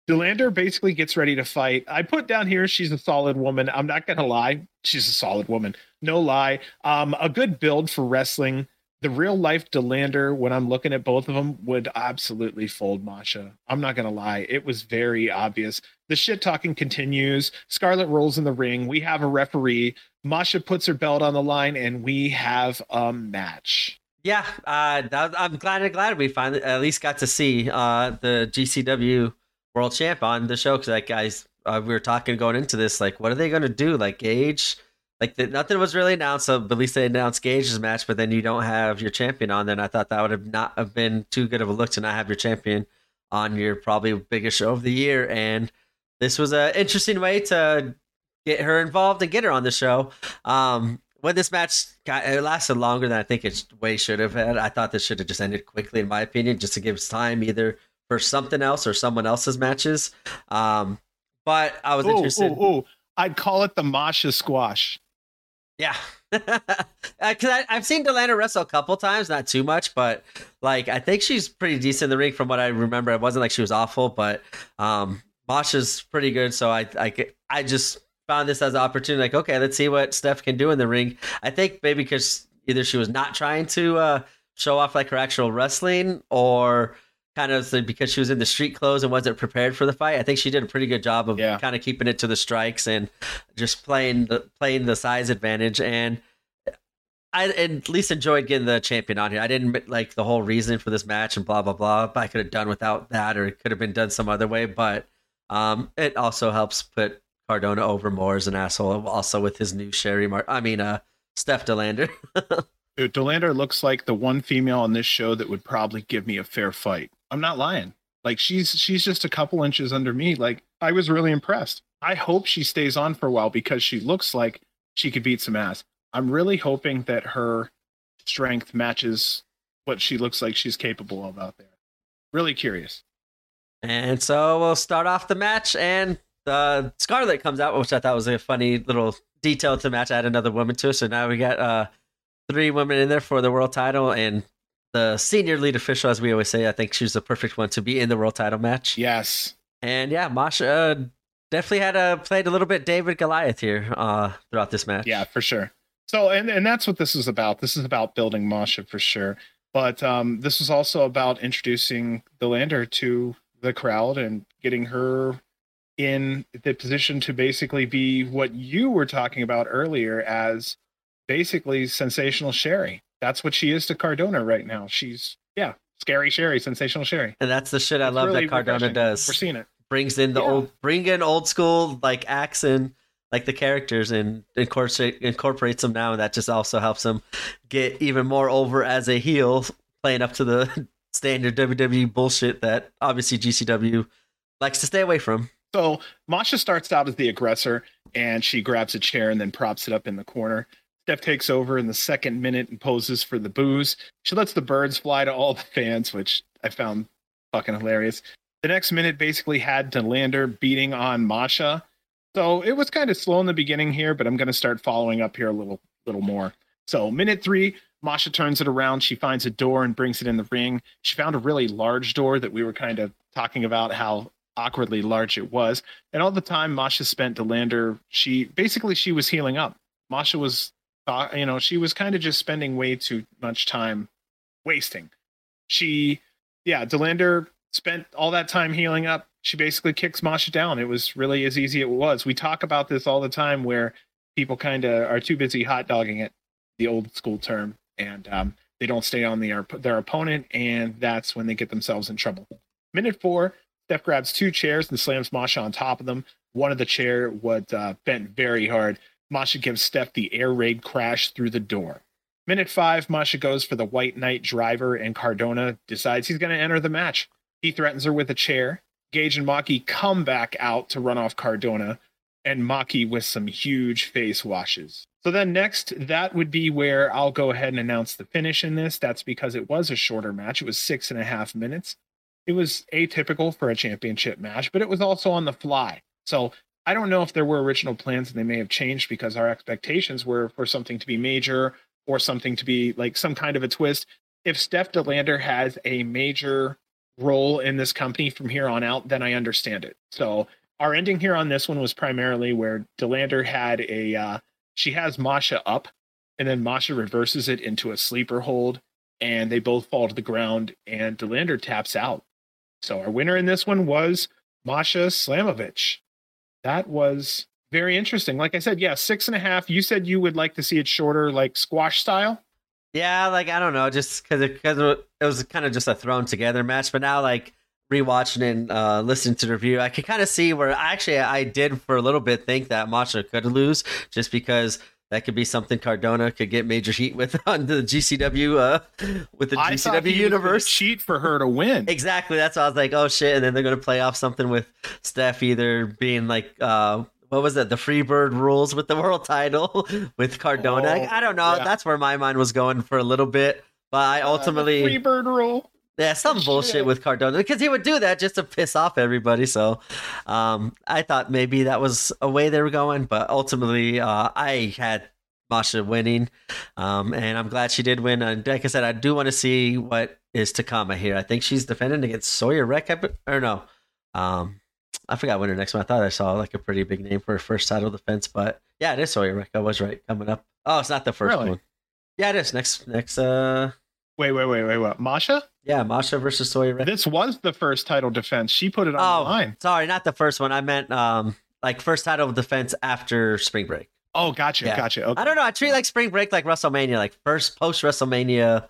Delander basically gets ready to fight. I put down here she's a solid woman. I'm not gonna lie, she's a solid woman. No lie. Um, a good build for wrestling. The real life Delander, when I'm looking at both of them, would absolutely fold Masha. I'm not gonna lie, it was very obvious. The shit talking continues. Scarlett rolls in the ring. We have a referee. Masha puts her belt on the line, and we have a match. Yeah, uh, I'm glad. I'm Glad we finally at least got to see uh, the GCW World Champ on the show because, like, guys, uh, we were talking going into this, like, what are they going to do? Like, Gage, like, the, nothing was really announced. So, at least they announced Gage's match, but then you don't have your champion on. Then I thought that would have not have been too good of a look to not have your champion on your probably biggest show of the year. And this was an interesting way to get her involved and get her on the show. Um, when this match got, it lasted longer than I think it way should have had. I thought this should have just ended quickly, in my opinion, just to give us time either for something else or someone else's matches. Um, but I was Ooh, interested. ooh, ooh. I'd call it the Masha squash. Yeah, because I've seen Delana wrestle a couple times, not too much, but like I think she's pretty decent in the ring from what I remember. It wasn't like she was awful, but um, Masha's pretty good. So I, I, I just found this as an opportunity. Like, okay, let's see what Steph can do in the ring. I think maybe because either she was not trying to uh, show off like her actual wrestling, or kind of because she was in the street clothes and wasn't prepared for the fight. I think she did a pretty good job of Yeah. kind of keeping it to the strikes and just playing the playing the size advantage. And I at least enjoyed getting the champion on here. I didn't like the whole reason for this match and blah blah blah. But I could have done without that, or it could have been done some other way. But um, it also helps put Cardona over more as an asshole. Also with his new Sherry Mar, I mean, uh, Steph Delander. Dude, Delander looks like the one female on this show that would probably give me a fair fight. I'm not lying. Like she's she's just a couple inches under me. Like I was really impressed. I hope she stays on for a while because she looks like she could beat some ass. I'm really hoping that her strength matches what she looks like she's capable of out there. Really curious. And so we'll start off the match, and uh, Scarlett comes out, which I thought was a funny little detail to match. Add another woman to it, so now we got uh, three women in there for the world title, and the senior lead official, as we always say. I think she's the perfect one to be in the world title match. Yes. And yeah, Masha uh, definitely had uh, played a little bit David Goliath here uh, throughout this match. Yeah, for sure. So, and and that's what this is about. This is about building Masha for sure. But um, this is also about introducing Delander to the crowd and getting her in the position to basically be what you were talking about earlier as basically sensational Sherri. That's what she is to Cardona right now. She's yeah, scary Sherry, sensational Sherri. And that's the shit I love really that Cardona refreshing. does. We're seeing it. Brings in the Yeah. old, bring in old school like acts and like the characters and incorporate incorporates them now, and that just also helps him get even more over as a heel, playing up to the standard WWE bullshit that obviously GCW likes to stay away from. So Masha starts out as the aggressor and she grabs a chair and then props it up in the corner. Steph takes over in the second minute and poses for the boos. She lets the birds fly to all the fans, which I found fucking hilarious. The next minute basically had to Delander beating on Masha. So it was kind of slow in the beginning here, but I'm going to start following up here a little little more. So minute three, Masha turns it around. She finds a door and brings it in the ring. She found a really large door that we were kind of talking about how awkwardly large it was. And all the time Masha spent Delander, she basically she was healing up. Masha was, you know, she was kind of just spending way too much time wasting. She, yeah, Delander spent all that time healing up. She basically kicks Masha down. It was really as easy as it was. We talk about this all the time where people kind of are too busy hot dogging it, the old school term, and um, they don't stay on their their opponent, and that's when they get themselves in trouble. Minute four, Steph grabs two chairs and slams Masha on top of them. One of the chair was uh, bent very hard. Masha gives Steph the air raid crash through the door. Minute five, Masha goes for the White Knight driver, and Cardona decides he's going to enter the match. He threatens her with a chair. Gage and Maki come back out to run off Cardona, and Maki with some huge face washes. So then next, that would be where I'll go ahead and announce the finish in this. That's because it was a shorter match. It was six and a half minutes. It was atypical for a championship match, but it was also on the fly. So I don't know if there were original plans and they may have changed because our expectations were for something to be major or something to be like some kind of a twist. If Steph DeLander has a major role in this company from here on out, then I understand it. So our ending here on this one was primarily where DeLander had a uh, she has Masha up, and then Masha reverses it into a sleeper hold, and they both fall to the ground, and DeLander taps out. So our winner in this one was Masha Slamovich. That was very interesting. Like I said, yeah, six and a half. You said you would like to see it shorter, like squash style. Yeah, like I don't know, just because it, cause it was kind of just a thrown together match. But now, like rewatching and uh, listening to the review, I could kind of see where actually I did for a little bit think that Masha could lose, just because that could be something Cardona could get major heat with on the GCW uh, with the I GCW universe. cheat for her to win. Exactly. That's why I was like, oh shit. And then they're gonna play off something with Steph either being like uh what was it, the Freebird rules with the world title with Cardona. Oh, I don't know. yeah. That's where my mind was going for a little bit. But I ultimately uh, Freebird rule. Yeah, some Shit. bullshit with Cardona because he would do that just to piss off everybody. So um I thought maybe that was a way they were going, but ultimately uh I had Masha winning. Um, and I'm glad she did win. And like I said, I do want to see what is to come here. I think she's defending against Sawyer Wreck, I or no. Um, I forgot when her next one. I thought I saw like a pretty big name for her first title defense, but yeah, it is Sawyer Wreck. I was right coming up. Oh, it's not the first Really? one. Yeah, it is next. Next. Uh, Wait, wait, wait, wait, what? Masha? yeah, Masha versus Sawyer. This was the first title defense. She put it on Oh, the line. sorry, not the first one. I meant um, like first title defense after spring break. Oh, gotcha, Yeah. gotcha. Okay. I don't know. I treat like spring break like WrestleMania, like first post WrestleMania,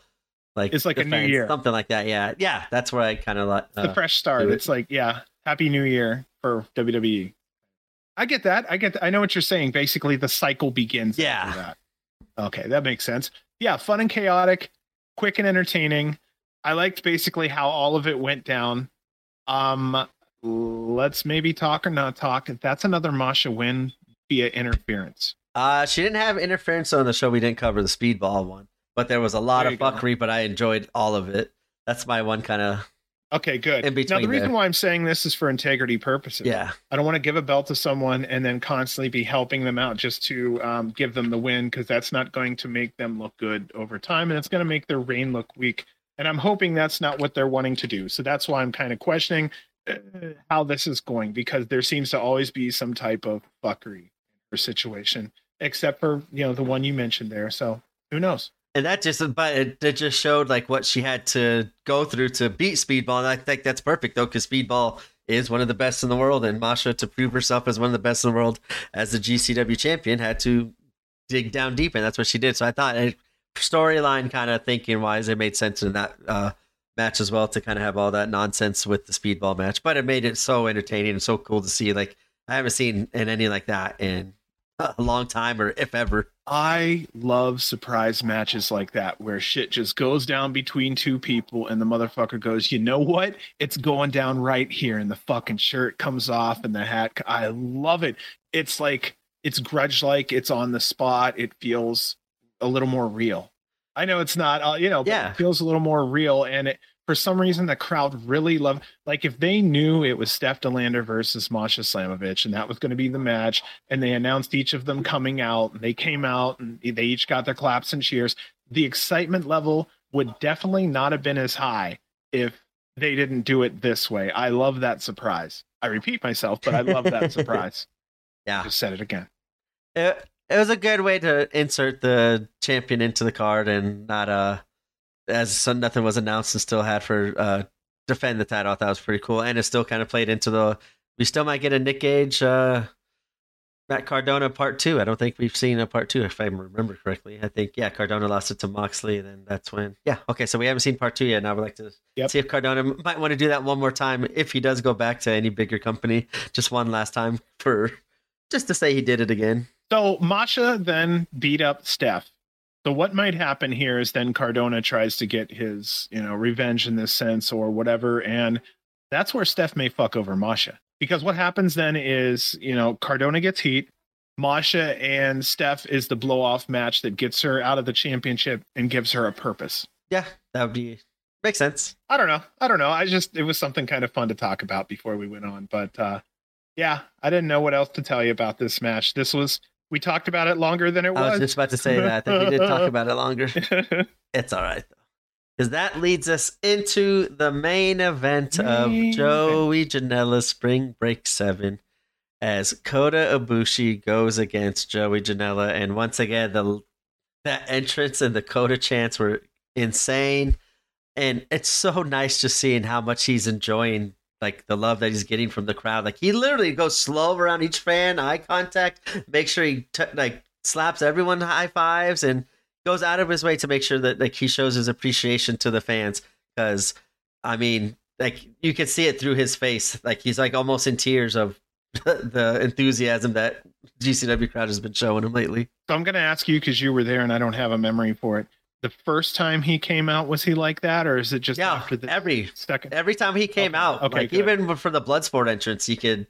like It's like a new defense, year. something like that. Yeah, yeah. That's where I kind of like. the Uh, fresh start. it. It's like, yeah, happy new year for WWE. I get that. I get. That. I know what you're saying. Basically, the cycle begins. after Yeah. that. Okay, that makes sense. Yeah, fun and chaotic, quick and entertaining. I liked basically how all of it went down. Um, let's maybe talk or not talk. That's another Masha win via interference. uh, she didn't have interference on the show. We didn't cover the speedball one, but there was a lot of you go. But I enjoyed all of it. That's my one kind of Okay, good. In now, the between reason there. why I'm saying this is for integrity purposes. yeah. I don't want to give a belt to someone and then constantly be helping them out just to um, give them the win because that's not going to make them look good over time and it's going to make their reign look weak. And I'm hoping that's not what they're wanting to do. So that's why I'm kind of questioning uh, how this is going because there seems to always be some type of fuckery or situation, except for you know the one you mentioned there. So who knows? And that just, but it, it just showed like what she had to go through to beat Speedball. And I think that's perfect though, because Speedball is one of the best in the world, and Masha to prove herself as one of the best in the world as the GCW champion had to dig down deep, and that's what she did. So I thought, storyline kind of thinking wise, it made sense in that uh, match as well to kind of have all that nonsense with the Speedball match. But it made it so entertaining and so cool to see. Like I haven't seen in any like that in a long time, or if ever. I love surprise matches like that where shit just goes down between two people and the motherfucker goes, you know what? It's going down right here. And the fucking shirt comes off and the hat. I love it. It's like, it's grudge like, it's on the spot. It feels a little more real. I know it's not, uh, you know, but Yeah. it feels a little more real. And it, for some reason, the crowd really loved, like, if they knew it was Steph Delander versus Masha Slamovich and that was going to be the match, and they announced each of them coming out and they came out and they each got their claps and cheers the excitement level would definitely not have been as high if they didn't do it this way. I love that surprise. I repeat myself but i love that surprise. Yeah. just said it again. It, it was a good way to insert the champion into the card and not uh as so nothing was announced and still had for uh defend the title. I thought was pretty cool, and it still kind of played into the. We still might get a Nick Gage, uh, Matt Cardona part two. I don't think we've seen a part two, if I remember correctly. I think yeah, Cardona lost it to Moxley, then that's when yeah. Okay, so we haven't seen part two yet. Now we'd like to Yep. see if Cardona might want to do that one more time if he does go back to any bigger company, just one last time for just to say he did it again. so masha then beat up steph so what might happen here is then cardona tries to get his you know revenge in this sense or whatever and that's where steph may fuck over masha because what happens then is you know cardona gets heat masha and steph is the blow off match that gets her out of the championship and gives her a purpose Yeah, that would be makes sense. I don't know. I don't know. I just it was something kind of fun to talk about before we went on. But uh yeah, I didn't know what else to tell you about this match. This was we talked about it longer than it was. I was just about to say that. I think we did talk about it longer. It's all right though, because that leads us into the main event of Joey Janela Spring Break Seven, as Kota Ibushi goes against Joey Janela, and once again the that entrance and the Kota chants were insane, and it's so nice just seeing how much he's enjoying like the love that he's getting from the crowd. Like he literally goes slow around each fan, eye contact, make sure he t- like slaps everyone high fives, and goes out of his way to make sure that like he shows his appreciation to the fans. Because I mean, like you can see it through his face, like he's like almost in tears of the enthusiasm that GCW crowd has been showing him lately. so I'm gonna ask you because you were there and I don't have a memory for it. The first time he came out, was he like that, or is it just yeah, after the every second? every time he came Okay, out, okay, like even for the Bloodsport entrance, you could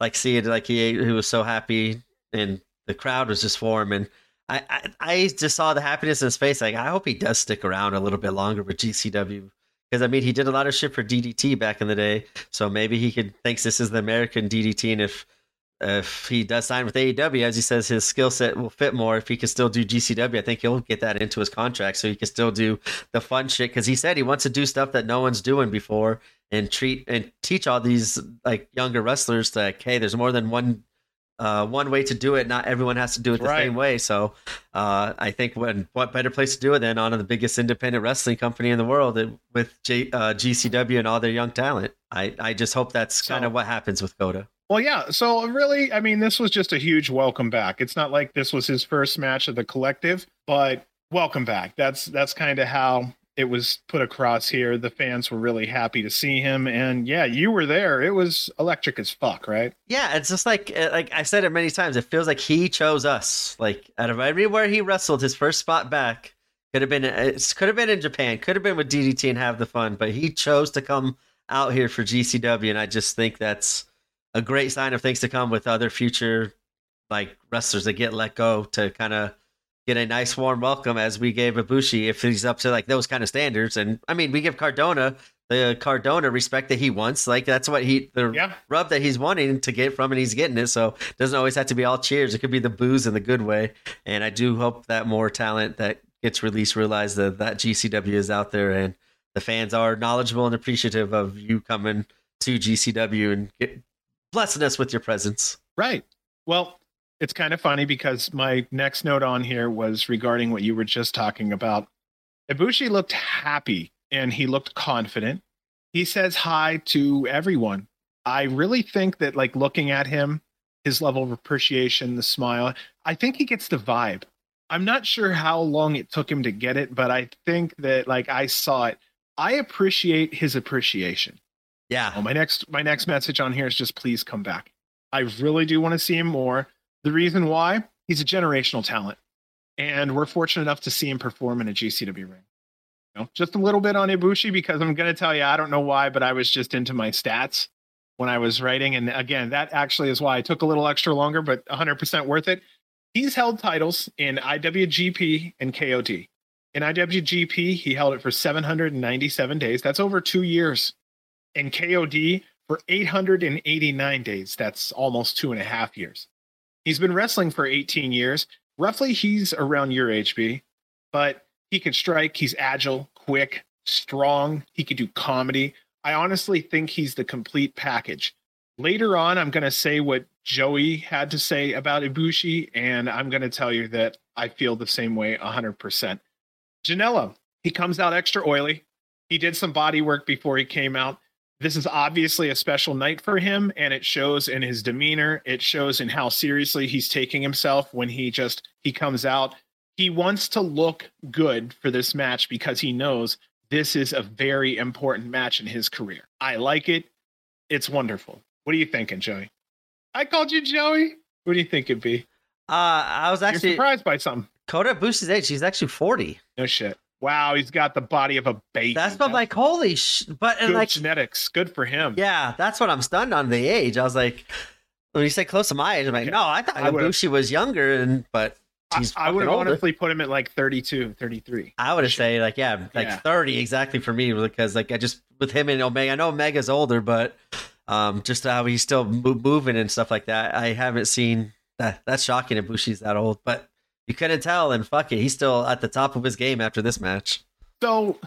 like see it. Like he he was so happy, and the crowd was just for him. And I I, I just saw the happiness in his face. Like I hope he does stick around a little bit longer with GCW. Because I mean, he did a lot of shit for DDT back in the day, so maybe he could thinks this is the American DDT, and if if he does sign with AEW, as he says, his skill set will fit more. If he can still do GCW, I think he'll get that into his contract, so he can still do the fun shit. Because he said he wants to do stuff that no one's doing before, and treat and teach all these like younger wrestlers that like, hey, there's more than one uh, one way to do it. Not everyone has to do it the Right. same way. So uh, I think when what better place to do it than on the biggest independent wrestling company in the world with J, uh, GCW and all their young talent. I, I just hope that's So- kind of what happens with Kota. Well, yeah. So really, I mean, this was just a huge welcome back. It's not like this was his first match of the collective, but welcome back. That's that's kind of how it was put across here. The fans were really happy to see him, and yeah, you were there. It was electric as fuck, right? Yeah, it's just like uh, like I said it many times. It feels like he chose us. Like out of everywhere he wrestled, his first spot back could have been it could have been in Japan, could have been with DDT and have the fun, but he chose to come out here for GCW, and I just think that's a great sign of things to come with other future like wrestlers that get let go to kind of get a nice warm welcome as we gave Ibushi if he's up to like those kind of standards. And I mean, we give Cardona the Cardona respect that he wants. Like that's what he the Yeah. rub that he's wanting to get from, and he's getting it. So it doesn't always have to be all cheers. It could be the boos in the good way. And I do hope that more talent that gets released realize that that GCW is out there and the fans are knowledgeable and appreciative of you coming to GCW and get, blessing us with your presence. Right. Well, it's kind of funny because my next note on here was regarding what you were just talking about. Ibushi looked happy and he looked confident. He says hi to everyone. I really think that, like, looking at him, his level of appreciation, the smile, I think he gets the vibe. I'm not sure how long it took him to get it, but I think that, like, I saw it. I appreciate his appreciation. Yeah. Oh, my next my next message on here is just please come back. I really do want to see him more. The reason why he's a generational talent, and we're fortunate enough to see him perform in a GCW ring. You know, just a little bit on Ibushi because I'm going to tell you I don't know why, but I was just into my stats when I was writing, and again, that actually is why I took a little extra longer, but 100% worth it. He's held titles in IWGP and KOD. In IWGP, he held it for 797 days. That's over two years and KOD for 889 days. That's almost two and a half years. He's been wrestling for 18 years. Roughly, he's around your HB, but he can strike. He's agile, quick, strong. He can do comedy. I honestly think he's the complete package. Later on, I'm going to say what Joey had to say about Ibushi, and I'm going to tell you that I feel the same way 100%. Janela, he comes out extra oily. He did some body work before he came out this is obviously a special night for him and it shows in his demeanor. It shows in how seriously he's taking himself when he just he comes out. He wants to look good for this match because he knows this is a very important match in his career. I like it. It's wonderful. What are you thinking joey? I called you joey. What do you think it'd be? Uh, I was you're actually surprised by something. Kota Ibushi's age. He's actually 40. no shit wow he's got the body of a baby That's what I'm like, holy sh! But and good like, genetics good for him yeah, that's what I'm stunned on the age. I was like, when you say close to my age, I'm like, no, I thought Ibushi was younger, and but I- I, would older. honestly put him at like 32 33 I would have say like yeah, like Yeah. 30 exactly for me because like I just with him and Omega, I know Omega's older, but um, just how he's still mo- moving and stuff like that. I haven't seen that. That's shocking. Ibushi's that old, but you couldn't tell, and fuck it, he's still at the top of his game after this match. So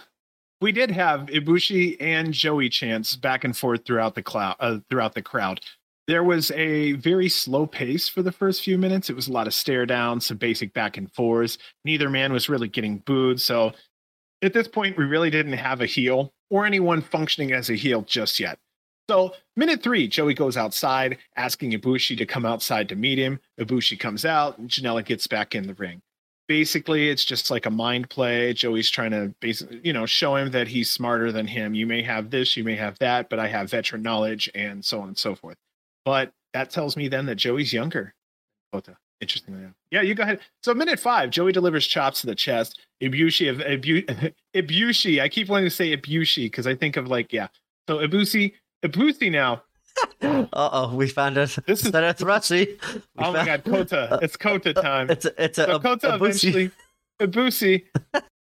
we did have Ibushi and Joey Chance back and forth throughout the cloud, uh, throughout the crowd. There was a very slow pace for the first few minutes. It was a lot of stare downs, some basic back and forths. Neither man was really getting booed. So at this point, we really didn't have a heel or anyone functioning as a heel just yet. So minute three, Joey goes outside, asking Ibushi to come outside to meet him. Ibushi comes out, and Janela gets back in the ring. Basically it's just like a mind play. Joey's trying to basically you know show him that he's smarter than him. You may have this you may have that but i have veteran knowledge and so on and so forth. But that tells me then that joey's younger. Kota. Uh, interestingly enough. yeah you go ahead. So minute five joey delivers chops to the chest. Ibushi of Ibu, ibushi i keep wanting to say ibushi because i think of like yeah. So ibushi ibushi now Uh oh, we found it. This is- Thrushi. we oh my god kota it's kota time It's a, it's a, so a, Kota a eventually Ibushi.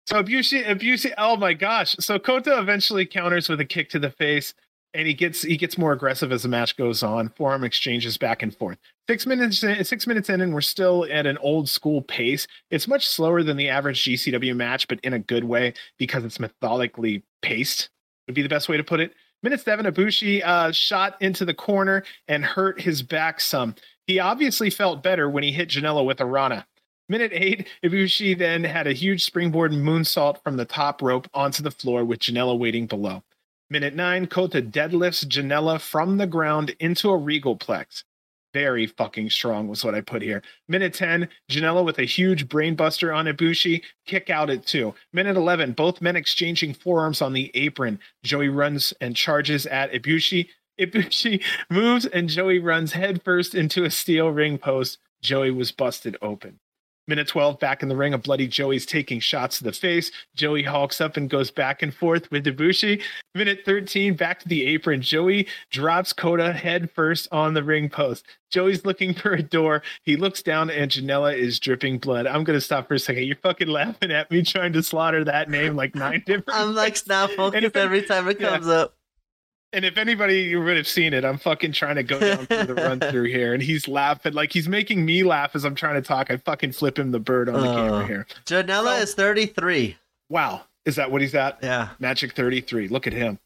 so Ibushi, Ibushi. Oh my gosh! So Kota eventually counters with a kick to the face, and he gets he gets more aggressive as the match goes on. Forearm exchanges back and forth. Six minutes in, six minutes in, and we're still at an old school pace. It's much slower than the average GCW match, but in a good way because it's methodically paced. Would be the best way to put it. Minute seven, Ibushi uh, shot into the corner and hurt his back some. He obviously felt better when he hit Janela with a Rana. Minute eight, Ibushi then had a huge springboard moonsault from the top rope onto the floor with Janela waiting below. Minute nine, Kota deadlifts Janela from the ground into a regal plex. Very fucking strong was what I put here. Minute 10, Janela with a huge brainbuster on Ibushi, kick out at two. Minute 11, both men exchanging forearms on the apron. Joey runs and charges at Ibushi. Ibushi moves and Joey runs headfirst into a steel ring post. Joey was busted open. Minute 12, back in the ring, a bloody Joey's taking shots to the face. Joey hulks up and goes back and forth with Ibushi. Minute 13, back to the apron. Joey drops Kota head first on the ring post. Joey's looking for a door. He looks down and Janela is dripping blood. I'm going to stop for a second. You're fucking laughing at me trying to slaughter that name like nine different I'm like snap focused every time it comes yeah. up. And if anybody would have seen it, I'm fucking trying to go down through the run through here, and he's laughing like he's making me laugh as I'm trying to talk. I fucking flip him the bird on the uh, camera here. Janela so, is 33. Wow, is that what he's at? Yeah, Magic 33. Look at him.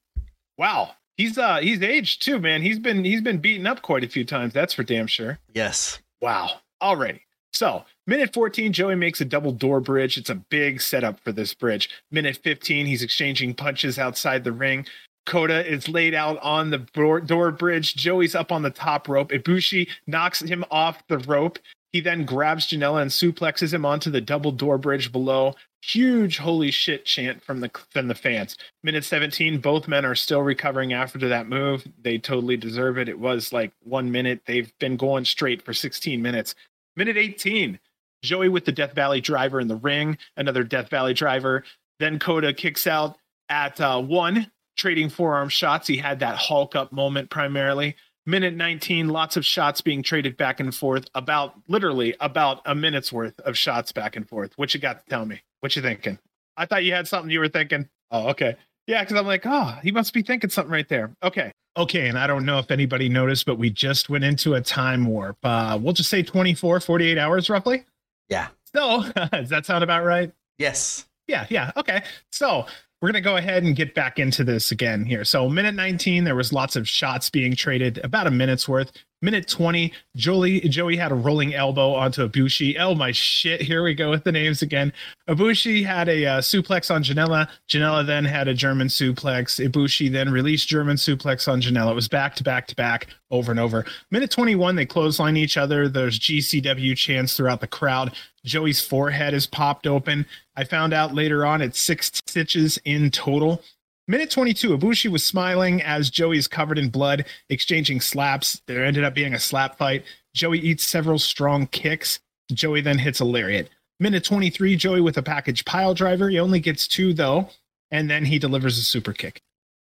Wow, he's uh he's aged too, man. He's been he's been beaten up quite a few times. That's for damn sure. Yes. Wow. Already. So, minute 14, Joey makes a double door bridge. It's a big setup for this bridge. Minute 15, he's exchanging punches outside the ring. Kota is laid out on the door bridge. Joey's up on the top rope. Ibushi knocks him off the rope. He then grabs Janela and suplexes him onto the double door bridge below. Huge holy shit chant from the from the fans. Minute 17, both men are still recovering after that move. They totally deserve it. It was like one minute. They've been going straight for 16 minutes. Minute 18, Joey with the Death Valley driver in the ring, another Death Valley driver. Then Kota kicks out at uh, one trading forearm shots. He had that Hulk up moment primarily. Minute 19, lots of shots being traded back and forth. About literally about a minute's worth of shots back and forth. What you got to tell me? What you thinking? I thought you had something you were thinking. Oh, okay. Yeah, because I'm like, oh, he must be thinking something right there. Okay. Okay. And I don't know if anybody noticed, but we just went into a time warp. Uh, we'll just say 24, 48 hours roughly. Yeah. So does that sound about right? Yes. Yeah. Yeah. Okay. So we're going to go ahead and get back into this again here. So, minute 19, there was lots of shots being traded, about a minute's worth. Minute 20, Joey, Joey had a rolling elbow onto Ibushi. Oh my shit, here we go with the names again. Ibushi had a uh, suplex on Janela. Janela then had a German suplex. Ibushi then released German suplex on Janela. It was back to back to back over and over. Minute 21, they clothesline each other. There's GCW chants throughout the crowd. Joey's forehead is popped open. I found out later on it's six stitches in total. Minute 22, Ibushi was smiling as Joey is covered in blood, exchanging slaps. There ended up being a slap fight. Joey eats several strong kicks. Joey then hits a lariat. Minute 23, Joey with a package pile driver. He only gets two, though, and then he delivers a super kick.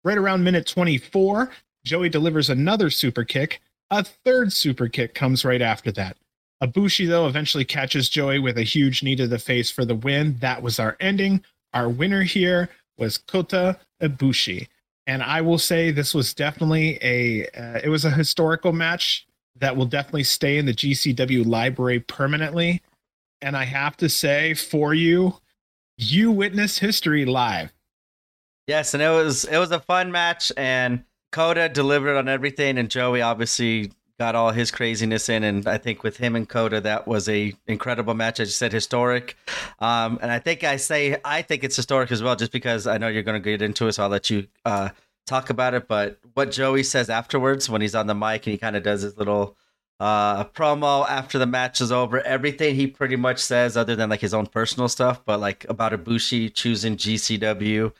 Right around minute 24, Joey delivers another super kick. A third super kick comes right after that. Ibushi, though, eventually catches Joey with a huge knee to the face for the win. That was our ending. Our winner here was Kota Ibushi. And I will say this was definitely a uh, it was a historical match that will definitely stay in the GCW library permanently. And I have to say for you, you witnessed history live. Yes, and it was it was a fun match and Kota delivered on everything and Joey obviously got all his craziness in, and I think with him and Kota, that was a incredible match. I just said, historic, um, and I think I say I think it's historic as well, just because I know you're going to get into it, so I'll let you uh, talk about it. But what Joey says afterwards, when he's on the mic and he kind of does his little uh, promo after the match is over, everything he pretty much says, other than like his own personal stuff, but like about Ibushi choosing GCW,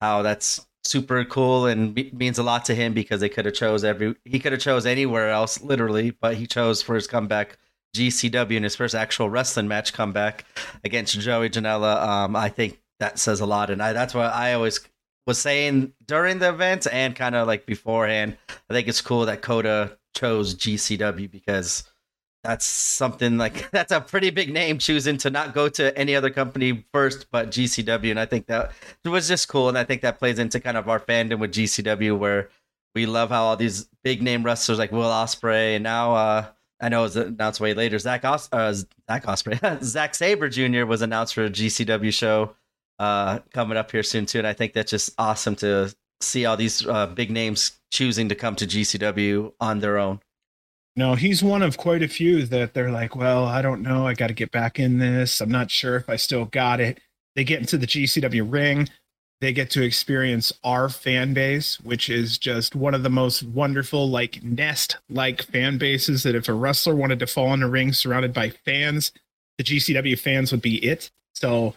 how that's super cool and means a lot to him because they could have chose every he could have chose anywhere else literally but he chose for his comeback GCW in his first actual wrestling match comeback against Joey Janela. Um I think that says a lot and I that's what I always was saying during the event and kind of like beforehand. I think it's cool that Kota chose GCW because that's something like that's a pretty big name choosing to not go to any other company first but GCW and I think that was just cool and I think that plays into kind of our fandom with GCW where we love how all these big name wrestlers like Will Ospreay and now uh I know it was announced way later Zach Os- uh, Zach Ospreay Zack Sabre Jr. was announced for a GCW show uh coming up here soon too and I think that's just awesome to see all these uh, big names choosing to come to GCW on their own. No, he's one of quite a few that they're like, well, I don't know. I got to get back in this. I'm not sure if I still got it. They get into the GCW ring. they get to experience our fan base, which is just one of the most wonderful, like nest like fan bases that if a wrestler wanted to fall in the ring surrounded by fans, the GCW fans would be it. So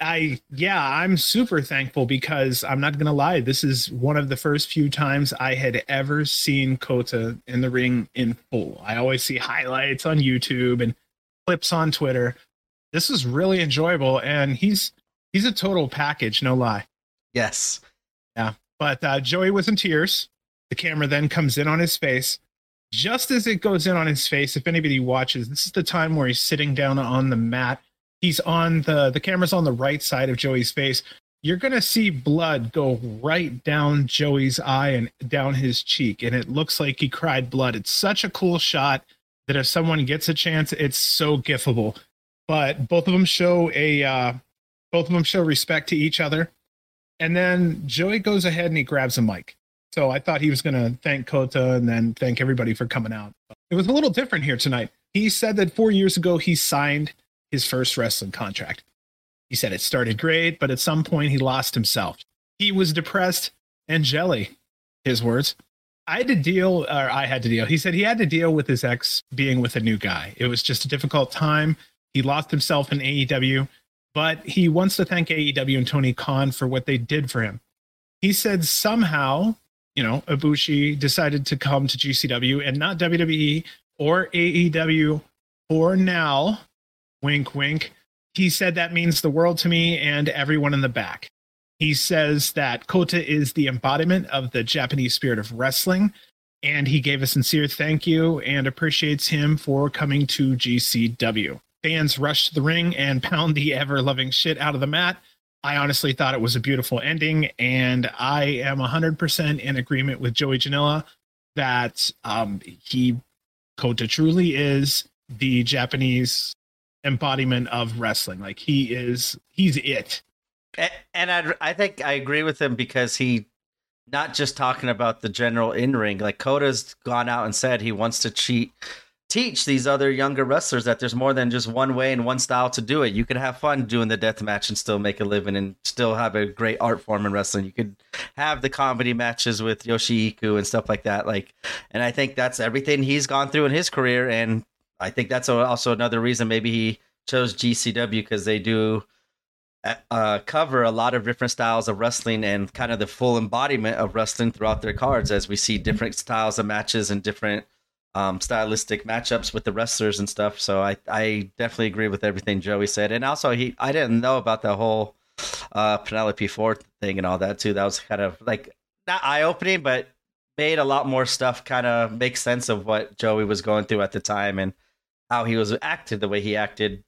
I yeah, I'm super thankful because I'm not gonna lie, this is one of the first few times I had ever seen Kota in the ring in full. I always see highlights on YouTube and clips on Twitter. This is really enjoyable, and he's he's a total package, no lie. Yes. Yeah. But uh, Joey was in tears. The camera then comes in on his face. Just as it goes in on his face, if anybody watches, this is the time where he's sitting down on the mat he's on the the camera's on the right side of Joey's face. You're gonna see blood go right down Joey's eye and down his cheek, and it looks like he cried blood. It's such a cool shot that if someone gets a chance, it's so gifable. But both of them show a uh, both of them show respect to each other, and then Joey goes ahead and he grabs a mic. So I thought he was to thank Kota and then thank everybody for coming out. It was a little different here tonight. He said that four years ago he signed his first wrestling contract. He said it started great, but at some point he lost himself. He was depressed and jelly, his words. I had to deal, or I had to deal. He said he had to deal with his ex being with a new guy. It was just a difficult time. He lost himself in AEW, but he wants to thank AEW and Tony Khan for what they did for him. He said somehow, you know, Ibushi decided to come to GCW and not WWE or AEW for now Wink, wink. He said that means the world to me and everyone in the back. He says that Kota is the embodiment of the Japanese spirit of wrestling, and he gave a sincere thank you and appreciates him for coming to GCW. Fans rush to the ring and pound the ever loving shit out of the mat. I honestly thought it was a beautiful ending, and I am 100% in agreement with Joey Janela that um, he, Kota truly is the Japanese embodiment of wrestling. Like he is, he's it. And I, I think I agree with him because he, not just talking about the general in ring. Like Kota's gone out and said he wants to cheat, teach these other younger wrestlers that there's more than just one way and one style to do it. You can have fun doing the death match and still make a living and still have a great art form in wrestling. You could have the comedy matches with Yoshihiko and stuff like that. Like, and I think that's everything he's gone through in his career. And I think that's also another reason maybe he chose GCW because they do uh, uh, cover a lot of different styles of wrestling and kind of the full embodiment of wrestling throughout their cards as we see different styles of matches and different um, stylistic matchups with the wrestlers and stuff. So I, I definitely agree with everything Joey said. And also he I didn't know about the whole uh, Penelope Ford thing and all that too. That was kind of like not eye opening, but made a lot more stuff kind of make sense of what Joey was going through at the time and how he was acted the way he acted,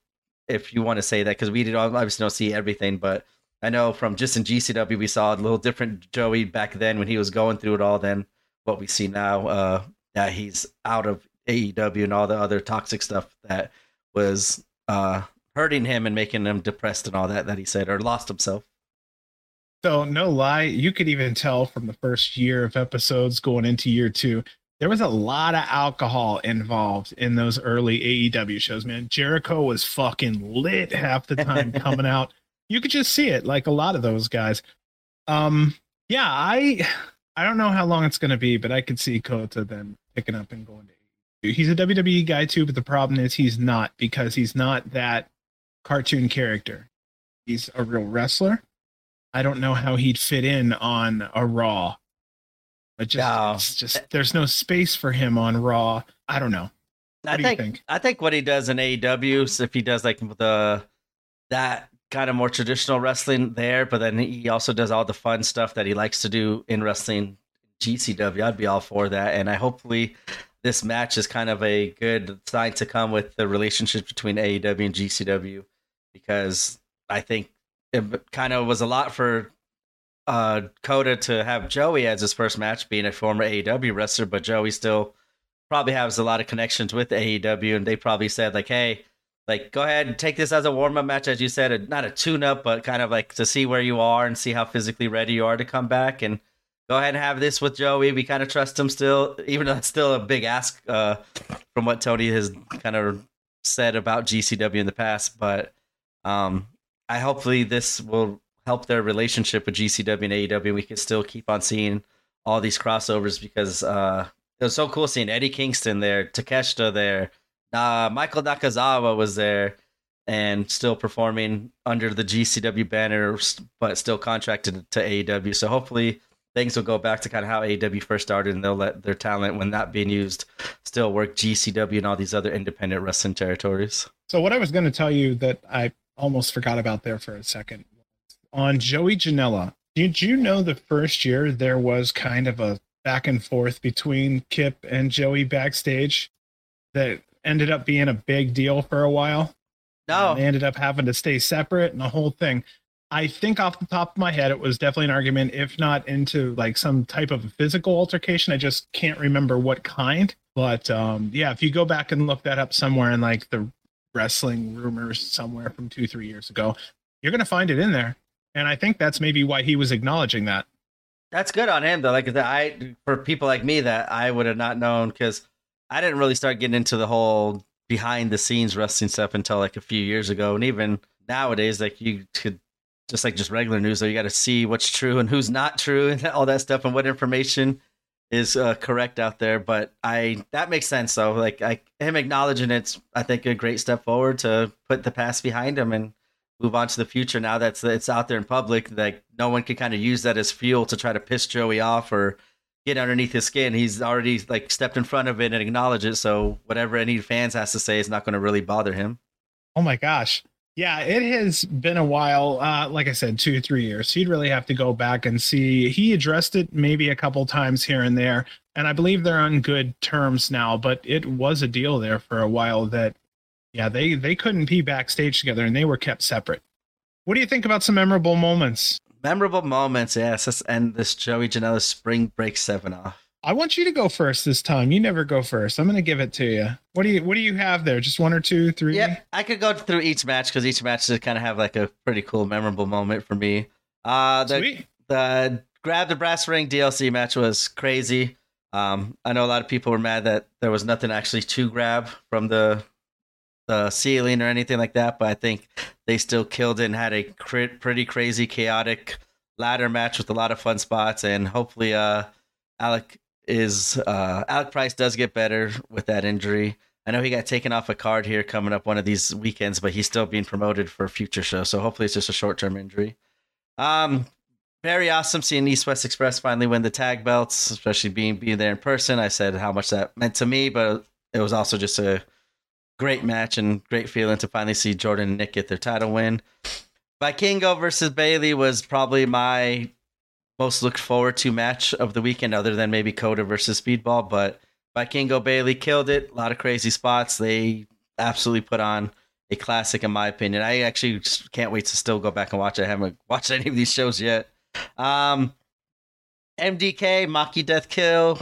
if you want to say that, because we did obviously don't see everything, but I know from just in GCW we saw a little different Joey back then when he was going through it all than what we see now. Uh, that he's out of AEW and all the other toxic stuff that was uh, hurting him and making him depressed and all that that he said or lost himself. So no lie, you could even tell from the first year of episodes going into year two there was a lot of alcohol involved in those early AEW shows, man. Jericho was fucking lit half the time coming out. You could just see it, like a lot of those guys. Um, yeah, I I don't know how long it's gonna be, but I could see Kota then picking up and going to AEW. He's a WWE guy too, but the problem is he's not because he's not that cartoon character. He's a real wrestler. I don't know how he'd fit in on a Raw it just, no. it's just there's no space for him on Raw. I don't know. What I think, think, I think what he does in AEW, mm-hmm. so if he does like the that kind of more traditional wrestling there, but then he also does all the fun stuff that he likes to do in wrestling GCW. I'd be all for that, and I hopefully this match is kind of a good sign to come with the relationship between AEW and GCW because I think it kind of was a lot for uh, Kota to have Joey as his first match, being a former AEW wrestler, but Joey still probably has a lot of connections with AEW, and they probably said like, "Hey, like go ahead and take this as a warm up match, as you said, not a tune up, but kind of like to see where you are and see how physically ready you are to come back, and go ahead and have this with Joey. We kind of trust him still, even though it's still a big ask uh, from what Tony has kind of said about GCW in the past, but um, I hopefully this will help their relationship with GCW and AEW. We could still keep on seeing all these crossovers because uh, it was so cool seeing Eddie Kingston there, Takeshita there, uh, Michael Nakazawa was there, and still performing under the GCW banner, but still contracted to AEW. So hopefully things will go back to kind of how AEW first started, and they'll let their talent, when not being used, still work GCW and all these other independent wrestling territories. So what I was going to tell you that I almost forgot about there for a second on Joey Janela. Did you know the first year there was kind of a back and forth between Kip and Joey backstage that ended up being a big deal for a while? No. And they ended up having to stay separate and the whole thing. I think off the top of my head, it was definitely an argument, if not into like some type of physical altercation. I just can't remember what kind. But um, yeah, if you go back and look that up somewhere in like the wrestling rumors somewhere from two, three years ago, you're going to find it in there. And I think that's maybe why he was acknowledging that. That's good on him though. Like I, for people like me that I would have not known because I didn't really start getting into the whole behind the scenes wrestling stuff until like a few years ago. And even nowadays, like you could just like just regular news, though, you got to see what's true and who's not true and all that stuff and what information is uh, correct out there. But I that makes sense though. Like I him acknowledging it's I think a great step forward to put the past behind him and move on to the future. Now that's it's out there in public, like no one can kind of use that as fuel to try to piss Joey off or get underneath his skin. He's already like stepped in front of it and acknowledged it. So whatever any fans has to say is not going to really bother him. Oh my gosh. Yeah, it has been a while. Uh, like I said, two, three years. He'd really have to go back and see. He addressed it maybe a couple times here and there, and I believe they're on good terms now. But it was a deal there for a while that, yeah, they they couldn't be backstage together, and they were kept separate. What do you think about some memorable moments? Memorable moments, yes. Let's end this Joey Janela spring break seven off. I want you to go first this time. You never go first. I'm going to give it to you. What do you What do you have there? Just one or two, three? Yeah, I could go through each match because each match just kind of have like a pretty cool, memorable moment for me. Uh, the Sweet. the grab the brass ring DLC match was crazy. Um, I know a lot of people were mad that there was nothing actually to grab from the the ceiling or anything like that, but I think they still killed it and had a cr- pretty crazy, chaotic ladder match with a lot of fun spots. And hopefully, uh, Alec is uh, Alec Price does get better with that injury. I know he got taken off a card here coming up one of these weekends, but he's still being promoted for a future show. So hopefully, it's just a short term injury. Um, very awesome seeing East West Express finally win the tag belts, especially being being there in person. I said how much that meant to me, but it was also just a great match and great feeling to finally see Jordan and Nick get their title win. Vikingo versus Bailey was probably my most looked forward to match of the weekend, other than maybe Kota versus Speedball. But Vikingo Bailey killed it. A lot of crazy spots. They absolutely put on a classic, in my opinion. I actually can't wait to still go back and watch it. I haven't watched any of these shows yet. Um, MDK, Maki Death Kill.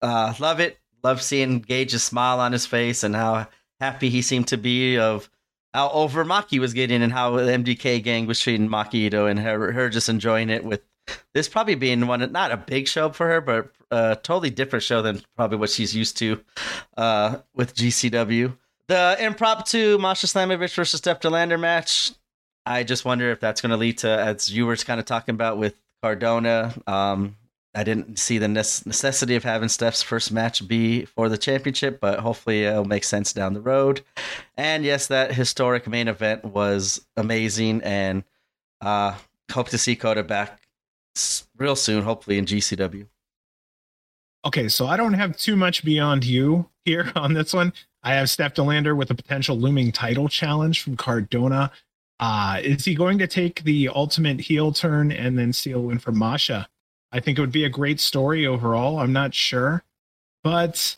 Uh, love it. Love seeing Gage's smile on his face and how happy he seemed to be of how over Maki was getting and how the MDK gang was treating Maki Itoh and her, her just enjoying it with this probably being one not a big show for her, but a totally different show than probably what she's used to uh, with GCW. The impromptu Masha Slamovich versus Steph Delander match. I just wonder if that's going to lead to, as you were kind of talking about with Cardona. Um, I didn't see the necessity of having Steph's first match be for the championship, but hopefully it'll make sense down the road. And yes, that historic main event was amazing, and uh, hope to see Kota back real soon, hopefully in GCW. Okay, so I don't have too much beyond you here on this one. I have Steph Delander with a potential looming title challenge from Cardona. Uh, is he going to take the ultimate heel turn and then steal win from Masha? I think it would be a great story overall. I'm not sure. But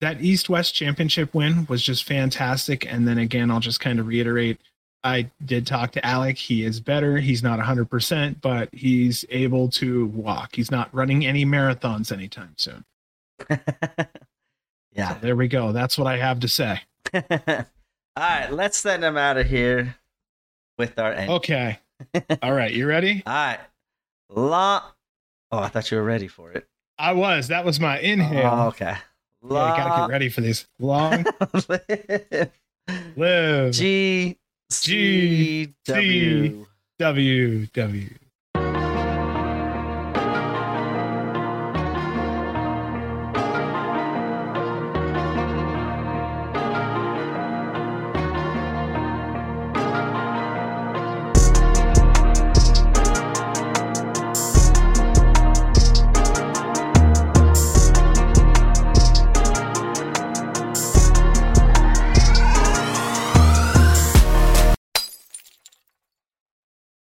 that East West championship win was just fantastic. And then again, I'll just kind of reiterate I did talk to Alec. He is better. He's not 100%, but he's able to walk. He's not running any marathons anytime soon. yeah. So there we go. That's what I have to say. All right. Let's send him out of here with our end. Okay. All right. You ready? All right. Long. Oh, I thought you were ready for it. I was. That was my inhale. Oh, okay. Long... Yeah, gotta get ready for these. Long live. G G W W W